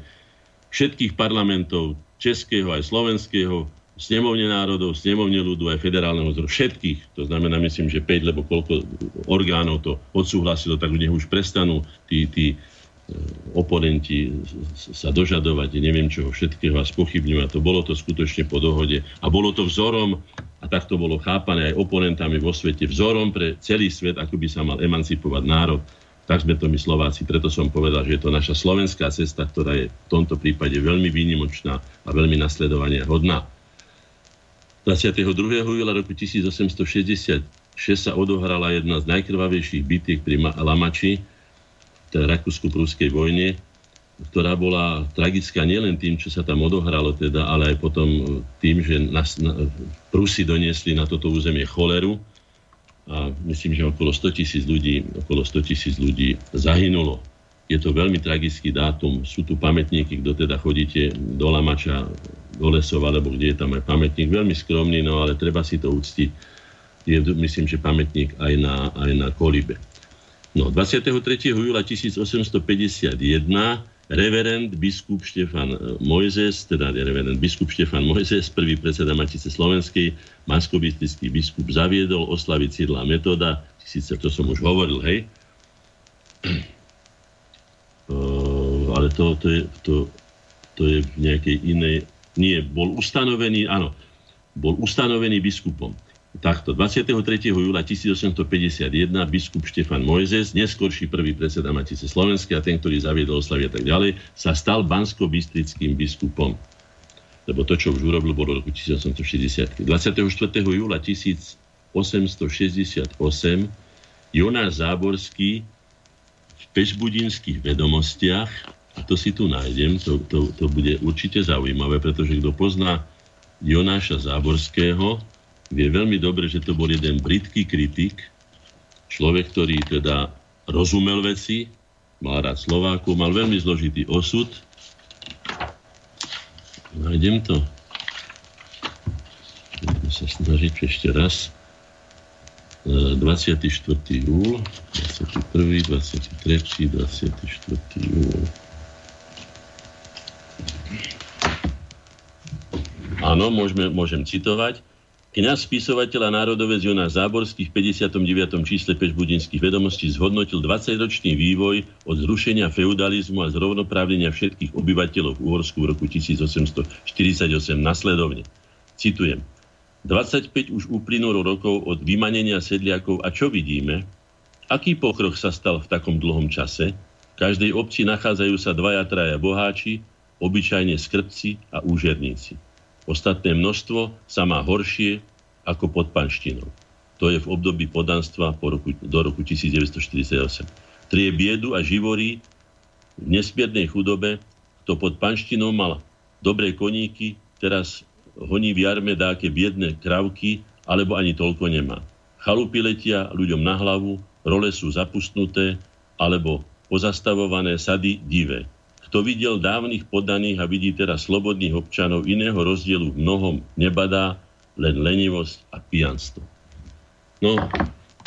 všetkých parlamentov, českého aj slovenského, snemovne národov, snemovne ľudu aj federálneho zhromaždenia, všetkých, to znamená myslím, že 5, lebo koľko orgánov to odsúhlasilo, tak nech už prestanú tí, tí oponenti sa dožadovať, neviem čoho všetkého a. To bolo to skutočne po dohode a bolo to vzorom a tak to bolo chápané aj oponentami vo svete, vzorom pre celý svet, ako by sa mal emancipovať národ. Tak sme to my Slováci. Preto som povedal, že je to naša slovenská cesta, ktorá je v tomto prípade veľmi výnimočná a veľmi nasledovania hodná. 22. júla roku 1866 sa odohrala jedna z najkrvavejších bitiek pri Lamači, Rakúsko-Prúskej vojne, ktorá bola tragická nielen tým, čo sa tam odohralo, teda, ale aj potom e, tým, že nás, na, Prusy doniesli na toto územie choleru a myslím, že okolo 100 tisíc ľudí, okolo 100 tisíc ľudí zahynulo. Je to veľmi tragický dátum. Sú tu pamätníky, kto teda chodíte do Lamača, do Lesov, alebo kde je tam aj pamätník. Veľmi skromný, no ale treba si to uctiť. Je, myslím, že pamätník aj na, aj na Kolibe. No, 23. júla 1851 reverend biskup Štefan e, Mojzes, teda reverend biskup Štefan Mojzes, prvý predseda Matice Slovenskej, maskobistický biskup zaviedol oslavy Cyrila Metoda, síce to som už hovoril, hej, ale to, to, je, to, to je v nejakej inej, nie, bol ustanovený, áno, bol ustanovený biskupom takto. 23. júla 1851 biskup Štefan Mojzes, neskorší prvý predseda Matice Slovenskej a ten, ktorý zaviedol oslavy a tak ďalej, sa stal bansko-bystrickým biskupom. Lebo to, čo už urobil, bolo roku 1860. 24. júla 1868 Jonáš Záborský v Pešbudinských vedomostiach, a to si tu nájdem, to, to, to bude určite zaujímavé, pretože kto pozná Jonáša Záborského, vie veľmi dobre, že to bol jeden britský kritik, človek, ktorý teda rozumel veci, mal rád Slovákov, mal veľmi zložitý osud. Nájdem to. Budeme sa snažiť ešte raz. 24. E, júl, 21., 23., 24. júl. Áno, môžeme, môžem citovať. Kňaz spisovateľ a národovec Jonáš Záborský v 59. čísle Pešbudinských vedomostí zhodnotil 20-ročný vývoj od zrušenia feudalizmu a zrovnoprávnenia všetkých obyvateľov v Uhorsku v roku 1848 nasledovne. Citujem. 25 už uplynulo rokov od vymanenia sedliakov a čo vidíme? Aký pokrok sa stal v takom dlhom čase? V každej obci nachádzajú sa dvaja, traja boháči, obyčajne skrbci a úžerníci. Ostatné množstvo sa má horšie ako pod panštinou. To je v období podanstva po roku, do roku 1948. Trie biedu a živorí v nesmiernej chudobe, kto pod panštinou mal dobré koníky, teraz honí v jarme dáke biedne kravky, alebo ani toľko nemá. Chalupy letia ľuďom na hlavu, role sú zapustnuté, alebo pozastavované sady divé. Kto videl dávnych podaných a vidí teraz slobodných občanov, iného rozdielu v mnohom nebadá, len lenivosť a pijanstvo. No,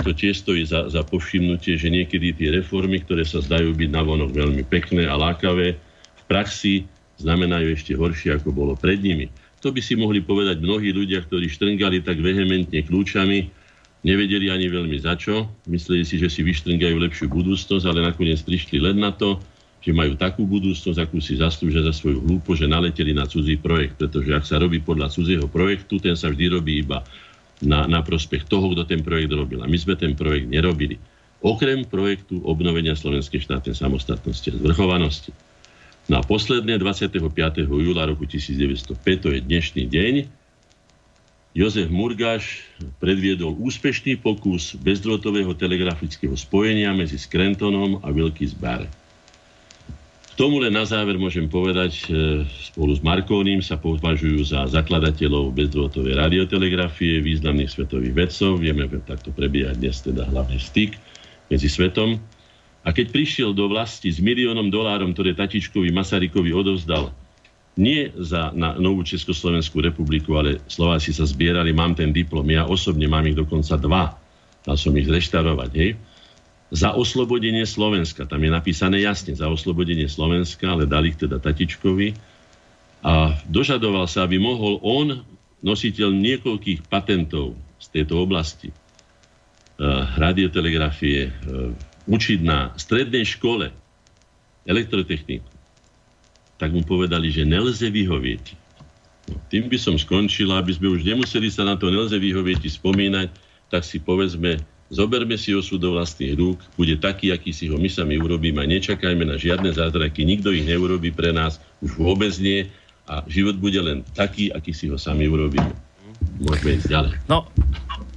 to tiež stojí za, za povšimnutie, že niekedy tie reformy, ktoré sa zdajú byť navonok veľmi pekné a lákavé, v praxi znamenajú ešte horšie, ako bolo pred nimi. To by si mohli povedať mnohí ľudia, ktorí štrngali tak vehementne kľúčami, nevedeli ani veľmi za čo, mysleli si, že si vyštrngajú lepšiu budúcnosť, ale nakoniec prišli len na to, že majú takú budúcnosť, akú si zaslúžia za svoju hlúpo, že naleteli na cudzí projekt. Pretože ak sa robí podľa cudzieho projektu, ten sa vždy robí iba na, na prospech toho, kto ten projekt robil. A my sme ten projekt nerobili. Okrem projektu obnovenia slovenskej štátnej samostatnosti a zvrchovanosti. Na posledné 25. júla roku 1905, to je dnešný deň, Jozef Murgáš predviedol úspešný pokus bezdrotového telegrafického spojenia medzi Skrentonom a Zbár tomu len na záver môžem povedať, e, spolu s Markónim sa považujú za zakladateľov bezdrôtovej radiotelegrafie, významných svetových vedcov. Vieme, že takto prebieha dnes teda hlavne styk medzi svetom. A keď prišiel do vlasti s miliónom dolárom, ktoré Tatičkovi Masarykovi odovzdal nie za, na novú Československú republiku, ale Slováci sa zbierali, mám ten diplom, ja osobne mám ich dokonca dva, dal som ich zreštarovať, hej. Za oslobodenie Slovenska, tam je napísané jasne, za oslobodenie Slovenska, ale dali ich teda Tatičkovi. A dožadoval sa, aby mohol on, nositeľ niekoľkých patentov z tejto oblasti, uh, radiotelegrafie, uh, učiť na strednej škole elektrotechniku, tak mu povedali, že nelze vyhovieť. No, tým by som skončil, aby sme už nemuseli sa na to nelze vyhovieť spomínať, tak si povedzme, zoberme si osud do vlastných rúk, bude taký, aký si ho my sami urobíme a nečakajme na žiadne zázraky, nikto ich neurobi pre nás, už vôbec nie a život bude len taký, aký si ho sami urobíme. Môžeme ísť ďalej. No,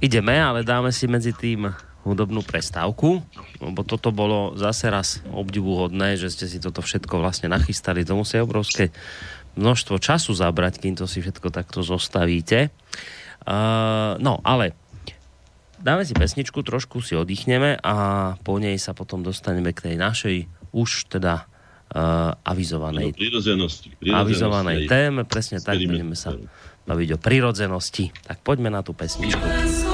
ideme, ale dáme si medzi tým hudobnú prestávku, lebo toto bolo zase raz obdivuhodné, že ste si toto všetko vlastne nachystali. To musí obrovské množstvo času zabrať, kým to si všetko takto zostavíte. Uh, no, ale dáme si pesničku, trošku si oddychneme a po nej sa potom dostaneme k tej našej už teda uh, avizovanej, prirodzenosti, prirodzenosti avizovanej téme. Presne tak, budeme sa baviť o prirodzenosti. Tak poďme na tú pesničku.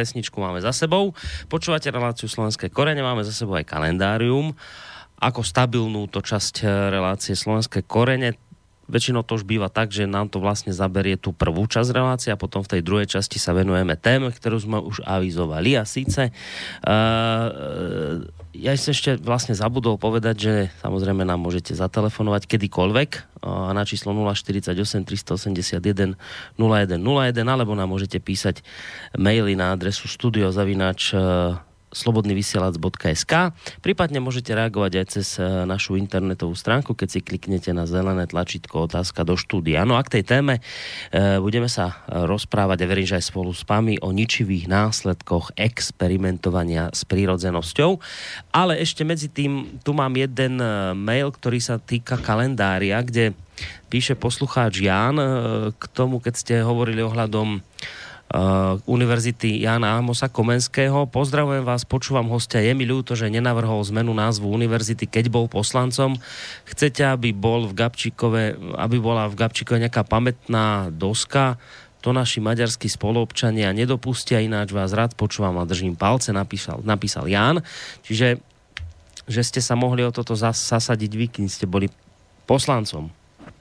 Pesničku máme za sebou. Počúvate reláciu Slovenské korene, máme za sebou aj kalendárium. Ako stabilnú to časť eh, relácie Slovenské korene väčšinou to už býva tak, že nám to vlastne zaberie tú prvú časť relácie a potom v tej druhej časti sa venujeme téme, ktorú sme už avizovali a síce uh, ja som ešte vlastne zabudol povedať, že samozrejme nám môžete zatelefonovať kedykoľvek na číslo 048 381 0101 alebo nám môžete písať maily na adresu studiozavinač uh, slobodnyvysielac.sk. Prípadne môžete reagovať aj cez e, našu internetovú stránku, keď si kliknete na zelené tlačítko otázka do štúdia. No a k tej téme e, budeme sa rozprávať, a verím, že aj spolu s vami, o ničivých následkoch experimentovania s prírodzenosťou. Ale ešte medzi tým, tu mám jeden e, mail, ktorý sa týka kalendária, kde píše poslucháč Jan k tomu, keď ste hovorili ohľadom Univerzity Jana Amosa Komenského. Pozdravujem vás, počúvam hostia. Je mi ľúto, že nenavrhol zmenu názvu univerzity, keď bol poslancom. Chcete, aby, bol v Gabčíkove, aby bola v Gabčíkove nejaká pamätná doska? To naši maďarskí spoluobčania nedopustia, ináč vás rád počúvam a držím palce, napísal, napísal Jan. Čiže že ste sa mohli o toto zas, zasadiť vy, keď ste boli poslancom.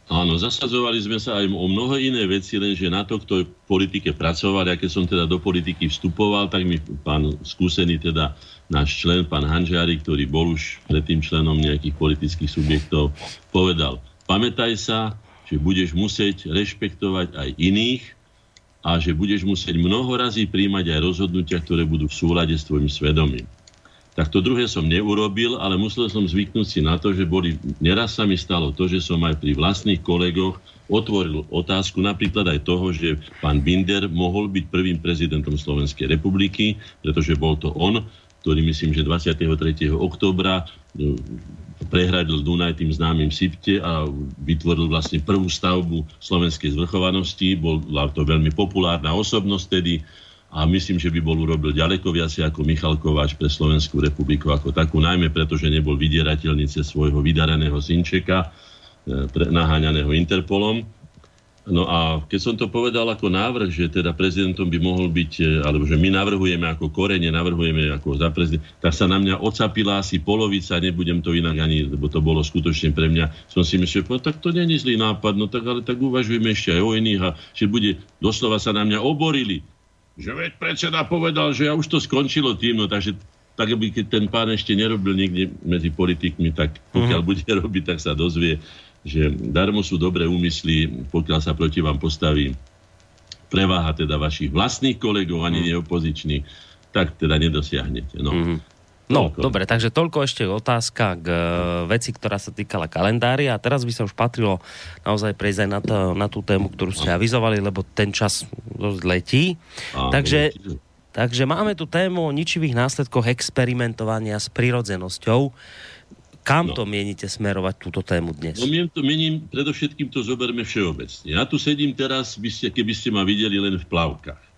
Áno, zasadzovali sme sa aj o mnoho iné veci, lenže na to, kto v politike pracoval, a keď som teda do politiky vstupoval, tak mi pán skúsený teda náš člen, pán Hanžiari, ktorý bol už predtým členom nejakých politických subjektov, povedal, pamätaj sa, že budeš musieť rešpektovať aj iných a že budeš musieť mnoho razy príjmať aj rozhodnutia, ktoré budú v súlade s tvojim svedomím tak to druhé som neurobil, ale musel som zvyknúť si na to, že boli, neraz sa mi stalo to, že som aj pri vlastných kolegoch otvoril otázku napríklad aj toho, že pán Binder mohol byť prvým prezidentom Slovenskej republiky, pretože bol to on, ktorý myslím, že 23. oktobra e, prehradil Dunaj tým známym Sipte a vytvoril vlastne prvú stavbu slovenskej zvrchovanosti. Bola to veľmi populárna osobnosť tedy a myslím, že by bol urobil ďaleko viac ako Michal Kováč pre Slovenskú republiku ako takú, najmä preto, že nebol vydierateľný cez svojho vydareného synčeka, e, naháňaného Interpolom. No a keď som to povedal ako návrh, že teda prezidentom by mohol byť, e, alebo že my navrhujeme ako korene, navrhujeme ako za prezident, tak sa na mňa ocapila asi polovica, nebudem to inak ani, lebo to bolo skutočne pre mňa, som si myslel, no tak to není zlý nápad, no tak ale tak uvažujeme ešte aj o iných a že bude, doslova sa na mňa oborili že veď predseda povedal, že ja už to skončilo tým, no takže tak aby keď ten pán ešte nerobil niekde medzi politikmi, tak pokiaľ uh-huh. bude robiť, tak sa dozvie, že darmo sú dobré úmysly, pokiaľ sa proti vám postaví preváha teda vašich vlastných kolegov, ani uh-huh. neopozičných, tak teda nedosiahnete. No. Uh-huh. No, toľko. dobre, takže toľko ešte otázka k e, veci, ktorá sa týkala kalendária. A teraz by sa už patrilo naozaj prejsť aj na, to, na tú tému, ktorú ste avizovali, lebo ten čas dosť letí. Takže, takže máme tu tému o ničivých následkoch experimentovania s prirodzenosťou. Kam no. to mienite smerovať túto tému dnes? No mien to mením, predovšetkým to zoberme všeobecne. Ja tu sedím teraz, by ste, keby ste ma videli len v plavkách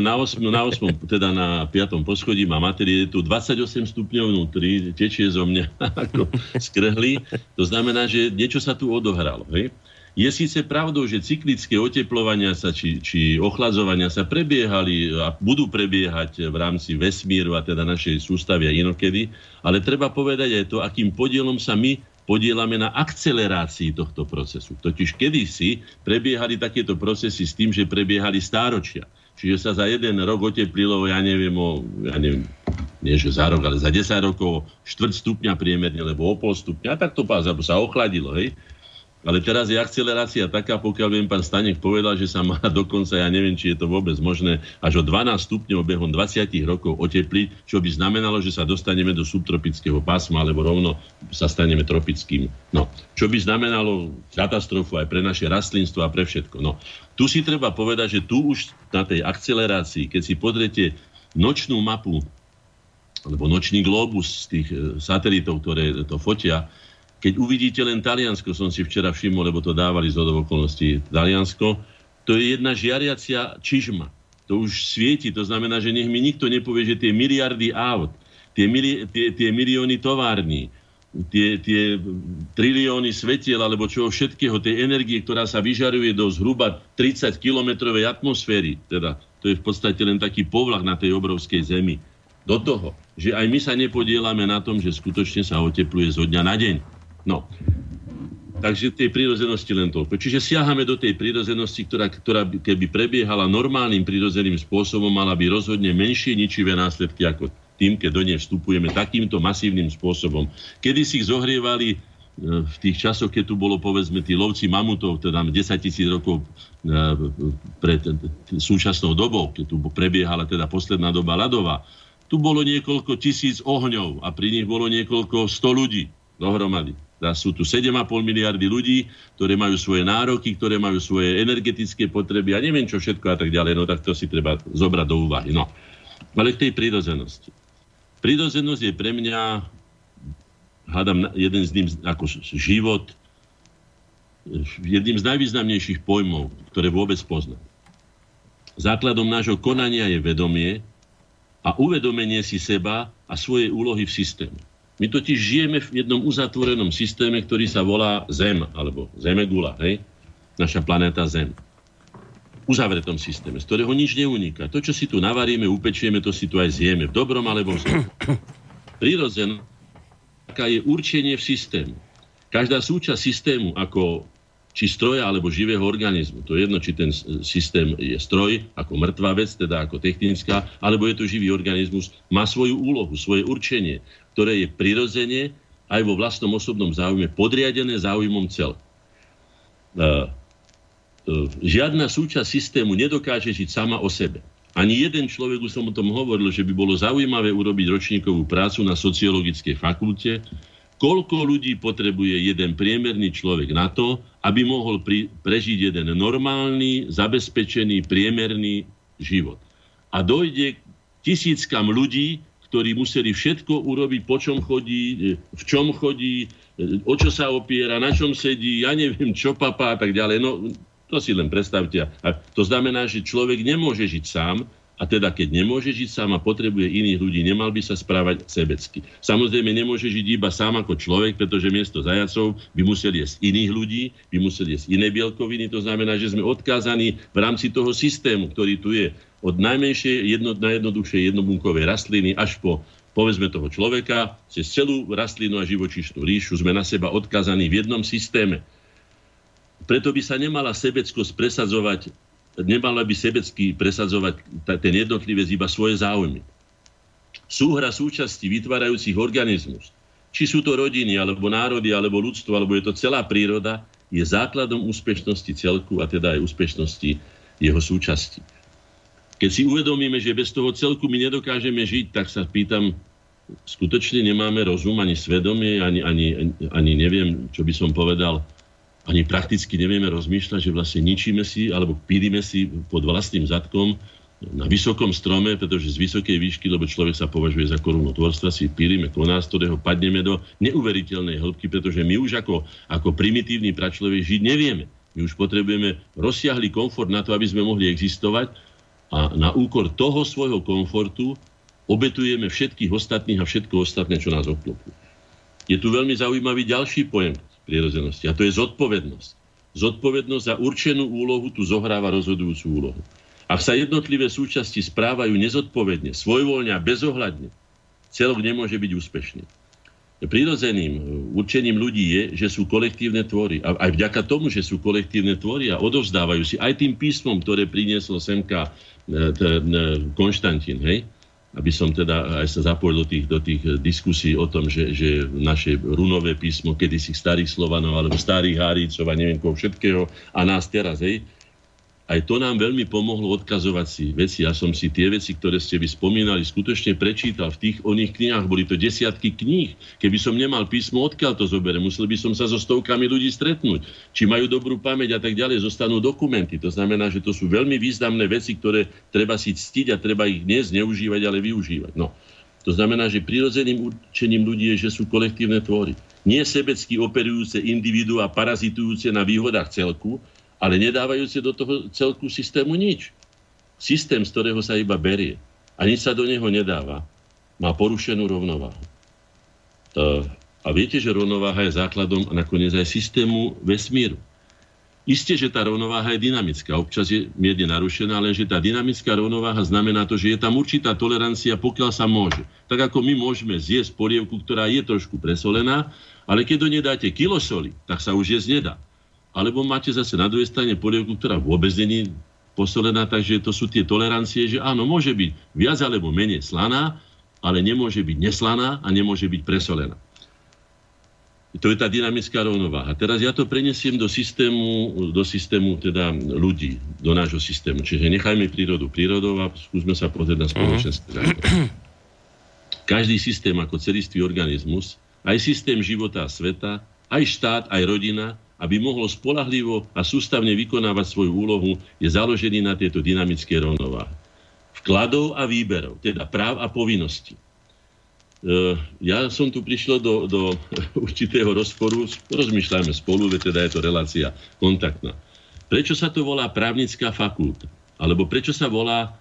na 8, na 8, teda na 5. poschodí má materie, je tu 28 stupňov vnútri, tečie zo mňa ako skrhli. To znamená, že niečo sa tu odohralo. Hej? Je síce pravdou, že cyklické oteplovania sa či, či ochladzovania sa prebiehali a budú prebiehať v rámci vesmíru a teda našej sústavy a inokedy, ale treba povedať aj to, akým podielom sa my podielame na akcelerácii tohto procesu. Totiž kedysi prebiehali takéto procesy s tým, že prebiehali stáročia. Čiže sa za jeden rok oteplilo, ja neviem, o, ja neviem, nie že za rok, ale za 10 rokov štvrť stupňa priemerne, lebo o pol stupňa, tak to sa ochladilo, hej. Ale teraz je akcelerácia taká, pokiaľ viem, pán Stanek povedal, že sa má dokonca, ja neviem, či je to vôbec možné, až o 12 stupňov behom 20 rokov otepliť, čo by znamenalo, že sa dostaneme do subtropického pásma, alebo rovno sa staneme tropickým. No, čo by znamenalo katastrofu aj pre naše rastlinstvo a pre všetko. No, tu si treba povedať, že tu už na tej akcelerácii, keď si pozriete nočnú mapu, alebo nočný globus z tých e, satelitov, ktoré to fotia, keď uvidíte len Taliansko, som si včera všimol, lebo to dávali z okolností Taliansko, to je jedna žiariacia čižma. To už svieti, to znamená, že nech mi nikto nepovie, že tie miliardy aut, tie, mili, tie, tie milióny tovární, tie, tie trilióny svetiel alebo čoho všetkého, tej energie, ktorá sa vyžaruje do zhruba 30-kilometrovej atmosféry, teda to je v podstate len taký povlak na tej obrovskej zemi. Do toho, že aj my sa nepodielame na tom, že skutočne sa otepluje zo dňa na deň. No. Takže tej prírodzenosti len toľko. Čiže siahame do tej prírodzenosti, ktorá, ktorá keby prebiehala normálnym prírodzeným spôsobom, mala by rozhodne menšie ničivé následky ako tým, keď do nej vstupujeme takýmto masívnym spôsobom. Kedy si ich zohrievali e, v tých časoch, keď tu bolo povedzme tí lovci mamutov, teda 10 tisíc rokov e, pred súčasnou dobou, keď tu prebiehala teda posledná doba ľadová, tu bolo niekoľko tisíc ohňov a pri nich bolo niekoľko sto ľudí dohromady. Sú tu 7,5 miliardy ľudí, ktoré majú svoje nároky, ktoré majú svoje energetické potreby a neviem čo všetko a tak ďalej. No tak to si treba zobrať do úvahy. No. Ale k tej prírodzenosti. Prírodzenosť je pre mňa, hádam, jeden z tým ako život, jedným z najvýznamnejších pojmov, ktoré vôbec poznám. Základom nášho konania je vedomie a uvedomenie si seba a svojej úlohy v systéme. My totiž žijeme v jednom uzatvorenom systéme, ktorý sa volá Zem, alebo Zemegula, hej? Naša planéta Zem. Uzavretom systéme, z ktorého nič neuniká. To, čo si tu navaríme, upečieme, to si tu aj zjeme. V dobrom alebo v zlom. Prirodzená je určenie v systému. Každá súčasť systému, ako či stroja alebo živého organizmu, to je jedno, či ten systém je stroj, ako mŕtva vec, teda ako technická, alebo je to živý organizmus, má svoju úlohu, svoje určenie, ktoré je prirodzene aj vo vlastnom osobnom záujme podriadené záujmom cel. Uh, uh, žiadna súčasť systému nedokáže žiť sama o sebe. Ani jeden človek, už som o tom hovoril, že by bolo zaujímavé urobiť ročníkovú prácu na sociologickej fakulte, koľko ľudí potrebuje jeden priemerný človek na to, aby mohol pri, prežiť jeden normálny, zabezpečený, priemerný život. A dojde k tisíckam ľudí, ktorí museli všetko urobiť, po čom chodí, v čom chodí, o čo sa opiera, na čom sedí, ja neviem, čo papá a tak ďalej. No, to si len predstavte. A to znamená, že človek nemôže žiť sám, a teda keď nemôže žiť sám a potrebuje iných ľudí, nemal by sa správať sebecky. Samozrejme nemôže žiť iba sám ako človek, pretože miesto zajacov by museli jesť iných ľudí, by museli jesť iné bielkoviny. To znamená, že sme odkázaní v rámci toho systému, ktorý tu je od najmenšej, jedno, najjednoduchšej jednobunkovej rastliny až po povedzme toho človeka, cez celú rastlinu a živočišnú ríšu sme na seba odkázaní v jednom systéme. Preto by sa nemala sebeckosť presadzovať nemala by sebecky presadzovať ten jednotlivec iba svoje záujmy. Súhra súčasti vytvárajúcich organizmus, či sú to rodiny, alebo národy, alebo ľudstvo, alebo je to celá príroda, je základom úspešnosti celku a teda aj úspešnosti jeho súčasti. Keď si uvedomíme, že bez toho celku my nedokážeme žiť, tak sa pýtam, skutočne nemáme rozum, ani svedomie, ani, ani, ani neviem, čo by som povedal, ani prakticky nevieme rozmýšľať, že vlastne ničíme si alebo pílime si pod vlastným zadkom na vysokom strome, pretože z vysokej výšky, lebo človek sa považuje za korunu tvorstva, si pílime konás, ktorého padneme do neuveriteľnej hĺbky, pretože my už ako, ako primitívny pračlovek žiť nevieme. My už potrebujeme rozsiahly komfort na to, aby sme mohli existovať a na úkor toho svojho komfortu obetujeme všetkých ostatných a všetko ostatné, čo nás obklopuje. Je tu veľmi zaujímavý ďalší pojem, prirodzenosti. A to je zodpovednosť. Zodpovednosť za určenú úlohu tu zohráva rozhodujúcu úlohu. Ak sa jednotlivé súčasti správajú nezodpovedne, svojvoľne a bezohľadne, celok nemôže byť úspešný. Prirodzeným e, určením ľudí je, že sú kolektívne tvory. A aj vďaka tomu, že sú kolektívne tvory a odovzdávajú si aj tým písmom, ktoré priniesol semka e, e, Konštantín, hej, aby som teda aj sa zapojil do tých, do tých eh, diskusí o tom, že, že naše runové písmo kedysi starých Slovanov alebo starých Hárícov a neviem koho všetkého a nás teraz, hej, aj to nám veľmi pomohlo odkazovať si veci. Ja som si tie veci, ktoré ste vy spomínali, skutočne prečítal. V tých oných knihách boli to desiatky kníh. Keby som nemal písmo, odkiaľ to zoberiem? Musel by som sa so stovkami ľudí stretnúť. Či majú dobrú pamäť a tak ďalej, zostanú dokumenty. To znamená, že to sú veľmi významné veci, ktoré treba si ctiť a treba ich dnes neužívať, ale využívať. No. To znamená, že prirodzeným určením ľudí je, že sú kolektívne tvory. Nie sebecky operujúce individu a parazitujúce na výhodách celku, ale nedávajúce do toho celku systému nič. Systém, z ktorého sa iba berie a nič sa do neho nedáva, má porušenú rovnováhu. To, a viete, že rovnováha je základom a nakoniec aj systému vesmíru. Isté, že tá rovnováha je dynamická, občas je mierne narušená, lenže tá dynamická rovnováha znamená to, že je tam určitá tolerancia, pokiaľ sa môže. Tak ako my môžeme zjesť polievku, ktorá je trošku presolená, ale keď do nej dáte kilo soli, tak sa už jesť nedá. Alebo máte zase na druhej strane polievku, ktorá vôbec není posolená, takže to sú tie tolerancie, že áno, môže byť viac alebo menej slaná, ale nemôže byť neslaná a nemôže byť presolená. To je tá dynamická rovnováha. Teraz ja to prenesiem do systému, do systému teda ľudí, do nášho systému. Čiže nechajme prírodu prírodou a skúsme sa pozrieť na spoločenstvo. Uh-huh. Každý systém ako celistvý organizmus, aj systém života a sveta, aj štát, aj rodina, aby mohlo spolahlivo a sústavne vykonávať svoju úlohu, je založený na tejto dynamické rovnováhe. Vkladov a výberov, teda práv a povinností. E, ja som tu prišiel do, do určitého rozporu, rozmýšľame spolu, veď teda je to relácia kontaktná. Prečo sa to volá právnická fakulta? Alebo prečo sa volá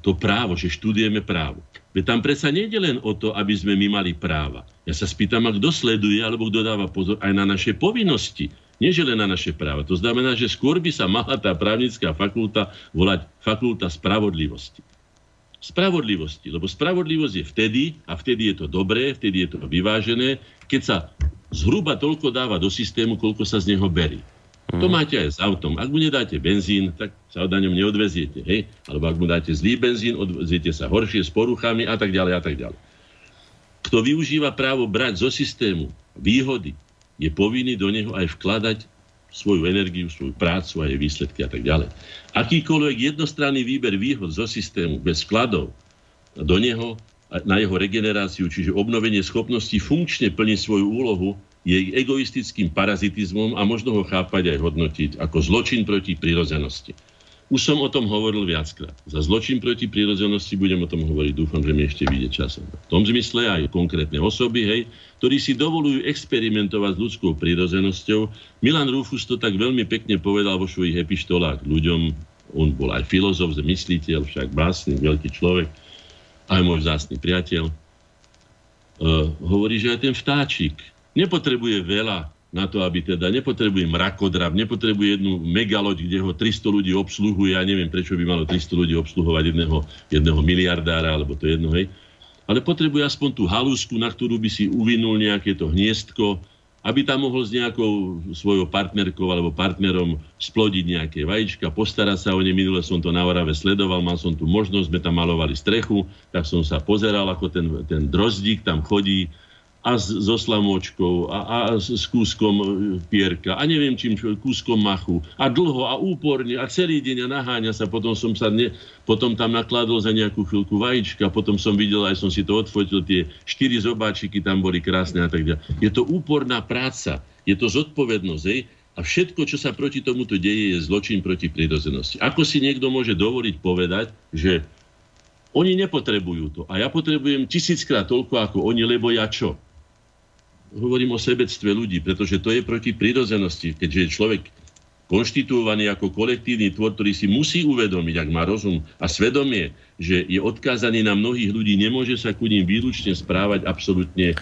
to právo, že študujeme právo? Veď tam predsa nejde len o to, aby sme my mali práva. Ja sa spýtam, a kto sleduje, alebo kto dáva pozor aj na naše povinnosti. Nie, že len na naše práva. To znamená, že skôr by sa mala tá právnická fakulta volať fakulta spravodlivosti. Spravodlivosti, lebo spravodlivosť je vtedy, a vtedy je to dobré, vtedy je to vyvážené, keď sa zhruba toľko dáva do systému, koľko sa z neho berí. To máte aj s autom. Ak mu nedáte benzín, tak sa na ňom neodveziete. Hej? Alebo ak mu dáte zlý benzín, odveziete sa horšie s poruchami a tak ďalej a tak ďalej. Kto využíva právo brať zo systému výhody, je povinný do neho aj vkladať svoju energiu, svoju prácu a jej výsledky a tak ďalej. Akýkoľvek jednostranný výber výhod zo systému bez vkladov do neho na jeho regeneráciu, čiže obnovenie schopnosti funkčne plniť svoju úlohu, je egoistickým parazitizmom a možno ho chápať aj hodnotiť ako zločin proti prírodzenosti. Už som o tom hovoril viackrát. Za zločin proti prírodzenosti budem o tom hovoriť, dúfam, že mi ešte vyjde časom. V tom zmysle aj konkrétne osoby, hej, ktorí si dovolujú experimentovať s ľudskou prírodzenosťou. Milan Rufus to tak veľmi pekne povedal vo svojich epištolách ľuďom. On bol aj filozof, mysliteľ, však básny, veľký človek aj môj vzácný priateľ, uh, hovorí, že aj ten vtáčik nepotrebuje veľa na to, aby teda nepotrebuje mrakodrap, nepotrebuje jednu megaloď, kde ho 300 ľudí obsluhuje, ja neviem, prečo by malo 300 ľudí obsluhovať jedného, jedného miliardára, alebo to jedno, hej. Ale potrebuje aspoň tú halúsku, na ktorú by si uvinul nejaké to hniezdko, aby tam mohol s nejakou svojou partnerkou alebo partnerom splodiť nejaké vajíčka, postarať sa o ne. Minule som to na Orave sledoval, mal som tu možnosť, sme tam malovali strechu, tak som sa pozeral, ako ten, ten drozdík tam chodí a s, so slamočkou a, a s kúskom e, pierka a neviem čím, kúskom machu a dlho a úporne a celý deň a naháňa sa. Potom som sa ne, potom tam nakladol za nejakú chvíľku vajíčka, potom som videl, aj som si to odfotil, tie štyri zobáčiky tam boli krásne a tak ďalej. Je to úporná práca, je to zodpovednosť, hej? A všetko, čo sa proti tomuto deje, je zločin proti prírodzenosti. Ako si niekto môže dovoliť povedať, že oni nepotrebujú to a ja potrebujem tisíckrát toľko ako oni, lebo ja čo? Hovorím o sebectve ľudí, pretože to je proti prírodzenosti, keďže je človek konštituovaný ako kolektívny tvor, ktorý si musí uvedomiť, ak má rozum a svedomie, že je odkázaný na mnohých ľudí, nemôže sa ku ním výlučne správať absolútne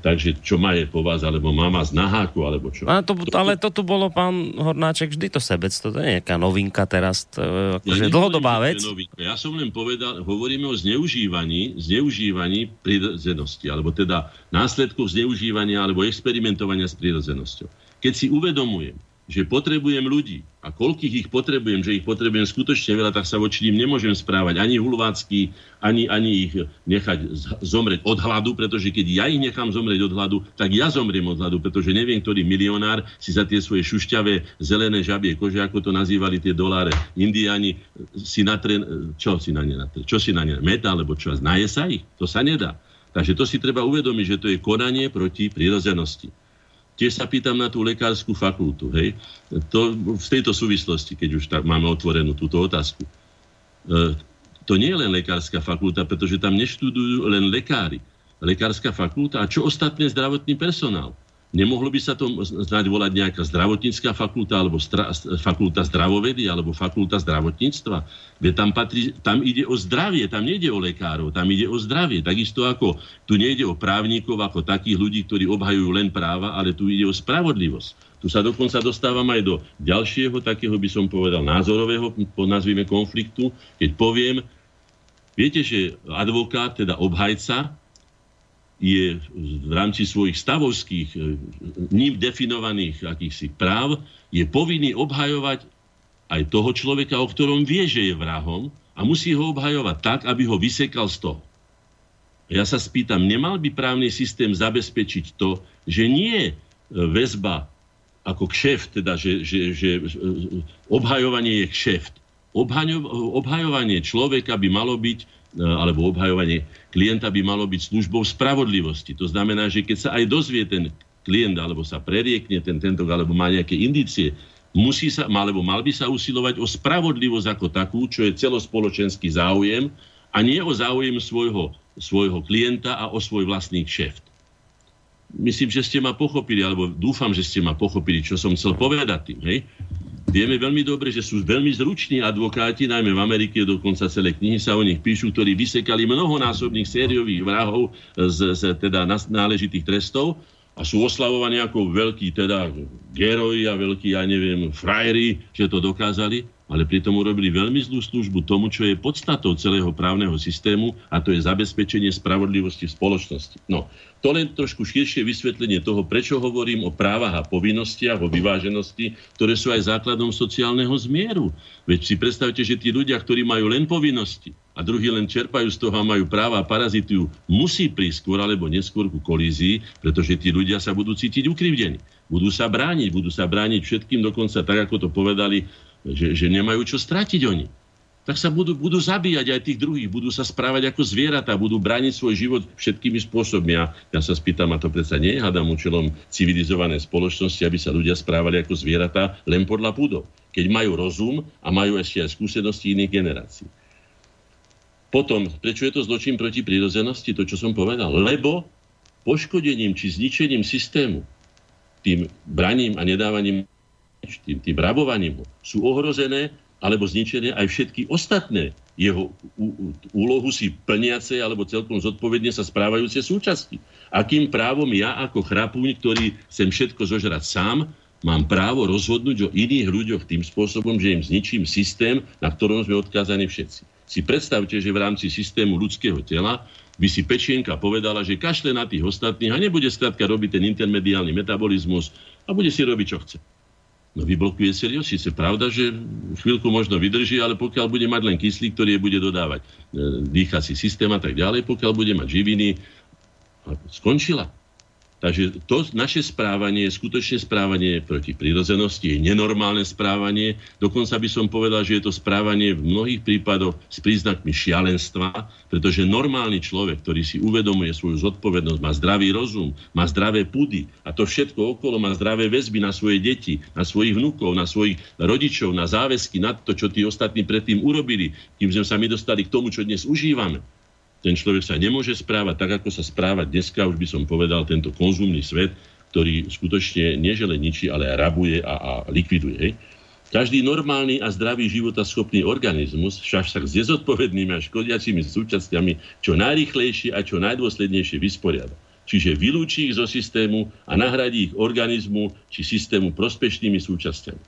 takže čo má je po vás, alebo mama z naháku, alebo čo. A to, ale toto bolo, pán Hornáček, vždy to sebectvo, to je nejaká novinka teraz, to, akože ja dlhodobá vec. Ja som len povedal, hovoríme o zneužívaní, zneužívaní prírodzenosti, alebo teda následkov zneužívania alebo experimentovania s prírodzenosťou. Keď si uvedomujem, že potrebujem ľudí a koľkých ich potrebujem, že ich potrebujem skutočne veľa, tak sa voči ním nemôžem správať ani hulvácky, ani, ani ich nechať zomrieť od hladu, pretože keď ja ich nechám zomrieť od hladu, tak ja zomriem od hladu, pretože neviem, ktorý milionár si za tie svoje šušťavé zelené žabie kože, ako to nazývali tie doláre indiani, si natre, čo si na ne natre, čo si na ne, meta, alebo čo, naje sa ich? To sa nedá. Takže to si treba uvedomiť, že to je konanie proti prírodzenosti. Tiež sa pýtam na tú lekárskú fakultu. Hej? To, v tejto súvislosti, keď už tak máme otvorenú túto otázku. E, to nie je len lekárska fakulta, pretože tam neštudujú len lekári. Lekárska fakulta a čo ostatné zdravotný personál? Nemohlo by sa to snáď volať nejaká zdravotnícká fakulta, alebo stra, fakulta zdravovedy, alebo fakulta zdravotníctva? Veď tam, patrí, tam ide o zdravie, tam nejde o lekárov, tam ide o zdravie. Takisto ako tu nejde o právnikov, ako takých ľudí, ktorí obhajujú len práva, ale tu ide o spravodlivosť. Tu sa dokonca dostávam aj do ďalšieho takého, by som povedal, názorového, nazvime konfliktu, keď poviem, viete, že advokát, teda obhajca, je v rámci svojich stavovských, e, ním definovaných akýchsi práv, je povinný obhajovať aj toho človeka, o ktorom vie, že je vrahom a musí ho obhajovať tak, aby ho vysekal z toho. Ja sa spýtam, nemal by právny systém zabezpečiť to, že nie väzba ako kšeft, teda, že, že, že e, obhajovanie je kšeft. Obhajovanie človeka by malo byť E, alebo obhajovanie klienta by malo byť službou spravodlivosti. To znamená, že keď sa aj dozvie ten klient, alebo sa preriekne ten tento, alebo má nejaké indície, musí sa, alebo mal by sa usilovať o spravodlivosť ako takú, čo je celospoločenský záujem a nie o záujem svojho, svojho klienta a o svoj vlastný kšeft. Myslím, že ste ma pochopili, alebo dúfam, že ste ma pochopili, čo som chcel povedať tým. Hej? Vieme veľmi dobre, že sú veľmi zruční advokáti, najmä v Amerike, dokonca celé knihy sa o nich píšu, ktorí vysekali mnohonásobných sériových vrahov z, z teda náležitých trestov a sú oslavovaní ako veľkí teda geroji a veľkí, ja neviem, frajeri, že to dokázali. Ale pritom urobili veľmi zlú službu tomu, čo je podstatou celého právneho systému a to je zabezpečenie spravodlivosti v spoločnosti. No, to len trošku širšie vysvetlenie toho, prečo hovorím o právach a povinnostiach, o vyváženosti, ktoré sú aj základom sociálneho zmieru. Veď si predstavte, že tí ľudia, ktorí majú len povinnosti a druhí len čerpajú z toho a majú práva a parazitujú, musí prísť skôr alebo neskôr ku kolízii, pretože tí ľudia sa budú cítiť ukrivdení. Budú sa brániť, budú sa brániť všetkým, dokonca tak, ako to povedali že, že nemajú čo stratiť oni. Tak sa budú, budú zabíjať aj tých druhých, budú sa správať ako zvieratá, budú brániť svoj život všetkými spôsobmi. A ja sa spýtam, a to predsa nie je hádam účelom civilizovanej spoločnosti, aby sa ľudia správali ako zvieratá len podľa púdov. Keď majú rozum a majú ešte aj skúsenosti iných generácií. Potom, prečo je to zločin proti prírodzenosti, to, čo som povedal? Lebo poškodením či zničením systému, tým braním a nedávaním tým, tým rabovaním sú ohrozené alebo zničené aj všetky ostatné jeho úlohu si plniace alebo celkom zodpovedne sa správajúce súčasti. Akým právom ja ako chrapuň, ktorý chcem všetko zožrať sám, mám právo rozhodnúť o iných ľuďoch tým spôsobom, že im zničím systém, na ktorom sme odkázaní všetci. Si predstavte, že v rámci systému ľudského tela by si pečienka povedala, že kašle na tých ostatných a nebude skrátka robiť ten intermediálny metabolizmus a bude si robiť, čo chce. No vyblokuje serióz. Sice pravda, že chvíľku možno vydrží, ale pokiaľ bude mať len kyslík, ktorý bude dodávať e, dýchací systém a tak ďalej, pokiaľ bude mať živiny, skončila. Takže to naše správanie je skutočne správanie proti prírodzenosti, je nenormálne správanie. Dokonca by som povedal, že je to správanie v mnohých prípadoch s príznakmi šialenstva, pretože normálny človek, ktorý si uvedomuje svoju zodpovednosť, má zdravý rozum, má zdravé pudy a to všetko okolo má zdravé väzby na svoje deti, na svojich vnúkov, na svojich rodičov, na záväzky, na to, čo tí ostatní predtým urobili, kým sme sa my dostali k tomu, čo dnes užívame ten človek sa nemôže správať tak, ako sa správa dneska, už by som povedal, tento konzumný svet, ktorý skutočne nežele ničí, ale rabuje a, a likviduje. Hej. Každý normálny a zdravý životaschopný organizmus však sa s nezodpovednými a škodiacimi súčasťami čo najrychlejšie a čo najdôslednejšie vysporiada. Čiže vylúči ich zo systému a nahradí ich organizmu či systému prospešnými súčasťami.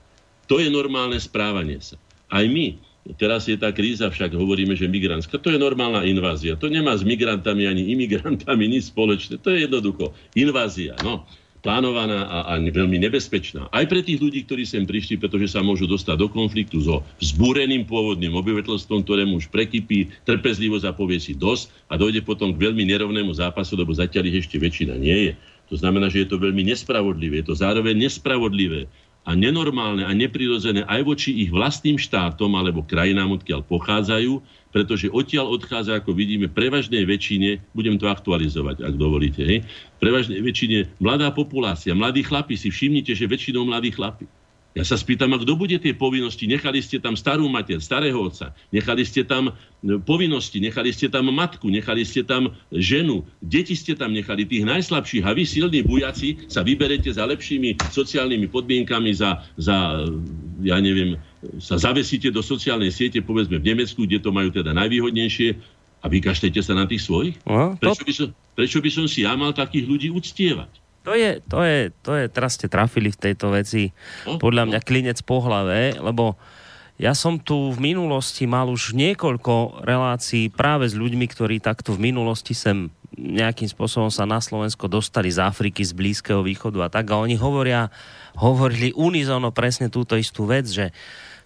To je normálne správanie sa. Aj my, Teraz je tá kríza, však hovoríme, že migránska. To je normálna invázia. To nemá s migrantami ani imigrantami nič spoločné. To je jednoducho invázia. No, plánovaná a, a veľmi nebezpečná. Aj pre tých ľudí, ktorí sem prišli, pretože sa môžu dostať do konfliktu so vzbúreným pôvodným obyvateľstvom, ktorému už prekypí trpezlivosť a povie si dosť a dojde potom k veľmi nerovnému zápasu, lebo zatiaľ ich ešte väčšina nie je. To znamená, že je to veľmi nespravodlivé. Je to zároveň nespravodlivé a nenormálne a neprirodzené aj voči ich vlastným štátom alebo krajinám, odkiaľ pochádzajú, pretože odtiaľ odchádza, ako vidíme, prevažnej väčšine, budem to aktualizovať, ak dovolíte, hej, prevažnej väčšine mladá populácia, mladí chlapi, si všimnite, že väčšinou mladí chlapi. Ja sa spýtam, a kto bude tie povinnosti? Nechali ste tam starú mater, starého otca, nechali ste tam e, povinnosti, nechali ste tam matku, nechali ste tam ženu, deti ste tam nechali, tých najslabších a vy silní bujaci sa vyberete za lepšími sociálnymi podmienkami, za, za ja neviem, sa zavesíte do sociálnej siete, povedzme v Nemecku, kde to majú teda najvýhodnejšie a vykaštete sa na tých svojich? No, prečo, by som, prečo by som si ja mal takých ľudí uctievať? To je, to je, to je, teraz ste trafili v tejto veci. Podľa mňa klinec po hlave, lebo ja som tu v minulosti mal už niekoľko relácií práve s ľuďmi, ktorí takto v minulosti sem nejakým spôsobom sa na Slovensko dostali z Afriky, z Blízkeho východu a tak. A oni hovoria, hovorili unizono presne túto istú vec, že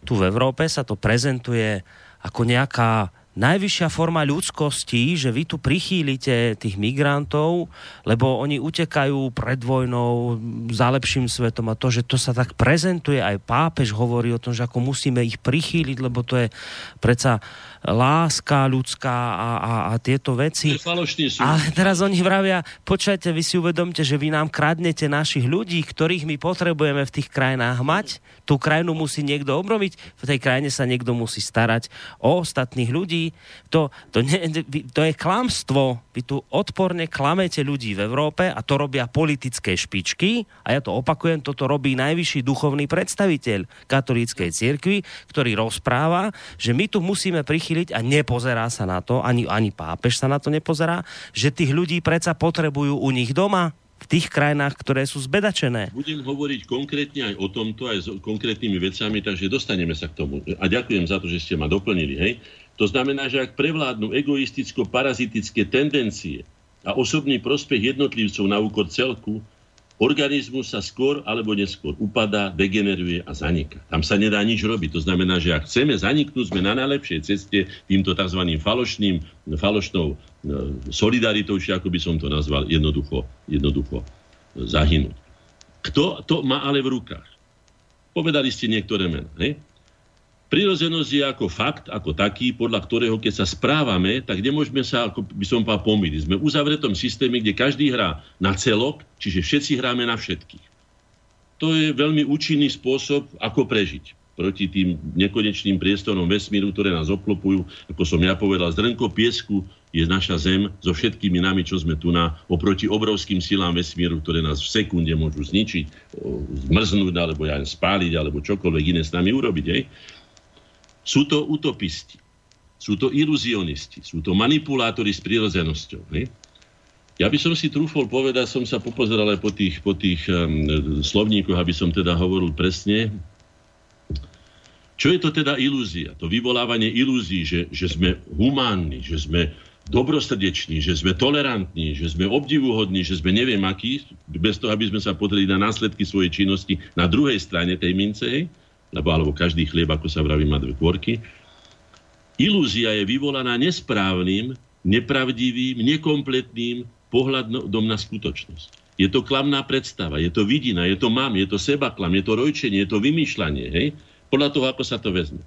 tu v Európe sa to prezentuje ako nejaká najvyššia forma ľudskosti, že vy tu prichýlite tých migrantov, lebo oni utekajú pred vojnou za lepším svetom a to, že to sa tak prezentuje, aj pápež hovorí o tom, že ako musíme ich prichýliť, lebo to je predsa láska ľudská a, a, a tieto veci. Ale teraz oni vravia, počujete, vy si uvedomte, že vy nám kradnete našich ľudí, ktorých my potrebujeme v tých krajinách mať. Tú krajinu musí niekto obrobiť, v tej krajine sa niekto musí starať o ostatných ľudí. To, to, ne, to je klamstvo. Vy tu odporne klamete ľudí v Európe a to robia politické špičky a ja to opakujem, toto robí najvyšší duchovný predstaviteľ katolíckej cirkvi, ktorý rozpráva, že my tu musíme prichyliť vychyliť a nepozerá sa na to, ani, ani pápež sa na to nepozerá, že tých ľudí predsa potrebujú u nich doma, v tých krajinách, ktoré sú zbedačené. Budem hovoriť konkrétne aj o tomto, aj s konkrétnymi vecami, takže dostaneme sa k tomu. A ďakujem za to, že ste ma doplnili. Hej. To znamená, že ak prevládnu egoisticko-parazitické tendencie a osobný prospech jednotlivcov na úkor celku, organizmus sa skôr alebo neskôr upadá, degeneruje a zaniká. Tam sa nedá nič robiť. To znamená, že ak chceme zaniknúť, sme na najlepšej ceste týmto tzv. falošným, falošnou e, solidaritou, či ako by som to nazval, jednoducho, jednoducho zahynúť. Kto to má ale v rukách? Povedali ste niektoré mená. Prirozenosť je ako fakt, ako taký, podľa ktorého keď sa správame, tak nemôžeme sa, ako by som povedal, pomýliť. Sme v uzavretom systéme, kde každý hrá na celok, čiže všetci hráme na všetkých. To je veľmi účinný spôsob, ako prežiť proti tým nekonečným priestorom vesmíru, ktoré nás obklopujú. Ako som ja povedal, zrnko piesku je naša Zem so všetkými nami, čo sme tu na, oproti obrovským silám vesmíru, ktoré nás v sekunde môžu zničiť, zmrznúť, alebo ja spáliť, alebo čokoľvek iné s nami urobiť. Hej? Sú to utopisti, sú to iluzionisti, sú to manipulátori s prírodzenosťou. Ne? Ja by som si trúfol povedať, som sa popozeral aj po tých, po tých um, slovníkoch, aby som teda hovoril presne. Čo je to teda ilúzia? To vyvolávanie ilúzií, že, že sme humánni, že sme dobrosrdeční, že sme tolerantní, že sme obdivuhodní, že sme neviem akí, bez toho, aby sme sa pozreli na následky svojej činnosti na druhej strane tej mince. Lebo alebo každý chlieb, ako sa vraví, má dve kvorky. Ilúzia je vyvolaná nesprávnym, nepravdivým, nekompletným pohľadom na skutočnosť. Je to klamná predstava, je to vidina, je to mám, je to sebaklam, je to rojčenie, je to vymýšľanie, hej? Podľa toho, ako sa to vezme.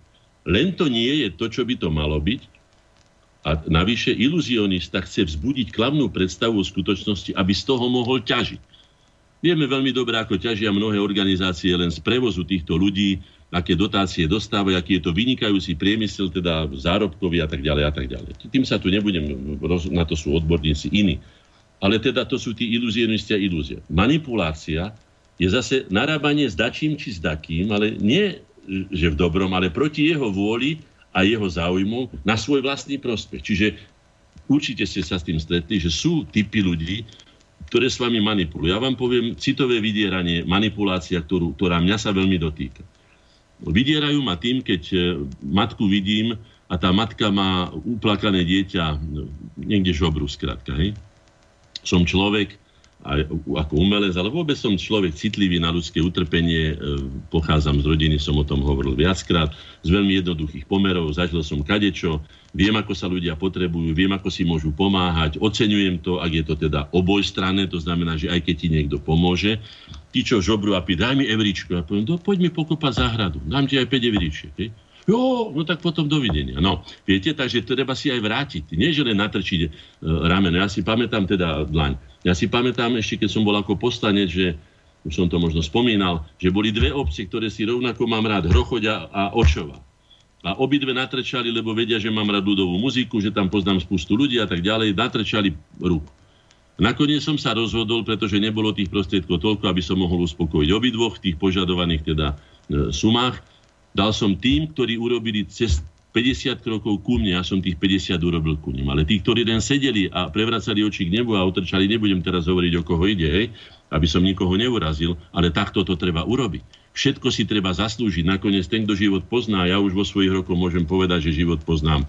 Len to nie je to, čo by to malo byť. A navyše iluzionista chce vzbudiť klamnú predstavu o skutočnosti, aby z toho mohol ťažiť. Vieme veľmi dobre, ako ťažia mnohé organizácie len z prevozu týchto ľudí, aké dotácie dostávajú, aký je to vynikajúci priemysel, teda zárobkový a tak ďalej a tak ďalej. Tým sa tu nebudem, na to sú odborníci iní. Ale teda to sú tí iluzionisti a ilúzie. Manipulácia je zase narábanie s dačím či s dakým, ale nie, že v dobrom, ale proti jeho vôli a jeho záujmu na svoj vlastný prospech. Čiže určite ste sa s tým stretli, že sú typy ľudí, ktoré s vami manipulujú. Ja vám poviem citové vydieranie, manipulácia, ktorú, ktorá mňa sa veľmi dotýka. Vydierajú ma tým, keď e, matku vidím a tá matka má uplakané dieťa, niekde žobru, skrátka, hej. Som človek, ako umelec, ale vôbec som človek citlivý na ľudské utrpenie, e, pochádzam z rodiny, som o tom hovoril viackrát, z veľmi jednoduchých pomerov, zažil som kadečo, viem, ako sa ľudia potrebujú, viem, ako si môžu pomáhať, oceňujem to, ak je to teda obojstranné, to znamená, že aj keď ti niekto pomôže, tí, čo žobru a pí, daj mi evričku, ja poviem, no, poď mi pokopať záhradu, dám ti aj 5 evričiek. Jo, no tak potom dovidenia. No, viete, takže treba si aj vrátiť. Nie, že len natrčiť e, rameno. Ja si pamätám teda dlaň. Ja si pamätám ešte, keď som bol ako poslanec, že už som to možno spomínal, že boli dve obce, ktoré si rovnako mám rád, Hrochoďa a Očova. A obidve natrčali, lebo vedia, že mám rád ľudovú muziku, že tam poznám spustu ľudí a tak ďalej, natrčali ruku. Nakoniec som sa rozhodol, pretože nebolo tých prostriedkov toľko, aby som mohol uspokojiť obidvoch v tých požadovaných teda e, sumách Dal som tým, ktorí urobili cez 50 krokov ku mne, ja som tých 50 urobil ku nim. Ale tí, ktorí len sedeli a prevracali oči k nebu a otrčali, nebudem teraz hovoriť, o koho ide, hej, aby som nikoho neurazil, ale takto to treba urobiť. Všetko si treba zaslúžiť. Nakoniec ten, kto život pozná, ja už vo svojich rokoch môžem povedať, že život poznám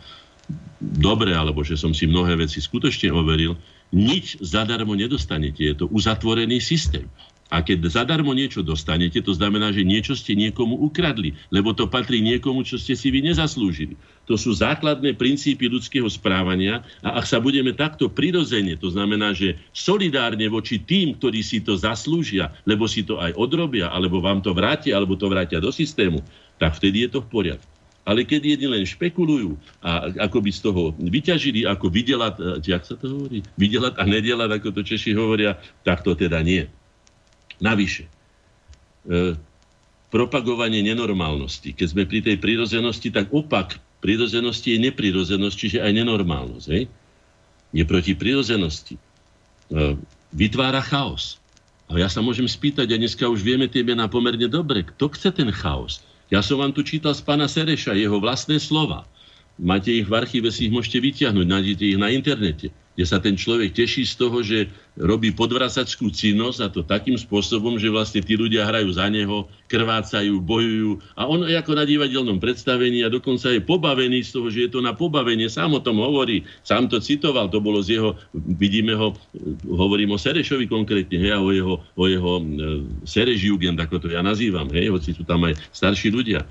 dobre, alebo že som si mnohé veci skutočne overil, nič zadarmo nedostanete. Je to uzatvorený systém. A keď zadarmo niečo dostanete, to znamená, že niečo ste niekomu ukradli, lebo to patrí niekomu, čo ste si vy nezaslúžili. To sú základné princípy ľudského správania a ak sa budeme takto prirodzene, to znamená, že solidárne voči tým, ktorí si to zaslúžia, lebo si to aj odrobia, alebo vám to vrátia, alebo to vrátia do systému, tak vtedy je to v poriadku. Ale keď jedni len špekulujú a ako by z toho vyťažili, ako vydelať, jak sa to hovorí, vydelať a nedelať, ako to Češi hovoria, tak to teda nie. Navyše, e, propagovanie nenormálnosti. Keď sme pri tej prírozenosti, tak opak prírozenosti je neprirozenosť, čiže aj nenormálnosť. Hej? Je proti prírozenosti. E, vytvára chaos. A ja sa môžem spýtať, a dneska už vieme tie mená pomerne dobre, kto chce ten chaos? Ja som vám tu čítal z pána Sereša, jeho vlastné slova. Máte ich v archíve, si ich môžete vyťahnuť, nájdete ich na internete. Kde sa ten človek teší z toho, že robí podvracačskú činnosť a to takým spôsobom, že vlastne tí ľudia hrajú za neho, krvácajú, bojujú a on ako na divadelnom predstavení a dokonca je pobavený z toho, že je to na pobavenie, sám o tom hovorí, sám to citoval, to bolo z jeho, vidíme ho, hovorím o Serešovi konkrétne, hej, a o jeho, o jeho e, ako to ja nazývam, hej, hoci sú tam aj starší ľudia.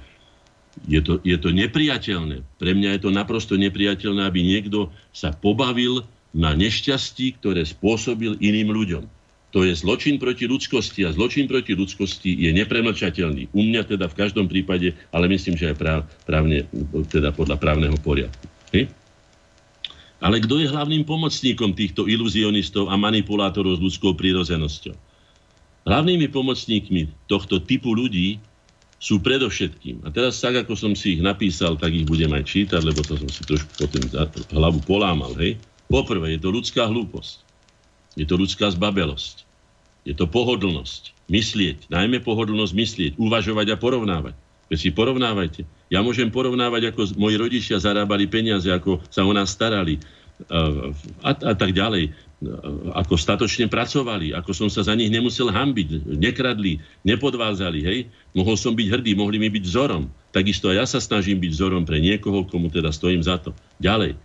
Je to, je to nepriateľné. Pre mňa je to naprosto nepriateľné, aby niekto sa pobavil na nešťastí, ktoré spôsobil iným ľuďom. To je zločin proti ľudskosti a zločin proti ľudskosti je nepremlčateľný. U mňa teda v každom prípade, ale myslím, že aj práv, právne, teda podľa právneho poriadku. Hej? Ale kto je hlavným pomocníkom týchto iluzionistov a manipulátorov s ľudskou prírozenosťou? Hlavnými pomocníkmi tohto typu ľudí sú predovšetkým. A teraz tak, ako som si ich napísal, tak ich budem aj čítať, lebo to som si trošku potom hlavu polámal. Hej? Poprvé, je to ľudská hlúposť. Je to ľudská zbabelosť. Je to pohodlnosť. Myslieť, najmä pohodlnosť myslieť, uvažovať a porovnávať. Veď si porovnávajte. Ja môžem porovnávať, ako moji rodičia zarábali peniaze, ako sa o nás starali a, a tak ďalej. Ako statočne pracovali, ako som sa za nich nemusel hambiť, nekradli, nepodvázali, hej. Mohol som byť hrdý, mohli mi byť vzorom. Takisto aj ja sa snažím byť vzorom pre niekoho, komu teda stojím za to. Ďalej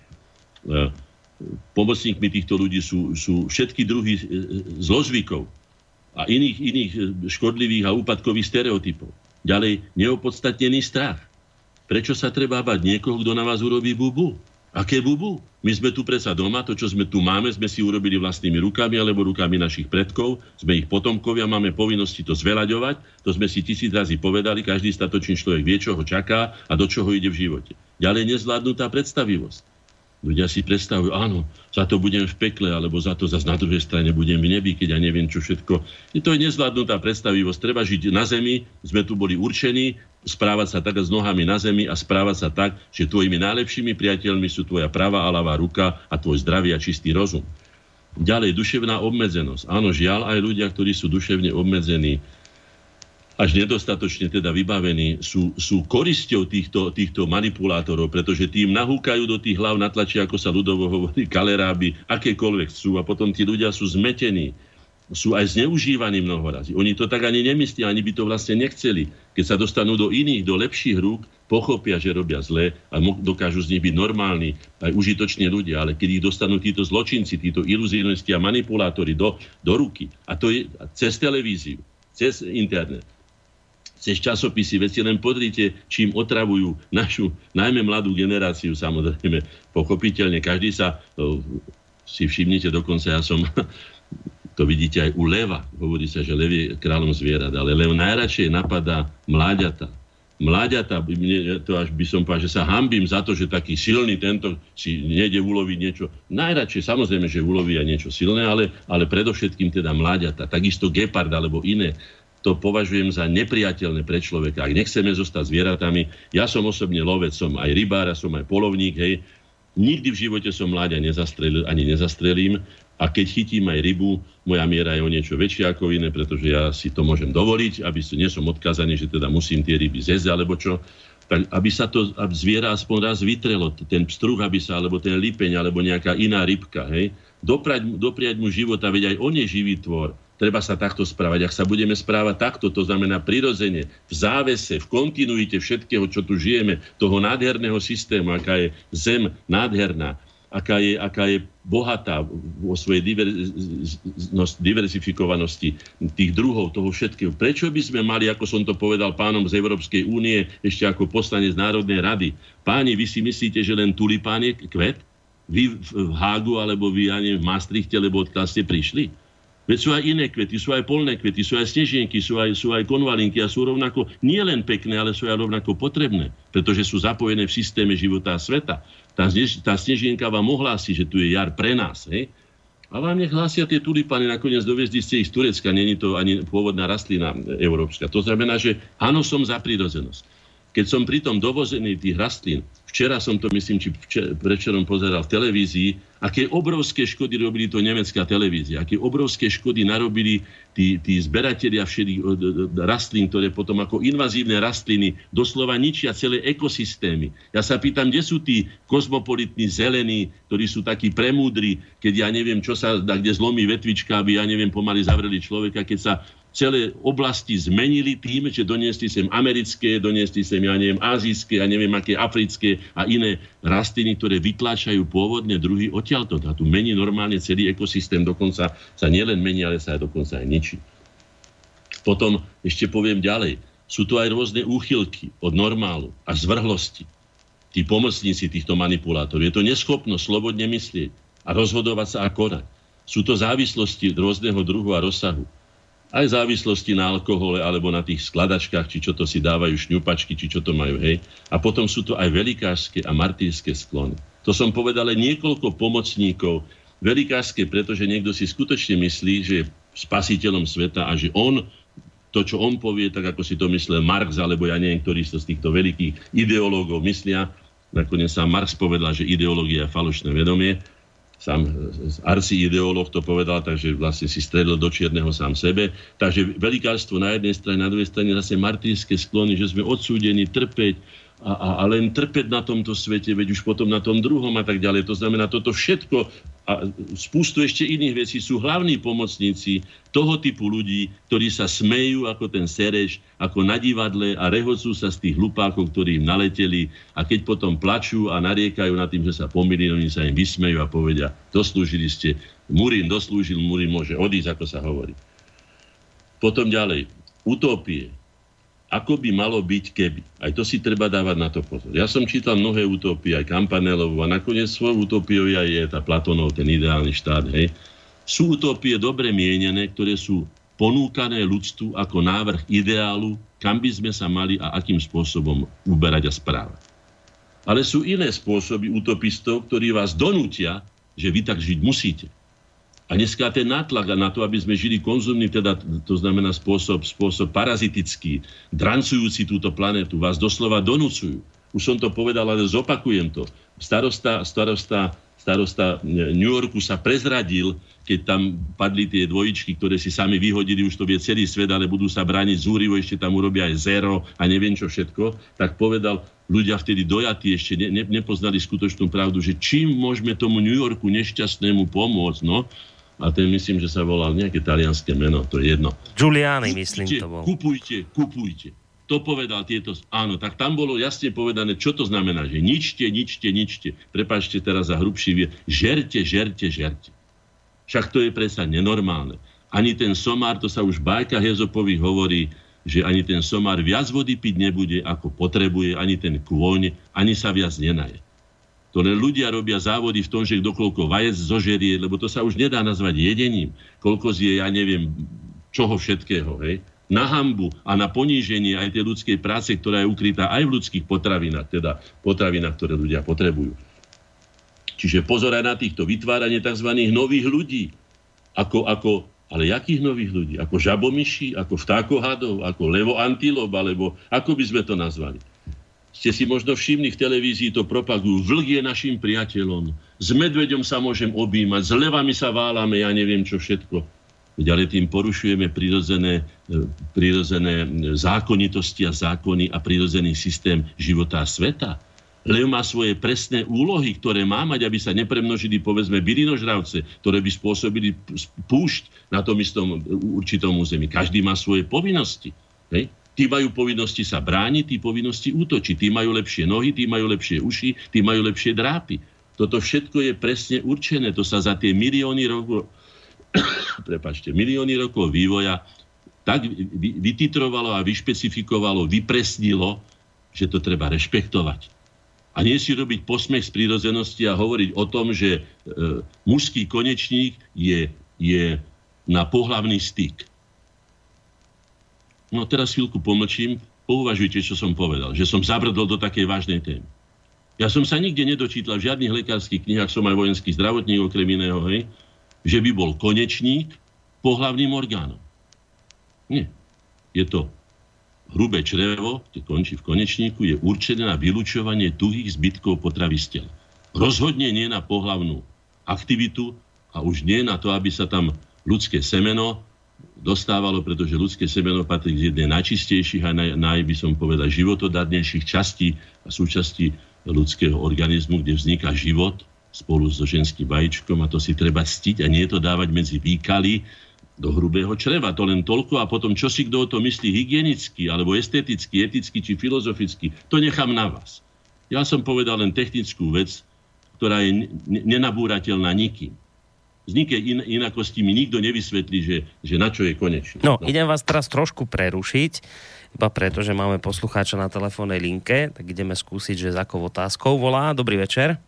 pomocníkmi týchto ľudí sú, sú všetky druhy e, zlozvykov a iných, iných e, škodlivých a úpadkových stereotypov. Ďalej, neopodstatnený strach. Prečo sa treba bať niekoho, kto na vás urobí bubu? Aké bubu? My sme tu predsa doma, to, čo sme tu máme, sme si urobili vlastnými rukami alebo rukami našich predkov, sme ich potomkovia, máme povinnosti to zveľaďovať, to sme si tisíc razy povedali, každý statočný človek vie, čo ho čaká a do čoho ide v živote. Ďalej nezvládnutá predstavivosť. Ľudia si predstavujú, áno, za to budem v pekle, alebo za to zase na druhej strane budem v nebi, keď ja neviem čo všetko. Je to nezvládnutá predstavivosť. Treba žiť na zemi, sme tu boli určení, správať sa tak s nohami na zemi a správať sa tak, že tvojimi najlepšími priateľmi sú tvoja pravá a ľavá ruka a tvoj zdravý a čistý rozum. Ďalej, duševná obmedzenosť. Áno, žiaľ, aj ľudia, ktorí sú duševne obmedzení, až nedostatočne teda vybavení, sú, sú korisťou týchto, týchto manipulátorov, pretože tým nahúkajú do tých hlav, natlačia, ako sa ľudovo hovorí, kaleráby, akékoľvek chcú a potom tí ľudia sú zmetení. Sú aj zneužívaní mnohorazí. Oni to tak ani nemyslia, ani by to vlastne nechceli. Keď sa dostanú do iných, do lepších rúk, pochopia, že robia zle a dokážu z nich byť normálni, aj užitoční ľudia, ale keď ich dostanú títo zločinci, títo iluzionisti a manipulátori do, do ruky, a to je cez televíziu, cez internet, cez časopisy, veci len podrite, čím otravujú našu, najmä mladú generáciu, samozrejme, pochopiteľne. Každý sa, si všimnite, dokonca ja som, to vidíte aj u leva, hovorí sa, že lev je kráľom zvierat, ale lev najradšej napadá mláďata. Mláďata, to až by som povedal, že sa hambím za to, že taký silný tento si nejde uloviť niečo. Najradšej, samozrejme, že uloví aj niečo silné, ale, ale predovšetkým teda mláďata. Takisto gepard alebo iné to považujem za nepriateľné pre človeka. Ak nechceme zostať zvieratami, ja som osobne lovec, som aj rybár, som aj polovník, hej, nikdy v živote som mláďa nezastrelil, ani nezastrelím. A keď chytím aj rybu, moja miera je o niečo väčšia ako iné, pretože ja si to môžem dovoliť, aby nie som odkazaný, že teda musím tie ryby zjesť alebo čo, tak aby sa to aby zviera aspoň raz vytrelo, ten pstruh, aby sa, alebo ten lipeň, alebo nejaká iná rybka, hej, dopriať, dopriať mu života, veď aj on je živý tvor treba sa takto správať. Ak sa budeme správať takto, to znamená prirodzene, v závese, v kontinuite všetkého, čo tu žijeme, toho nádherného systému, aká je zem nádherná, aká je, aká je bohatá vo svojej diver, no, diverzifikovanosti tých druhov, toho všetkého. Prečo by sme mali, ako som to povedal pánom z Európskej únie, ešte ako poslanec Národnej rady, páni, vy si myslíte, že len tulipán je kvet? Vy v Hágu alebo vy, neviem, v Maastrichte, lebo odkiaľ ste prišli? Veď sú aj iné kvety, sú aj polné kvety, sú aj snežienky, sú aj, sú aj konvalinky a sú rovnako nie len pekné, ale sú aj rovnako potrebné, pretože sú zapojené v systéme života a sveta. Tá, tá snežienka vám ohlási, že tu je jar pre nás. Hej? A vám nech hlásia tie tulipany, nakoniec doviezli ste ich z Turecka, není to ani pôvodná rastlina európska. To znamená, že áno, som za prírodzenosť. Keď som pri tom dovozený tých rastlín Včera som to, myslím, či prečerom pozeral v televízii, aké obrovské škody robili to nemecká televízia, aké obrovské škody narobili tí, tí zberatelia všetkých rastlín, ktoré potom ako invazívne rastliny doslova ničia celé ekosystémy. Ja sa pýtam, kde sú tí kozmopolitní zelení, ktorí sú takí premúdri, keď ja neviem, čo sa, kde zlomí vetvička, aby ja neviem, pomaly zavreli človeka, keď sa celé oblasti zmenili tým, že doniesli sem americké, doniesli sem, ja neviem, azijské, ja neviem, aké africké a iné rastliny, ktoré vytláčajú pôvodne druhy odtiaľto. A tu mení normálne celý ekosystém, dokonca sa nielen mení, ale sa aj dokonca aj ničí. Potom ešte poviem ďalej. Sú tu aj rôzne úchylky od normálu a zvrhlosti. Tí pomocníci týchto manipulátorov. Je to neschopnosť slobodne myslieť a rozhodovať sa a konať. Sú to závislosti rôzneho druhu a rozsahu aj závislosti na alkohole alebo na tých skladačkách, či čo to si dávajú šňupačky, či čo to majú, hej. A potom sú to aj velikárske a martýrske sklony. To som povedal niekoľko pomocníkov. Velikárske, pretože niekto si skutočne myslí, že je spasiteľom sveta a že on to, čo on povie, tak ako si to myslel Marx, alebo ja neviem, ktorý z týchto veľkých ideológov myslia, nakoniec sa Marx povedal, že ideológia je falošné vedomie, sám Arsi ideológ to povedal, takže vlastne si stredil do čierneho sám sebe. Takže velikárstvo na jednej strane, na druhej strane zase martýrske sklony, že sme odsúdení trpeť, a, a, a len trpeť na tomto svete, veď už potom na tom druhom a tak ďalej. To znamená, toto všetko a spustu ešte iných vecí. Sú hlavní pomocníci toho typu ľudí, ktorí sa smejú ako ten Sereš, ako na divadle a rehocú sa z tých hlupákov, ktorí im naleteli a keď potom plačú a nariekajú nad tým, že sa pomýli, oni sa im vysmejú a povedia, doslúžili ste, Murín doslúžil, Murín môže odísť, ako sa hovorí. Potom ďalej, utopie ako by malo byť keby. Aj to si treba dávať na to pozor. Ja som čítal mnohé utopie, aj Kampanelovu a nakoniec svoj utopiou je tá Platonov, ten ideálny štát. Hej. Sú utopie dobre mienené, ktoré sú ponúkané ľudstvu ako návrh ideálu, kam by sme sa mali a akým spôsobom uberať a správať. Ale sú iné spôsoby utopistov, ktorí vás donútia, že vy tak žiť musíte. A dneska ten nátlak na to, aby sme žili konzumný, teda to znamená spôsob, spôsob parazitický, drancujúci túto planetu, vás doslova donúcujú. Už som to povedal, ale zopakujem to. Starosta, starosta, starosta New Yorku sa prezradil, keď tam padli tie dvojičky, ktoré si sami vyhodili, už to vie celý svet, ale budú sa brániť zúrivo, ešte tam urobia aj zero a neviem čo všetko, tak povedal, ľudia vtedy dojatí ešte ne, ne, nepoznali skutočnú pravdu, že čím môžeme tomu New Yorku nešťastnému pomôcť, no, a ten myslím, že sa volal nejaké talianské meno, to je jedno. Giuliani, myslím, to bol. Kupujte, kupujte. To povedal tieto, áno, tak tam bolo jasne povedané, čo to znamená, že ničte, ničte, ničte. Prepačte teraz za hrubší vie, žerte, žerte, žerte. Však to je predsa nenormálne. Ani ten somár, to sa už bajka Hezopových hovorí, že ani ten somár viac vody piť nebude, ako potrebuje, ani ten kôň, ani sa viac nenaje ktoré ľudia robia závody v tom, že kdokoľko vajec zožerie, lebo to sa už nedá nazvať jedením. Koľko zje, ja neviem, čoho všetkého, hej? Na hambu a na poníženie aj tej ľudskej práce, ktorá je ukrytá aj v ľudských potravinách, teda potravinách, ktoré ľudia potrebujú. Čiže pozor aj na týchto vytváranie tzv. nových ľudí. Ako, ako, ale jakých nových ľudí? Ako žabomyši, ako vtákohadov, ako levoantilop, alebo ako by sme to nazvali? Ste si možno všimli v televízii, to propagujú. Vlk je našim priateľom. S medveďom sa môžem objímať, s levami sa válame, ja neviem čo všetko. Ale tým porušujeme prirodzené, e, prirodzené zákonitosti a zákony a prirodzený systém života a sveta. Lev má svoje presné úlohy, ktoré má mať, aby sa nepremnožili, povedzme, bylinožravce, ktoré by spôsobili púšť na tom istom určitom území. Každý má svoje povinnosti. Hej? Tí majú povinnosti sa brániť, tí povinnosti útočiť. Tí majú lepšie nohy, tí majú lepšie uši, tí majú lepšie drápy. Toto všetko je presne určené. To sa za tie milióny rokov, prepačte, milióny rokov vývoja tak vytitrovalo a vyšpecifikovalo, vypresnilo, že to treba rešpektovať. A nie si robiť posmech z prírodzenosti a hovoriť o tom, že e, mužský konečník je, je na pohlavný styk. No teraz chvíľku pomlčím, pouvažujte, čo som povedal, že som zabrdol do takej vážnej témy. Ja som sa nikde nedočítal v žiadnych lekárskych knihách, som aj vojenský zdravotník okrem iného, hej, že by bol konečník pohlavným orgánom. Nie. Je to hrubé črevo, kde končí v konečníku, je určené na vylúčovanie tuhých zbytkov potravy z tela. Rozhodne nie na pohlavnú aktivitu a už nie na to, aby sa tam ľudské semeno dostávalo, pretože ľudské semeno patrí k jednej najčistejších a naj, naj by som povedal, životodarnejších častí a súčastí ľudského organizmu, kde vzniká život spolu so ženským vajíčkom a to si treba stiť a nie to dávať medzi výkaly do hrubého čreva. To len toľko a potom čo si kto o to myslí hygienicky, alebo esteticky, eticky či filozoficky, to nechám na vás. Ja som povedal len technickú vec, ktorá je nenabúrateľná nikým. Z nikej in, inakosti mi nikto nevysvetlí, že, že na čo je konečné. No, no, idem vás teraz trošku prerušiť, iba preto, že máme poslucháča na telefónnej linke, tak ideme skúsiť, že za akou otázkou volá. Dobrý večer.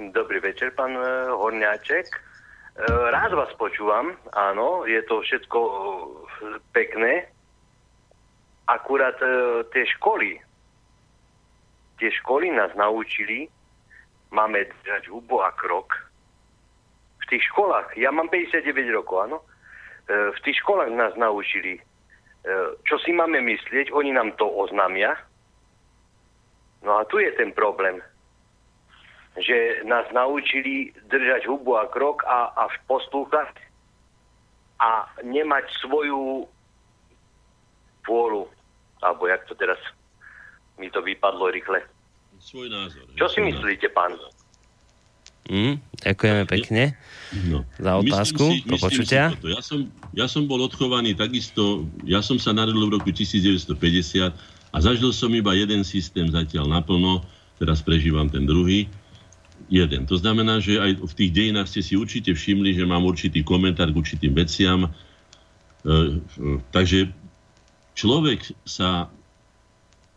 Dobrý večer, pán eh, Horňáček. E, rád vás počúvam, áno, je to všetko e, pekné. Akurát e, tie školy, tie školy nás naučili, máme držať hubo a krok. V tých školách, ja mám 59 rokov, áno, v tých školách nás naučili, čo si máme myslieť, oni nám to oznámia. No a tu je ten problém že nás naučili držať hubu a krok a, a poslúchať a nemať svoju pôlu. Alebo jak to teraz mi to vypadlo rýchle. Svoj názor. Čo si myslíte, pán? Mm, ďakujeme pekne no. za otázku. Myslím si, do počutia. Si Ja, som, ja som bol odchovaný takisto, ja som sa narodil v roku 1950 a zažil som iba jeden systém zatiaľ naplno, teraz prežívam ten druhý jeden. To znamená, že aj v tých dejinách ste si určite všimli, že mám určitý komentár k určitým veciam. E, e, takže človek sa,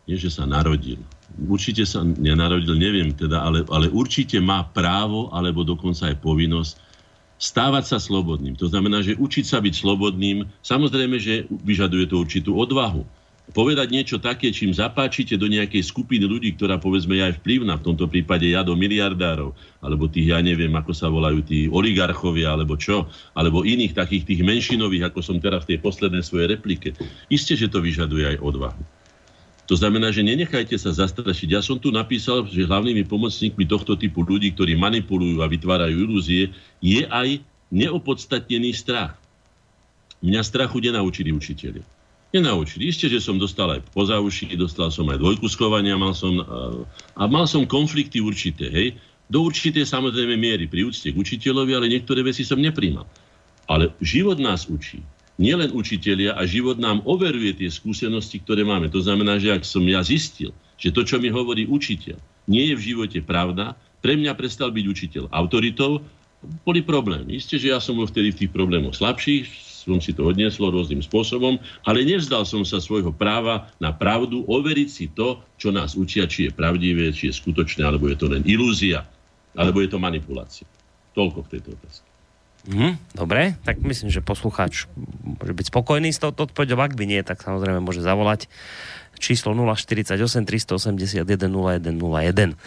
nie že sa narodil, určite sa nenarodil, neviem teda, ale, ale určite má právo, alebo dokonca aj povinnosť stávať sa slobodným. To znamená, že učiť sa byť slobodným, samozrejme, že vyžaduje to určitú odvahu povedať niečo také, čím zapáčite do nejakej skupiny ľudí, ktorá povedzme je aj vplyvná, v tomto prípade ja do miliardárov, alebo tých, ja neviem, ako sa volajú tí oligarchovia, alebo čo, alebo iných takých tých menšinových, ako som teraz v tej poslednej svojej replike. Isté, že to vyžaduje aj odvahu. To znamená, že nenechajte sa zastrašiť. Ja som tu napísal, že hlavnými pomocníkmi tohto typu ľudí, ktorí manipulujú a vytvárajú ilúzie, je aj neopodstatnený strach. Mňa strachu nenaučili učiteľi nenaučili. Isté, že som dostal aj poza uši, dostal som aj dvojku schovania, mal som, a mal som konflikty určité, hej. Do určitej samozrejme miery pri úcte k učiteľovi, ale niektoré veci som nepríjmal. Ale život nás učí. Nielen učitelia a život nám overuje tie skúsenosti, ktoré máme. To znamená, že ak som ja zistil, že to, čo mi hovorí učiteľ, nie je v živote pravda, pre mňa prestal byť učiteľ autoritou, boli problémy. Isté, že ja som bol vtedy v tých problémoch slabší, som si to odnieslo rôznym spôsobom, ale nevzdal som sa svojho práva na pravdu, overiť si to, čo nás učia, či je pravdivé, či je skutočné, alebo je to len ilúzia, alebo je to manipulácia. Toľko k tejto otázke. Mm, dobre, tak myslím, že poslucháč môže byť spokojný s touto odpovedou. Ak by nie, tak samozrejme môže zavolať číslo 048 381 0101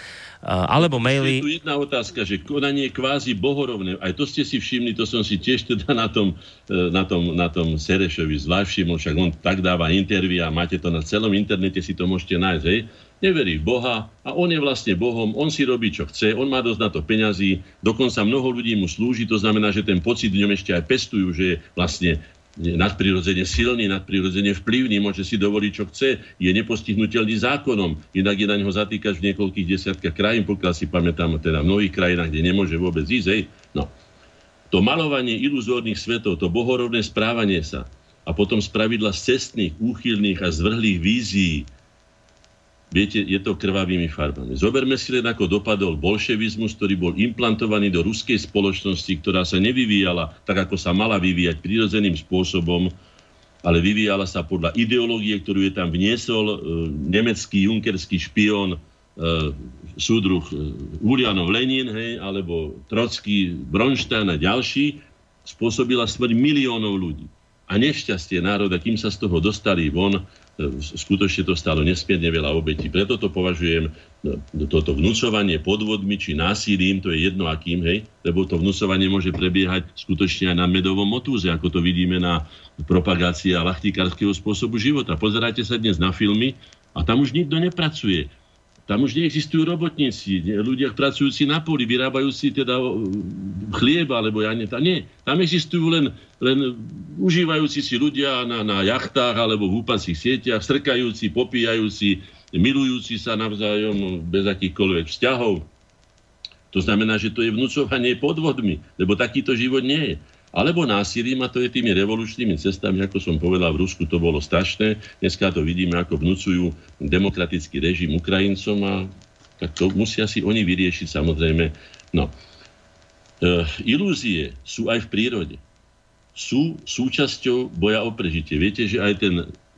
alebo maily... Je tu jedna otázka, že konanie kvázi bohorovné, aj to ste si všimli, to som si tiež teda na tom, e, na tom, na tom Serešovi zvlášť všimol, však on tak dáva intervia, máte to na celom internete, si to môžete nájsť, hej? Neverí v Boha a on je vlastne Bohom, on si robí, čo chce, on má dosť na to peňazí, dokonca mnoho ľudí mu slúži, to znamená, že ten pocit v ňom ešte aj pestujú, že je vlastne nadprirodzene silný, nadprirodzene vplyvný, môže si dovoliť, čo chce, je nepostihnutelný zákonom, inak je na neho zatýkaš v niekoľkých desiatkách krajín, pokiaľ si pamätám, teda v mnohých krajinách, kde nemôže vôbec ísť. Hej. No. To malovanie iluzórnych svetov, to bohorovné správanie sa a potom spravidla z cestných, úchylných a zvrhlých vízií, Viete, je to krvavými farbami. Zoberme si len, ako dopadol bolševizmus, ktorý bol implantovaný do ruskej spoločnosti, ktorá sa nevyvíjala tak, ako sa mala vyvíjať prirodzeným spôsobom, ale vyvíjala sa podľa ideológie, ktorú je tam vniesol e, nemecký junkerský špión, e, súdruh e, Ulianov Lenin, hej, alebo Trocký, Bronštajn a ďalší, spôsobila smrť miliónov ľudí. A nešťastie národa, kým sa z toho dostali von, skutočne to stalo nesmierne veľa obetí. Preto to považujem toto vnúcovanie podvodmi či násilím, to je jedno akým, hej, lebo to vnúcovanie môže prebiehať skutočne aj na medovom motúze, ako to vidíme na propagácii a lachtikárskeho spôsobu života. Pozerajte sa dnes na filmy a tam už nikto nepracuje. Tam už neexistujú robotníci, ľudia pracujúci na poli, vyrábajúci teda chlieba, alebo ja nie. Tam, nie. Tam existujú len, len užívajúci si ľudia na, na jachtách alebo v úpacích sieťach, strkajúci, popíjajúci, milujúci sa navzájom bez akýchkoľvek vzťahov. To znamená, že to je vnúcovanie podvodmi, lebo takýto život nie je alebo násilím, a to je tými revolučnými cestami, ako som povedal, v Rusku to bolo strašné. Dneska to vidíme, ako vnúcujú demokratický režim Ukrajincom a tak to musia si oni vyriešiť samozrejme. No. E, ilúzie sú aj v prírode. Sú súčasťou boja o prežitie. Viete, že aj ten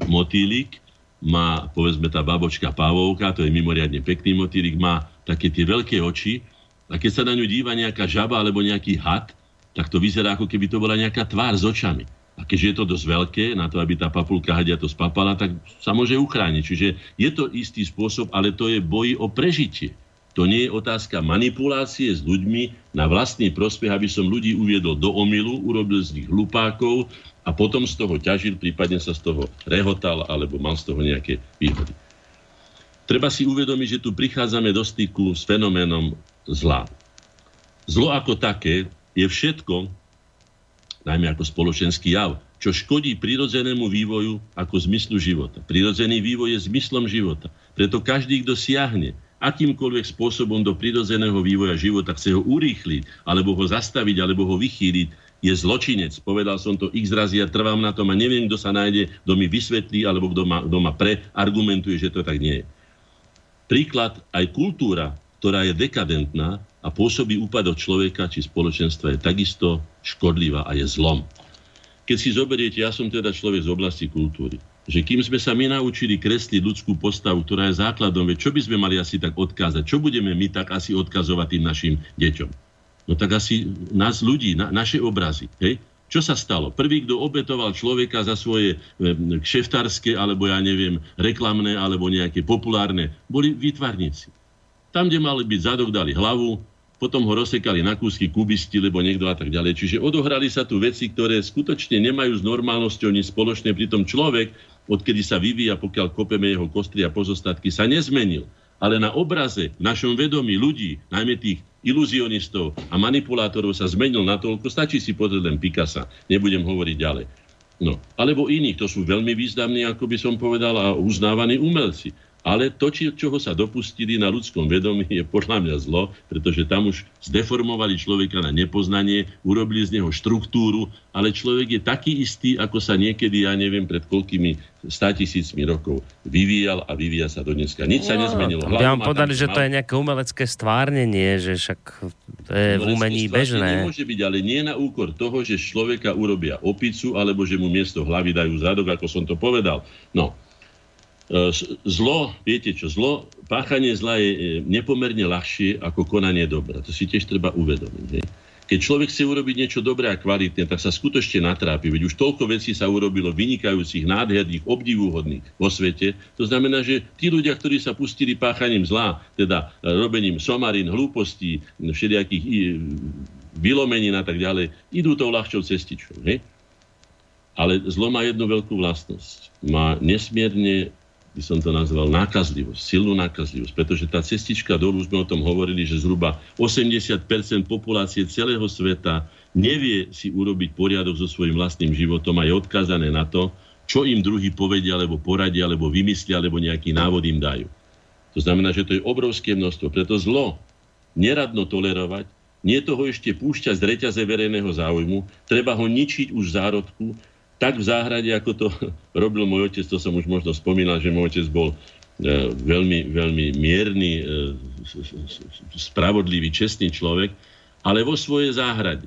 motýlik má, povedzme tá babočka pavovka, to je mimoriadne pekný motýlik, má také tie veľké oči a keď sa na ňu díva nejaká žaba alebo nejaký had, tak to vyzerá, ako keby to bola nejaká tvár s očami. A keďže je to dosť veľké, na to, aby tá papulka hadia to spapala, tak sa môže uchrániť. Čiže je to istý spôsob, ale to je boj o prežitie. To nie je otázka manipulácie s ľuďmi na vlastný prospech, aby som ľudí uviedol do omilu, urobil z nich hlupákov a potom z toho ťažil, prípadne sa z toho rehotal alebo mal z toho nejaké výhody. Treba si uvedomiť, že tu prichádzame do styku s fenoménom zla. Zlo ako také je všetko, najmä ako spoločenský jav, čo škodí prirodzenému vývoju ako zmyslu života. Prirodzený vývoj je zmyslom života. Preto každý, kto siahne akýmkoľvek spôsobom do prirodzeného vývoja života, chce ho urýchliť, alebo ho zastaviť, alebo ho vychýliť, je zločinec. Povedal som to x razy a trvám na tom a neviem, kto sa nájde, kto mi vysvetlí, alebo kto ma, kto ma preargumentuje, že to tak nie je. Príklad, aj kultúra, ktorá je dekadentná, a pôsobí úpadok človeka či spoločenstva je takisto škodlivá a je zlom. Keď si zoberiete, ja som teda človek z oblasti kultúry, že kým sme sa my naučili kresliť ľudskú postavu, ktorá je základom, čo by sme mali asi tak odkázať? Čo budeme my tak asi odkazovať tým našim deťom? No tak asi nás ľudí, na, naše obrazy. Hej? Čo sa stalo? Prvý, kto obetoval človeka za svoje kšeftárske, alebo ja neviem, reklamné, alebo nejaké populárne, boli výtvarníci. Tam, kde mali byť zadok, dali hlavu, potom ho rozsekali na kúsky kubisti, lebo niekto a tak ďalej. Čiže odohrali sa tu veci, ktoré skutočne nemajú s normálnosťou nič spoločné. Pritom človek, odkedy sa vyvíja, pokiaľ kopeme jeho kostry a pozostatky, sa nezmenil. Ale na obraze, v našom vedomí ľudí, najmä tých iluzionistov a manipulátorov sa zmenil natoľko, stačí si pozrieť len Picasso, nebudem hovoriť ďalej. No, alebo iných, to sú veľmi významní, ako by som povedal, a uznávaní umelci. Ale to, či, čoho sa dopustili na ľudskom vedomí, je podľa mňa zlo, pretože tam už zdeformovali človeka na nepoznanie, urobili z neho štruktúru, ale človek je taký istý, ako sa niekedy, ja neviem, pred koľkými tisícmi rokov vyvíjal a vyvíja sa do dneska. Nič sa no, nezmenilo. Hlavne ja vám povedali, že to je nejaké umelecké stvárnenie, že však to je v umení bežné. Nemôže byť, ale nie na úkor toho, že človeka urobia opicu, alebo že mu miesto hlavy dajú zadok, ako som to povedal. No, zlo, viete čo, zlo, páchanie zla je e, nepomerne ľahšie ako konanie dobra. To si tiež treba uvedomiť. Hej. Keď človek chce urobiť niečo dobré a kvalitné, tak sa skutočne natrápi. Veď už toľko vecí sa urobilo vynikajúcich, nádherných, obdivúhodných vo svete. To znamená, že tí ľudia, ktorí sa pustili páchaním zla, teda robením somarín, hlúpostí, všelijakých vylomenín a tak ďalej, idú tou ľahčou cestičkou. Hej? Ale zlo má jednu veľkú vlastnosť. Má nesmierne by som to nazval nákazlivosť, silnú nákazlivosť, pretože tá cestička dolu, sme o tom hovorili, že zhruba 80% populácie celého sveta nevie si urobiť poriadok so svojím vlastným životom a je odkázané na to, čo im druhý povedia, alebo poradia, alebo vymyslia, alebo nejaký návod im dajú. To znamená, že to je obrovské množstvo. Preto zlo neradno tolerovať, nie toho ešte púšťať z reťaze verejného záujmu, treba ho ničiť už v zárodku, tak v záhrade, ako to robil môj otec, to som už možno spomínal, že môj otec bol e, veľmi, veľmi mierny, e, spravodlivý, čestný človek, ale vo svojej záhrade.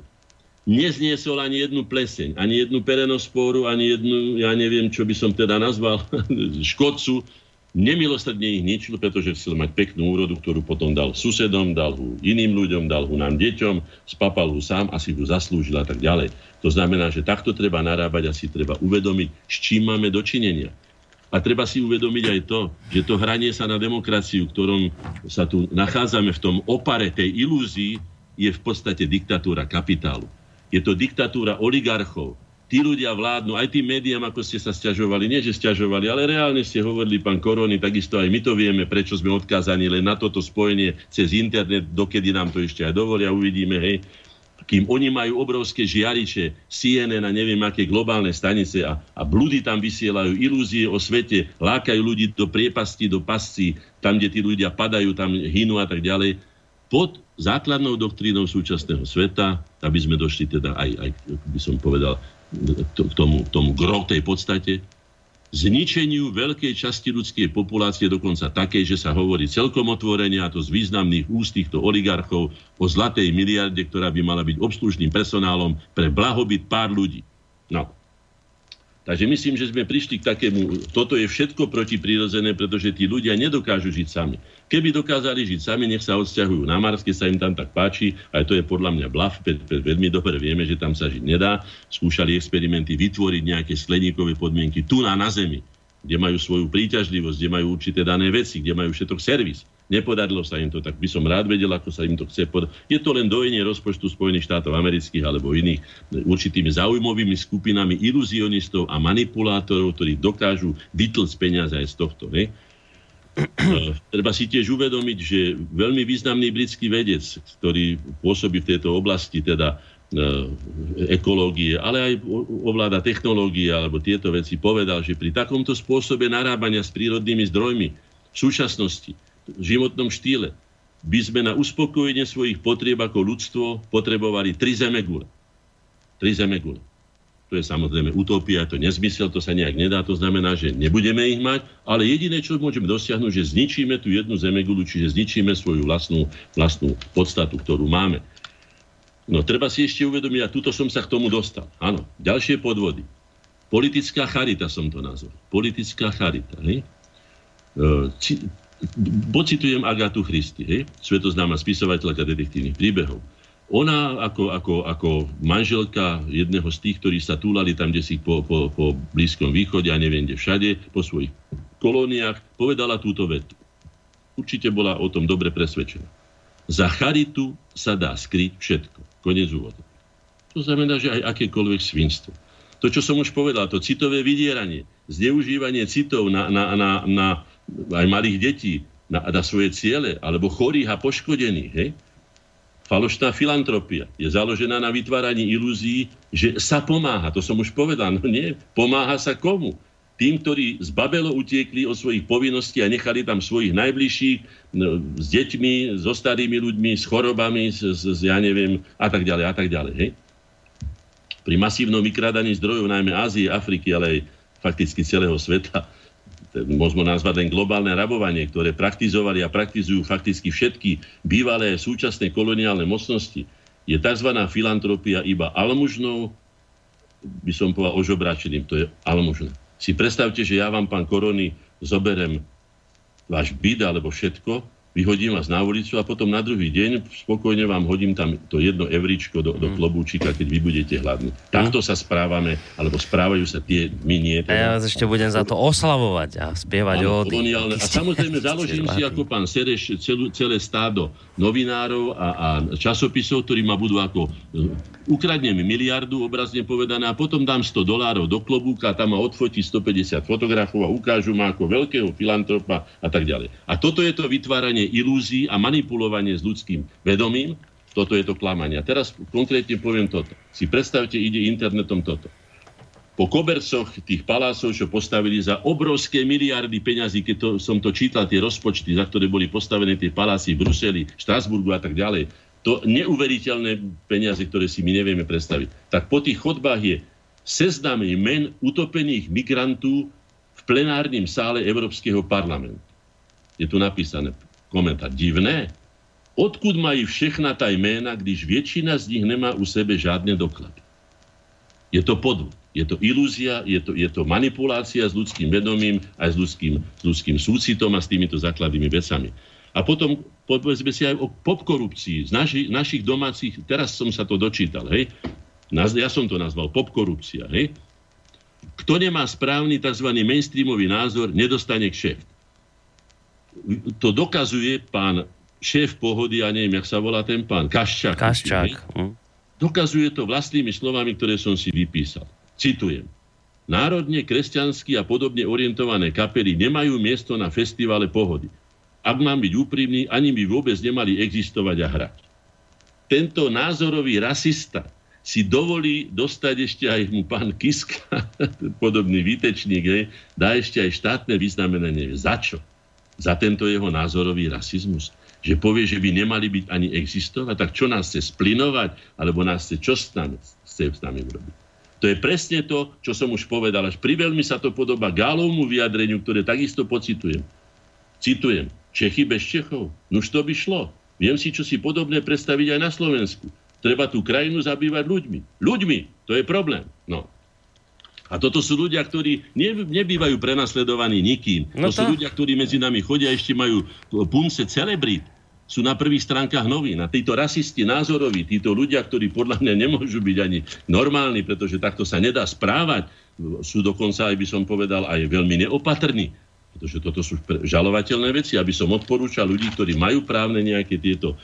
Nezniesol ani jednu pleseň, ani jednu perenospóru, ani jednu, ja neviem, čo by som teda nazval, škodcu, nemilosrdne ich ničil, pretože chcel mať peknú úrodu, ktorú potom dal susedom, dal ho iným ľuďom, dal ho nám deťom, spapal ho sám, asi ho zaslúžil a tak ďalej. To znamená, že takto treba narábať a si treba uvedomiť, s čím máme dočinenia. A treba si uvedomiť aj to, že to hranie sa na demokraciu, ktorom sa tu nachádzame v tom opare tej ilúzii, je v podstate diktatúra kapitálu. Je to diktatúra oligarchov. Tí ľudia vládnu, aj tým médiám, ako ste sa stiažovali, nie že stiažovali, ale reálne ste hovorili, pán Korony, takisto aj my to vieme, prečo sme odkázaní len na toto spojenie cez internet, dokedy nám to ešte aj dovolia, uvidíme, hej. Kým oni majú obrovské žiariče, CNN a neviem aké globálne stanice a, a blúdy tam vysielajú, ilúzie o svete, lákajú ľudí do priepasti, do pascí, tam, kde tí ľudia padajú, tam hynú a tak ďalej, pod základnou doktrínou súčasného sveta, aby sme došli teda aj, aj by som povedal, k tomu, k tomu gro tej podstate, zničeniu veľkej časti ľudskej populácie, dokonca takej, že sa hovorí celkom otvorene, a to z významných úst týchto oligarchov, o zlatej miliarde, ktorá by mala byť obslužným personálom pre blahobyt pár ľudí. No, Takže myslím, že sme prišli k takému, toto je všetko protiprirodzené, pretože tí ľudia nedokážu žiť sami. Keby dokázali žiť sami, nech sa odsťahujú na Mars, keď sa im tam tak páči, aj to je podľa mňa blav, veľmi dobre vieme, že tam sa žiť nedá. Skúšali experimenty vytvoriť nejaké skleníkové podmienky tu na, na Zemi, kde majú svoju príťažlivosť, kde majú určité dané veci, kde majú všetok servis. Nepodarilo sa im to, tak by som rád vedel, ako sa im to chce podať. Je to len dojenie rozpočtu Spojených štátov amerických alebo iných určitými zaujímavými skupinami iluzionistov a manipulátorov, ktorí dokážu vytlcť peniaze aj z tohto. Ne? E, treba si tiež uvedomiť, že veľmi významný britský vedec, ktorý pôsobí v tejto oblasti, teda e, ekológie, ale aj ovláda technológie alebo tieto veci, povedal, že pri takomto spôsobe narábania s prírodnými zdrojmi v súčasnosti životnom štýle by sme na uspokojenie svojich potrieb ako ľudstvo potrebovali tri zemegule. Tri zemegule. To je samozrejme utopia, to nezmysel, to sa nejak nedá, to znamená, že nebudeme ich mať, ale jediné, čo môžeme dosiahnuť, že zničíme tú jednu zemegulu, čiže zničíme svoju vlastnú, vlastnú podstatu, ktorú máme. No treba si ešte uvedomiť, a tuto som sa k tomu dostal. Áno, ďalšie podvody. Politická charita som to nazval. Politická charita. Hej? Pocitujem Agatu Christy, hej? svetoznáma spisovateľka detektívnych príbehov. Ona ako, ako, ako manželka jedného z tých, ktorí sa túlali tam, kde si po, po, po Blízkom východe a neviem kde všade, po svojich kolóniách, povedala túto vetu. Určite bola o tom dobre presvedčená. Za charitu sa dá skryť všetko. Konec úvodu. To znamená, že aj akékoľvek svinstvo. To, čo som už povedal, to citové vydieranie, zneužívanie citov na, na, na, na aj malých detí na, na svoje ciele, alebo chorých a poškodených. Hej? Falošná filantropia je založená na vytváraní ilúzií, že sa pomáha. To som už povedal. No nie, pomáha sa komu? Tým, ktorí z Babelo utiekli od svojich povinností a nechali tam svojich najbližších no, s deťmi, so starými ľuďmi, s chorobami, s, s, ja neviem, a tak ďalej, a tak ďalej. Hej? Pri masívnom vykrádaní zdrojov, najmä Ázie, Afriky, ale aj fakticky celého sveta, môžeme nazvať len globálne rabovanie, ktoré praktizovali a praktizujú fakticky všetky bývalé súčasné koloniálne mocnosti, je tzv. filantropia iba almužnou, by som povedal ožobračeným, to je almužné. Si predstavte, že ja vám, pán Korony, zoberem váš byt alebo všetko vyhodím vás na ulicu a potom na druhý deň spokojne vám hodím tam to jedno evričko do, do mhm. klobúčika, keď vy budete hladní. Takto sa správame, alebo správajú sa tie, my nie. Teda. A ja vás ešte budem za to oslavovať a spievať o koloniálne. A samozrejme založím si ako pán Sereš celú, celé stádo novinárov a, a časopisov, ktorí ma budú ako ukradnem miliardu, obrazne povedané, a potom dám 100 dolárov do klobúka, tam ma odfotí 150 fotografov a ukážu ma ako veľkého filantropa a tak ďalej. A toto je to vytváranie ilúzií a manipulovanie s ľudským vedomím, toto je to klamanie. A teraz konkrétne poviem toto. Si predstavte, ide internetom toto. Po kobercoch tých palásov, čo postavili za obrovské miliardy peňazí, keď to, som to čítal, tie rozpočty, za ktoré boli postavené tie palásy v Bruseli, Štrasburgu a tak ďalej, to neuveriteľné peniaze, ktoré si my nevieme predstaviť. Tak po tých chodbách je seznam men utopených migrantov v plenárnym sále Európskeho parlamentu. Je tu napísané komentár. Divné? Odkud mají všechna tá jména, když väčšina z nich nemá u sebe žádne doklady? Je to podvod. Je to ilúzia, je to, je to manipulácia s ľudským vedomím, aj s ľudským, s ľudským súcitom a s týmito základnými vecami. A potom povedzme si aj o popkorupcii z naši, našich domácich, teraz som sa to dočítal, hej, ja som to nazval popkorupcia, hej, Kto nemá správny tzv. mainstreamový názor, nedostane kšeft. To dokazuje pán šéf pohody, ja neviem, jak sa volá ten pán, Kaščák. Kaščák. Hm. Dokazuje to vlastnými slovami, ktoré som si vypísal. Citujem. Národne, kresťanský a podobne orientované kapely nemajú miesto na festivale pohody. Ak mám byť úprimný, ani by vôbec nemali existovať a hrať. Tento názorový rasista si dovolí dostať ešte aj mu pán Kiska, podobný výtečník, hej, dá ešte aj štátne vyznamenanie. Za čo? Za tento jeho názorový rasizmus. Že povie, že by nemali byť ani existovať. Tak čo nás chce splinovať? Alebo nás chce čo s nami, chce s nami urobiť? To je presne to, čo som už povedal. Až priveľmi sa to podoba Gálovmu vyjadreniu, ktoré takisto pocitujem. Citujem. Čechy bez Čechov? Nuž to by šlo. Viem si, čo si podobné predstaviť aj na Slovensku. Treba tú krajinu zabývať ľuďmi. Ľuďmi, to je problém. No. A toto sú ľudia, ktorí ne, nebývajú prenasledovaní nikým. No to, to sú ľudia, ktorí medzi nami chodia, ešte majú punce celebrít. Sú na prvých stránkach novín. A títo rasisti názoroví, títo ľudia, ktorí podľa mňa nemôžu byť ani normálni, pretože takto sa nedá správať, sú dokonca, aj by som povedal, aj veľmi neopatrní pretože toto sú žalovateľné veci, aby som odporúčal ľudí, ktorí majú právne nejaké tieto,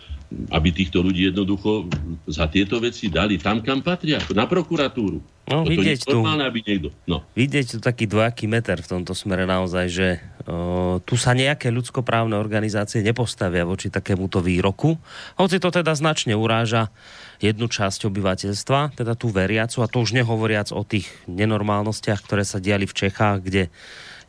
aby týchto ľudí jednoducho za tieto veci dali tam, kam patria, na prokuratúru. No, toto vidieť tu, normálne, aby niekto... No. Vidieť tu taký dvojaký meter v tomto smere naozaj, že o, tu sa nejaké ľudskoprávne organizácie nepostavia voči takémuto výroku, hoci to teda značne uráža jednu časť obyvateľstva, teda tú veriacu, a to už nehovoriac o tých nenormálnostiach, ktoré sa diali v Čechách, kde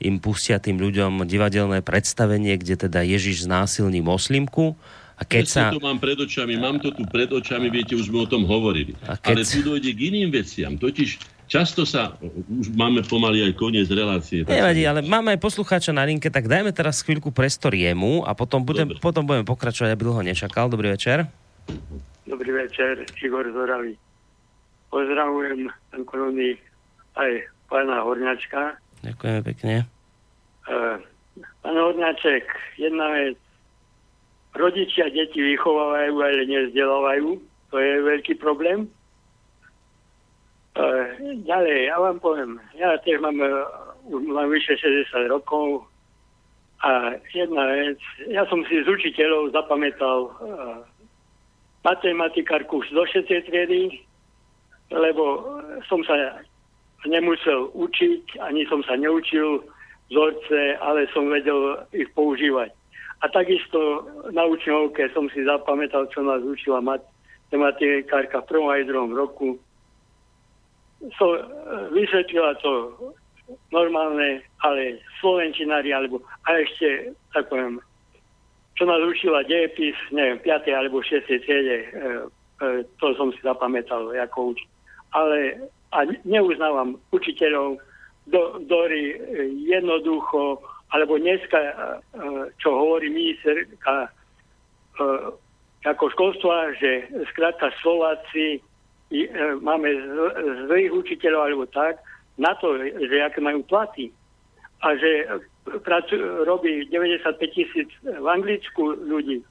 im pustia tým ľuďom divadelné predstavenie, kde teda Ježiš znásilní moslimku. A keď sa... to mám pred očami, mám to tu pred očami, viete, už sme o tom hovorili. A keď... Ale tu dojde k iným veciam. Totiž často sa, už máme pomaly aj koniec relácie. Nevadí, ale máme aj poslucháča na linke, tak dajme teraz chvíľku prestor jemu a potom, budem, potom budeme pokračovať, aby dlho nečakal. Dobrý večer. Dobrý večer, Igor Zoravý. Pozdravujem aj pána Horňačka, Ďakujeme pekne. Uh, pán Hornáček, jedna vec. Rodičia deti vychovávajú, ale nezdelávajú. To je veľký problém. Uh, ďalej, ja vám poviem. Ja tiež mám, už mám vyše 60 rokov a jedna vec. Ja som si z učiteľov zapamätal uh, matematikárku z do triedy, lebo som sa nemusel učiť, ani som sa neučil vzorce, ale som vedel ich používať. A takisto na učňovke som si zapamätal, čo nás učila matematikárka v prvom aj druhom roku. So, vysvetlila to normálne, ale slovenčinári, alebo a ešte, tak poviem, čo nás učila dejepis, neviem, 5. alebo 6. triede, e, e, to som si zapamätal ako uč. Ale a neuznávam učiteľov, ktorí e, jednoducho, alebo dneska, e, čo hovorí ministerka e, ako školstva, že skrátka Slováci máme zlých učiteľov alebo tak, na to, že aké majú platy. A že pracu, robí 95 tisíc v Anglicku ľudí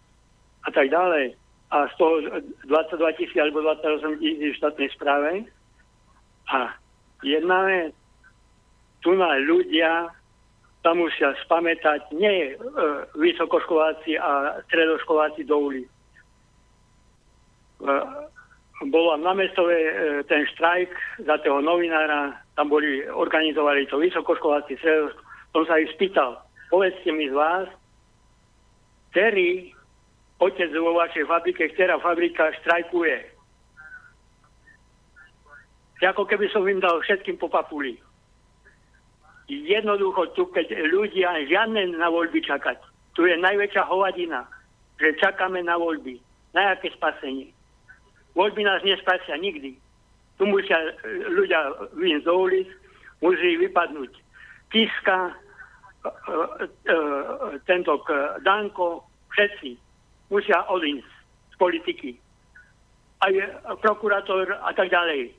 a tak ďalej. A z toho 22 tisíc alebo 28 tisíc v štátnej správe, a jedna vec, tu na ľudia tam musia spamätať nie e, vysokoškoláci a stredoškoláci do ulic. E, bolo na mestove e, ten štrajk za toho novinára, tam boli, organizovali to vysokoškoláci, stredoškoláci. Som sa ich spýtal, povedzte mi z vás, ktorý otec vo vašej fabrike, ktorá fabrika štrajkuje ako keby som im dal všetkým po papuli. Jednoducho tu, keď ľudia žiadne na voľby čakať, tu je najväčšia hovadina, že čakáme na voľby. Na aké spasenie? Voľby nás nespasia nikdy. Tu musia ľudia vyjsť do ulic, musí vypadnúť Kiska, e, e, e, tento Danko, všetci musia odísť z politiky. Aj prokurátor a tak ďalej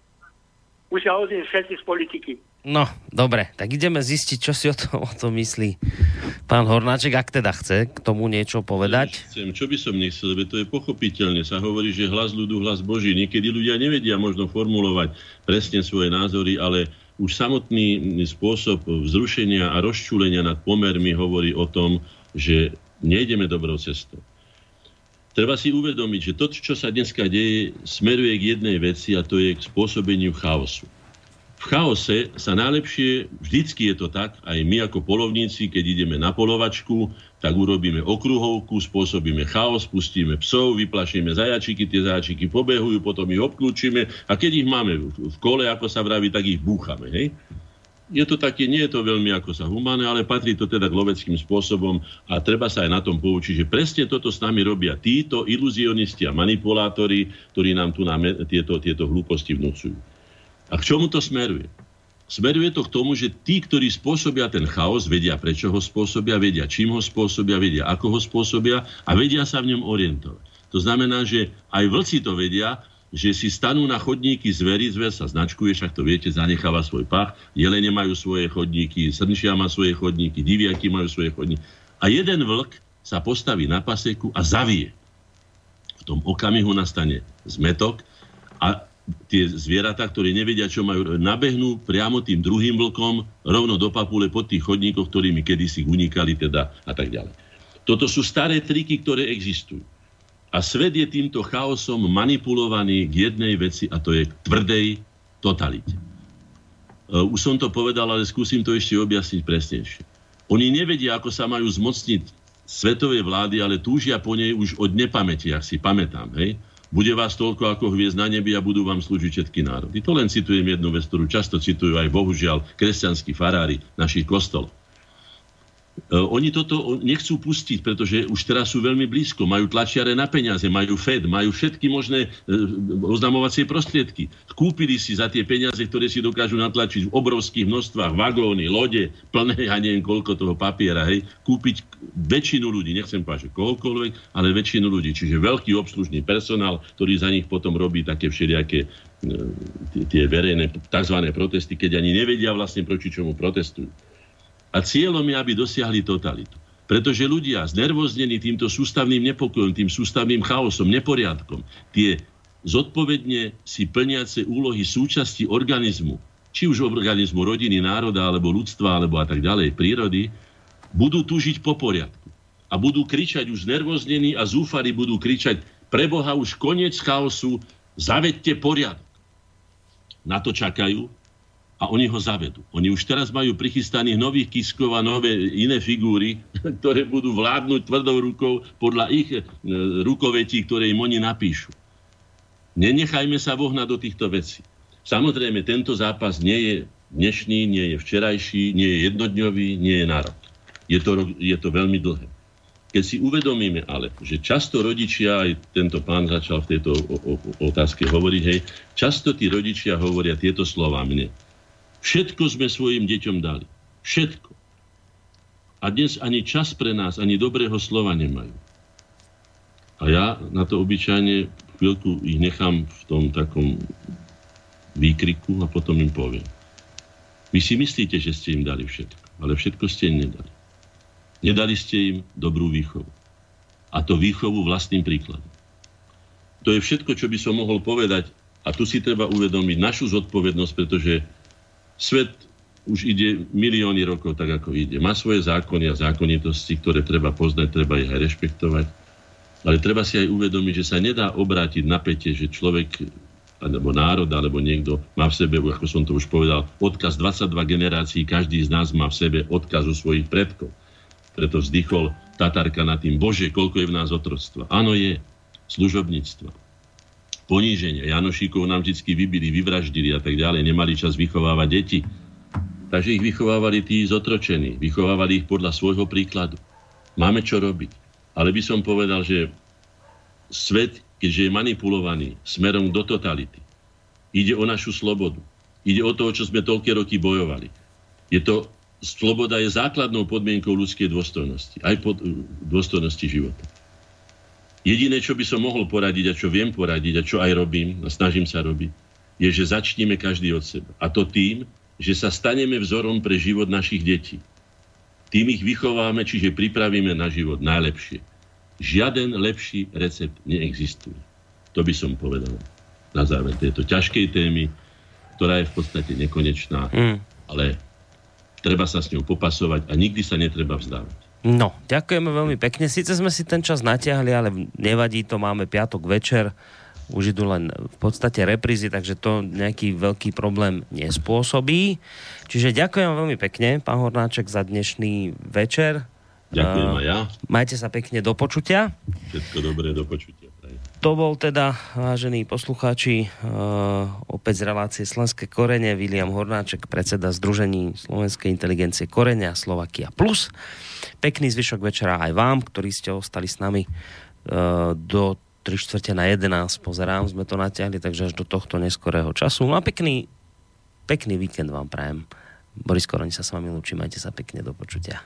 musia odísť všetci z politiky. No, dobre, tak ideme zistiť, čo si o tom, o tom myslí pán Hornáček, ak teda chce k tomu niečo povedať. Chcem, čo by som nechcel, lebo to je pochopiteľné. Sa hovorí, že hlas ľudu, hlas Boží. Niekedy ľudia nevedia možno formulovať presne svoje názory, ale už samotný spôsob vzrušenia a rozčúlenia nad pomermi hovorí o tom, že nejdeme dobrou cestou. Treba si uvedomiť, že to, čo sa dneska deje, smeruje k jednej veci a to je k spôsobeniu chaosu. V chaose sa najlepšie, vždycky je to tak, aj my ako polovníci, keď ideme na polovačku, tak urobíme okruhovku, spôsobíme chaos, pustíme psov, vyplašíme zajačiky, tie zajačiky pobehujú, potom ich obklúčime a keď ich máme v kole, ako sa vraví, tak ich búchame. Hej? Je to také, nie je to veľmi ako sa humánne, ale patrí to teda k loveckým spôsobom a treba sa aj na tom poučiť, že presne toto s nami robia títo iluzionisti a manipulátori, ktorí nám tu nám tieto, tieto hlúposti vnúcujú. A k čomu to smeruje? Smeruje to k tomu, že tí, ktorí spôsobia ten chaos, vedia, prečo ho spôsobia, vedia, čím ho spôsobia, vedia, ako ho spôsobia a vedia sa v ňom orientovať. To znamená, že aj vlci to vedia že si stanú na chodníky zvery, zver sa značkuje, však to viete, zanecháva svoj pach, jelene majú svoje chodníky, srnšia má svoje chodníky, diviaky majú svoje chodníky. A jeden vlk sa postaví na paseku a zavie. V tom okamihu nastane zmetok a tie zvieratá, ktoré nevedia, čo majú, nabehnú priamo tým druhým vlkom rovno do papule pod tých chodníkoch, ktorými kedysi unikali teda a tak ďalej. Toto sú staré triky, ktoré existujú. A svet je týmto chaosom manipulovaný k jednej veci a to je k tvrdej totalite. E, už som to povedal, ale skúsim to ešte objasniť presnejšie. Oni nevedia, ako sa majú zmocniť svetovej vlády, ale túžia po nej už od nepamäti, ak si pamätám. Hej? Bude vás toľko ako hviezd na nebi a budú vám slúžiť všetky národy. To len citujem jednu vec, ktorú často citujú aj bohužiaľ kresťanskí farári našich kostolov. E, oni toto nechcú pustiť, pretože už teraz sú veľmi blízko. Majú tlačiare na peniaze, majú Fed, majú všetky možné e, oznamovacie prostriedky. Kúpili si za tie peniaze, ktoré si dokážu natlačiť v obrovských množstvách, vagóny, lode, plné, ja neviem koľko toho papiera, hej, kúpiť väčšinu ľudí, nechcem povedať, že kohokoľvek, ale väčšinu ľudí. Čiže veľký obslužný personál, ktorý za nich potom robí také všelijaké e, tie verejné tzv. protesty, keď ani nevedia vlastne proti čomu protestujú. A cieľom je, aby dosiahli totalitu. Pretože ľudia znervoznení týmto sústavným nepokojom, tým sústavným chaosom, neporiadkom, tie zodpovedne si plniace úlohy súčasti organizmu, či už organizmu rodiny, národa, alebo ľudstva, alebo a tak ďalej, prírody, budú túžiť po poriadku. A budú kričať už znervoznení a zúfari budú kričať pre Boha už koniec chaosu, zavedte poriadok. Na to čakajú, a oni ho zavedú. Oni už teraz majú prichystaných nových kiskov a nové iné figúry, ktoré budú vládnuť tvrdou rukou podľa ich e, rukovetí, ktoré im oni napíšu. Nenechajme sa vohnať do týchto vecí. Samozrejme, tento zápas nie je dnešný, nie je včerajší, nie je jednodňový, nie je nárok. Je to, je to veľmi dlhé. Keď si uvedomíme ale, že často rodičia, aj tento pán začal v tejto otázke hovoriť, hej, často tí rodičia hovoria tieto slova mne Všetko sme svojim deťom dali. Všetko. A dnes ani čas pre nás, ani dobrého slova nemajú. A ja na to obyčajne chvíľku ich nechám v tom takom výkriku a potom im poviem. Vy si myslíte, že ste im dali všetko, ale všetko ste im nedali. Nedali ste im dobrú výchovu. A to výchovu vlastným príkladom. To je všetko, čo by som mohol povedať. A tu si treba uvedomiť našu zodpovednosť, pretože Svet už ide milióny rokov tak, ako ide. Má svoje zákony a zákonitosti, ktoré treba poznať, treba ich aj rešpektovať. Ale treba si aj uvedomiť, že sa nedá obrátiť napätie, že človek alebo národ, alebo niekto má v sebe, ako som to už povedal, odkaz 22 generácií, každý z nás má v sebe odkazu svojich predkov. Preto vzdychol Tatarka nad tým, Bože, koľko je v nás otroctva. Áno, je. Služobníctva poníženia. Janošíkov nám vždy vybili, vyvraždili a tak ďalej. Nemali čas vychovávať deti. Takže ich vychovávali tí zotročení. Vychovávali ich podľa svojho príkladu. Máme čo robiť. Ale by som povedal, že svet, keďže je manipulovaný smerom do totality, ide o našu slobodu. Ide o to, čo sme toľké roky bojovali. Je to, sloboda je základnou podmienkou ľudskej dôstojnosti. Aj pod, dôstojnosti života. Jediné, čo by som mohol poradiť a čo viem poradiť a čo aj robím a snažím sa robiť, je, že začneme každý od seba. A to tým, že sa staneme vzorom pre život našich detí. Tým ich vychováme, čiže pripravíme na život najlepšie. Žiaden lepší recept neexistuje. To by som povedal na záver tejto ťažkej témy, ktorá je v podstate nekonečná, mm. ale treba sa s ňou popasovať a nikdy sa netreba vzdávať. No, ďakujeme veľmi pekne. Sice sme si ten čas natiahli, ale nevadí to, máme piatok večer, už idú len v podstate reprízy, takže to nejaký veľký problém nespôsobí. Čiže ďakujem veľmi pekne, pán Hornáček, za dnešný večer. Ďakujem uh, aj ja. Majte sa pekne do počutia. Všetko dobré, do počutia. To bol teda, vážení poslucháči, uh, opäť z relácie Slovenské korene, William Hornáček, predseda Združení Slovenskej inteligencie Korenia Slovakia Plus. Pekný zvyšok večera aj vám, ktorí ste ostali s nami uh, do 3 čtvrte na 11, pozerám, sme to natiahli, takže až do tohto neskorého času. No a pekný, pekný víkend vám prajem. Boris Koroni sa s vami lúči, majte sa pekne, do počutia.